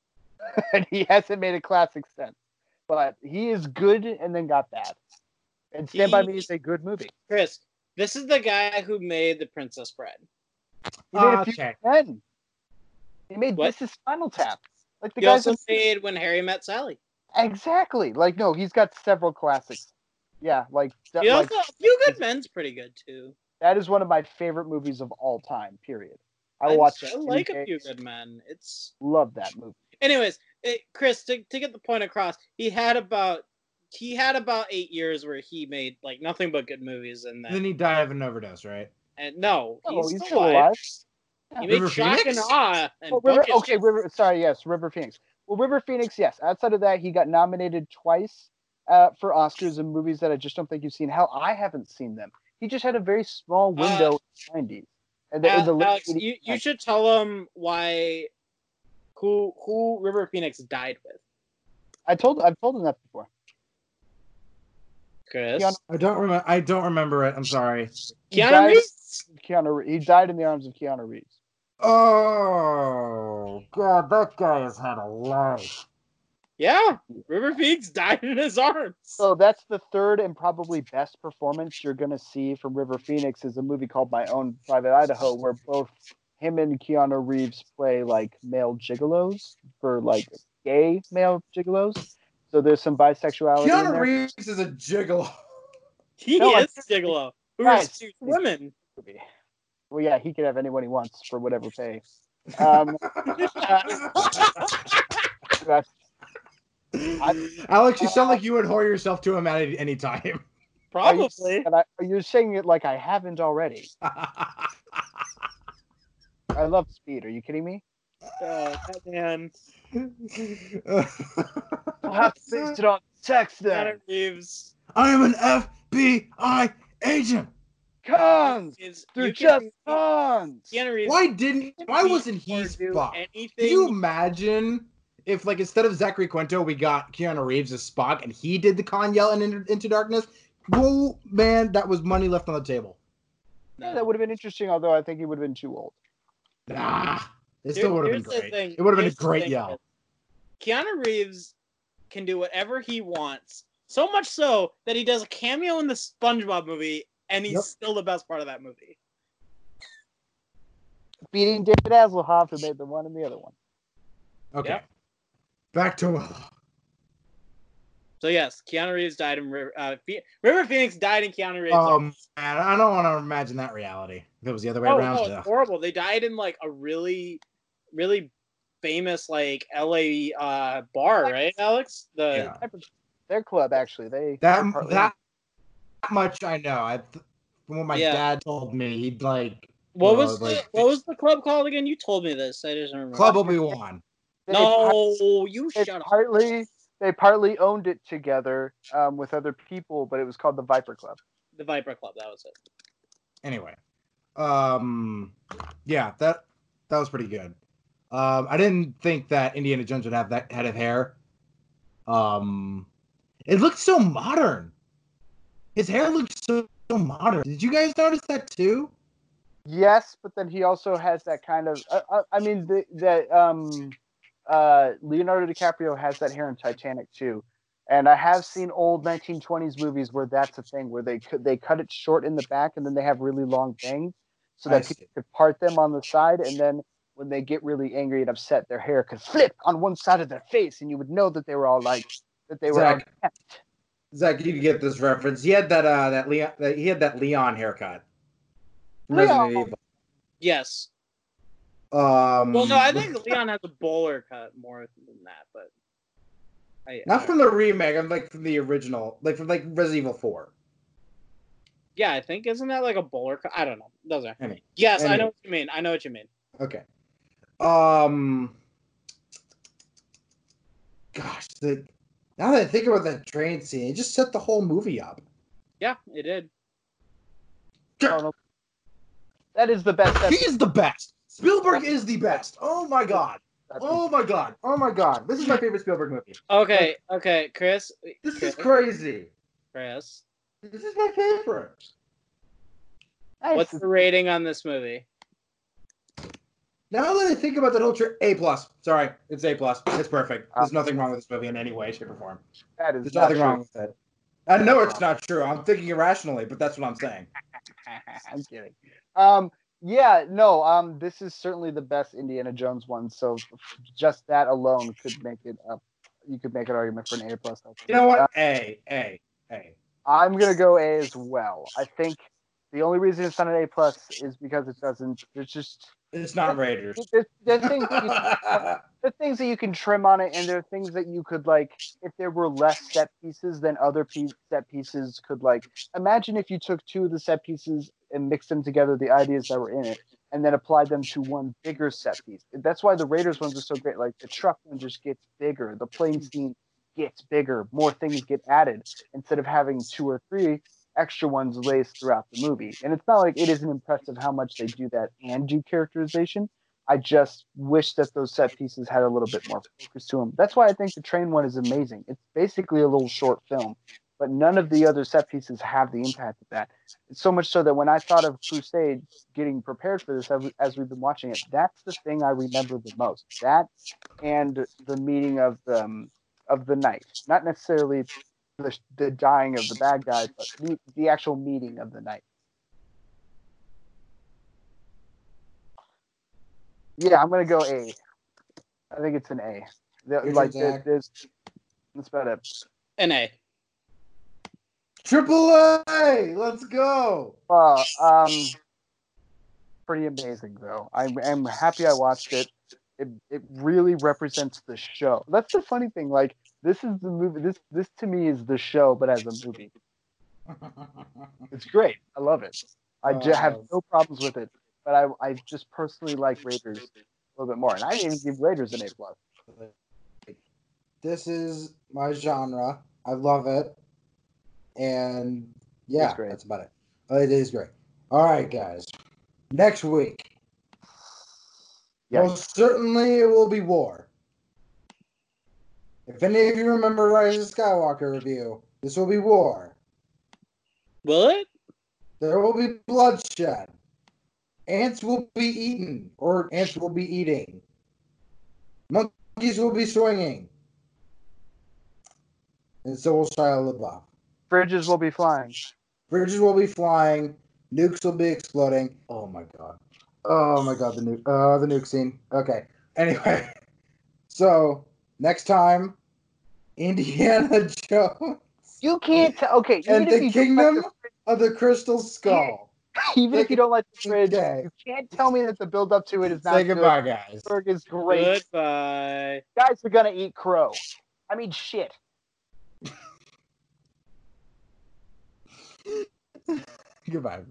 <laughs> and he hasn't made a classic since. But he is good, and then got bad. And Stand by Me is a good movie. Chris, this is the guy who made The Princess Bride. He made a ah, few Okay. men. He made What? This Is Spinal Tap. Like the He guys. also in- made When Harry Met Sally. exactly. Like no, he's got several classics. Yeah, like that. He like also, A Few Good Men's pretty good too. that is one of my favorite movies of all time. Period. I I watch. I it like A. Few Good Men. It's Love that movie. anyways, it, Chris, to, to get the point across, he had about he had about eight years where he made like nothing but good movies, and Then then he died of an overdose, right? and no, Oh, he's, he's still still alive. alive. He River made Shock and Phoenix? Awe and Oh, River, Bookish. okay, River. Sorry, yes, River Phoenix. Well, River Phoenix, yes. Outside of that, he got nominated twice uh, for Oscars in movies that I just don't think you've seen. Hell, I haven't seen them. He just had a very small window in the 90s. And the, in the Alex, 80s, you, you should tell him why who who River Phoenix died with. I told I've told him that before. Chris, Keanu- I don't remember. I don't remember it. I'm sorry. He Keanu died- Reeves. Keanu, Re- he died in the arms of Keanu Reeves. Oh god, that guy has had a life. Yeah, River Phoenix died in his arms. So that's the third and probably best performance you're gonna see from River Phoenix is a movie called My Own Private Idaho, where both him and Keanu Reeves play like male gigolos for like gay male gigolos. So there's some bisexuality in Keanu there. Reeves is a gigolo. he No, I- is Gigolo. Who Guys, is women? Well, yeah, he could have anyone he wants for whatever pay. Um, <laughs> that's- Alex, you sound like you would whore yourself to him at any time. are you, Probably. and I, you're saying it like I haven't already. <laughs> I love Speed. Are you kidding me? Oh, man. <laughs> I'll have to base it on text then. Keanu Reeves. I am an FBI agent. Cons. Is, They're just can, cons. Keanu Reeves. Why didn't? Why wasn't he or Spock? Anything. Can you imagine if, like, instead of Zachary Quinto, we got Keanu Reeves as Spock, and he did the Khan yell in Into, Into Darkness? Whoa, man, that was money left on the table. Yeah, that would have been interesting. Although I think he would have been too old. Nah, it still would have been here's great. thing- It would have been a great thing, yell. Keanu Reeves can do whatever he wants. So much so that he does a cameo in the SpongeBob movie, and he's Yep. still the best part of that movie. Beating David Hasselhoff, who made the one and the other one. Okay, Yep. back to uh, So yes, Keanu Reeves died in River. Uh, Phe- River Phoenix died in Keanu Reeves. Oh man, I don't want to imagine that reality. If it was the other way oh, around, no, yeah. it's horrible. They died in like a really, really famous like LA uh, bar, right, Alex? The Yeah. Their club, actually, they that they're partly- that much I know. I from what my Yeah. dad told me, he'd like what Well, was the, like- what was the club called again? You told me this. I just don't remember. Club Obi Wan. it's part- No, you shut up. partly they partly owned it together um, with other people, but it was called the Viper Club. The Viper Club. That was it. Anyway, um, yeah, that that was pretty good. Um, I didn't think that Indiana Jones would have that head of hair. Um, it looked so modern. His hair looked so, so modern. Did you guys notice that too? Yes, but then he also has that kind of. Uh, uh, I mean, the, that um, uh, Leonardo DiCaprio has that hair in Titanic too, and I have seen old 1920s movies where that's a thing where they they cut it short in the back and then they have really long bangs so I that see. people could part them on the side, and then when they get really angry and upset, their hair could flip on one side of their face, and you would know that they were all like that they were. Zach. upset. Zach, you get this reference. He had that uh that Leon that, he had that Leon haircut. from Leon. Yes. Um, Well, no, I think Leon has a bowler cut more than that, but I, not from the remake. I'm like from the original, like from like Resident Evil Four. yeah, I think isn't that like a bowler cut? I don't know. Doesn't. Any- Yes, I know what you mean. I know what you mean. Okay. Um. Gosh, the now that I think about that train scene, it just set the whole movie up. Yeah, it did. That is the best. He is the best. Spielberg is the best. Oh my god. Oh my god. Oh my god. This is my favorite Spielberg movie. Okay, okay, Chris. This is crazy. Chris, This is my favorite. what's the rating on this movie? Now that I think about that whole trip, A plus. Sorry, it's A plus. It's perfect. There's nothing wrong with this movie in any way, shape, or form. that is There's not nothing true. wrong with it. I know it's not true. I'm thinking irrationally, but that's what I'm saying. <laughs> I'm kidding. Um, yeah, no. Um, this is certainly the best Indiana Jones one. So just that alone could make it up. You could make an argument for an A plus. You know what? Uh, A, A, A. I'm gonna go A as well. I think the only reason it's not an A plus is because it doesn't. There's just It's not Raiders. there's, there's things that you, <laughs> there things that you can trim on it, and there are things that you could like. If there were less set pieces, then other piece, set pieces could like. Imagine if you took two of the set pieces and mixed them together, the ideas that were in it, and then applied them to one bigger set piece. That's why the Raiders ones are so great. Like the truck one just gets bigger, the plane scene gets bigger, more things get added instead of having two or three extra ones laced throughout the movie. And it's not like it isn't impressive how much they do that and do characterization. I just wish that those set pieces had a little bit more focus to them. That's why I think the train one is amazing. It's basically a little short film, but none of the other set pieces have the impact of that. It's so much so that when I thought of Crusade getting prepared for this as- we've been watching it, that's the thing I remember the most. That and the meeting of the um, of the knight, not necessarily the, the dying of the bad guys, <laughs> but the, the actual meeting of the knight. Yeah, I'm gonna go A. I think it's an A. The- like turn, there- Zach. there's that's about it. An A. Triple A. Let's go. Uh, um, pretty amazing though. I'm I'm happy I watched it. It it really represents the show. That's the funny thing. Like this is the movie. This this to me is the show, but as a movie, <laughs> it's great. I love it. I ju- have oh. no problems with it. But I I just personally like Raiders a little bit more, and I didn't even give Raiders an A plus. this is my genre. I love it. And yeah, that's about it. Oh, it is great. All right, guys. Next week, Yeah. most certainly it will be war. If any of you remember Rise of Skywalker review, this will be war. Will it? There will be bloodshed. Ants will be eaten, or ants will be eating. Monkeys will be swinging. And so will Shia LaBeouf. Bridges will be flying. Bridges will be flying. Nukes will be exploding. Oh my god. Oh my god, the nuke. Uh, the nuke scene. Okay. Anyway, <laughs> so next time, Indiana <laughs> Jones You can't tell. Okay, and the you don't Kingdom of the Crystal Skull. the, <laughs> even if you don't like the bridge, Okay. you can't tell me that the build up to it is not Say good. goodbye, guys. Berg is great. Goodbye. Guys are gonna eat crow. I mean, shit. <laughs> Goodbye.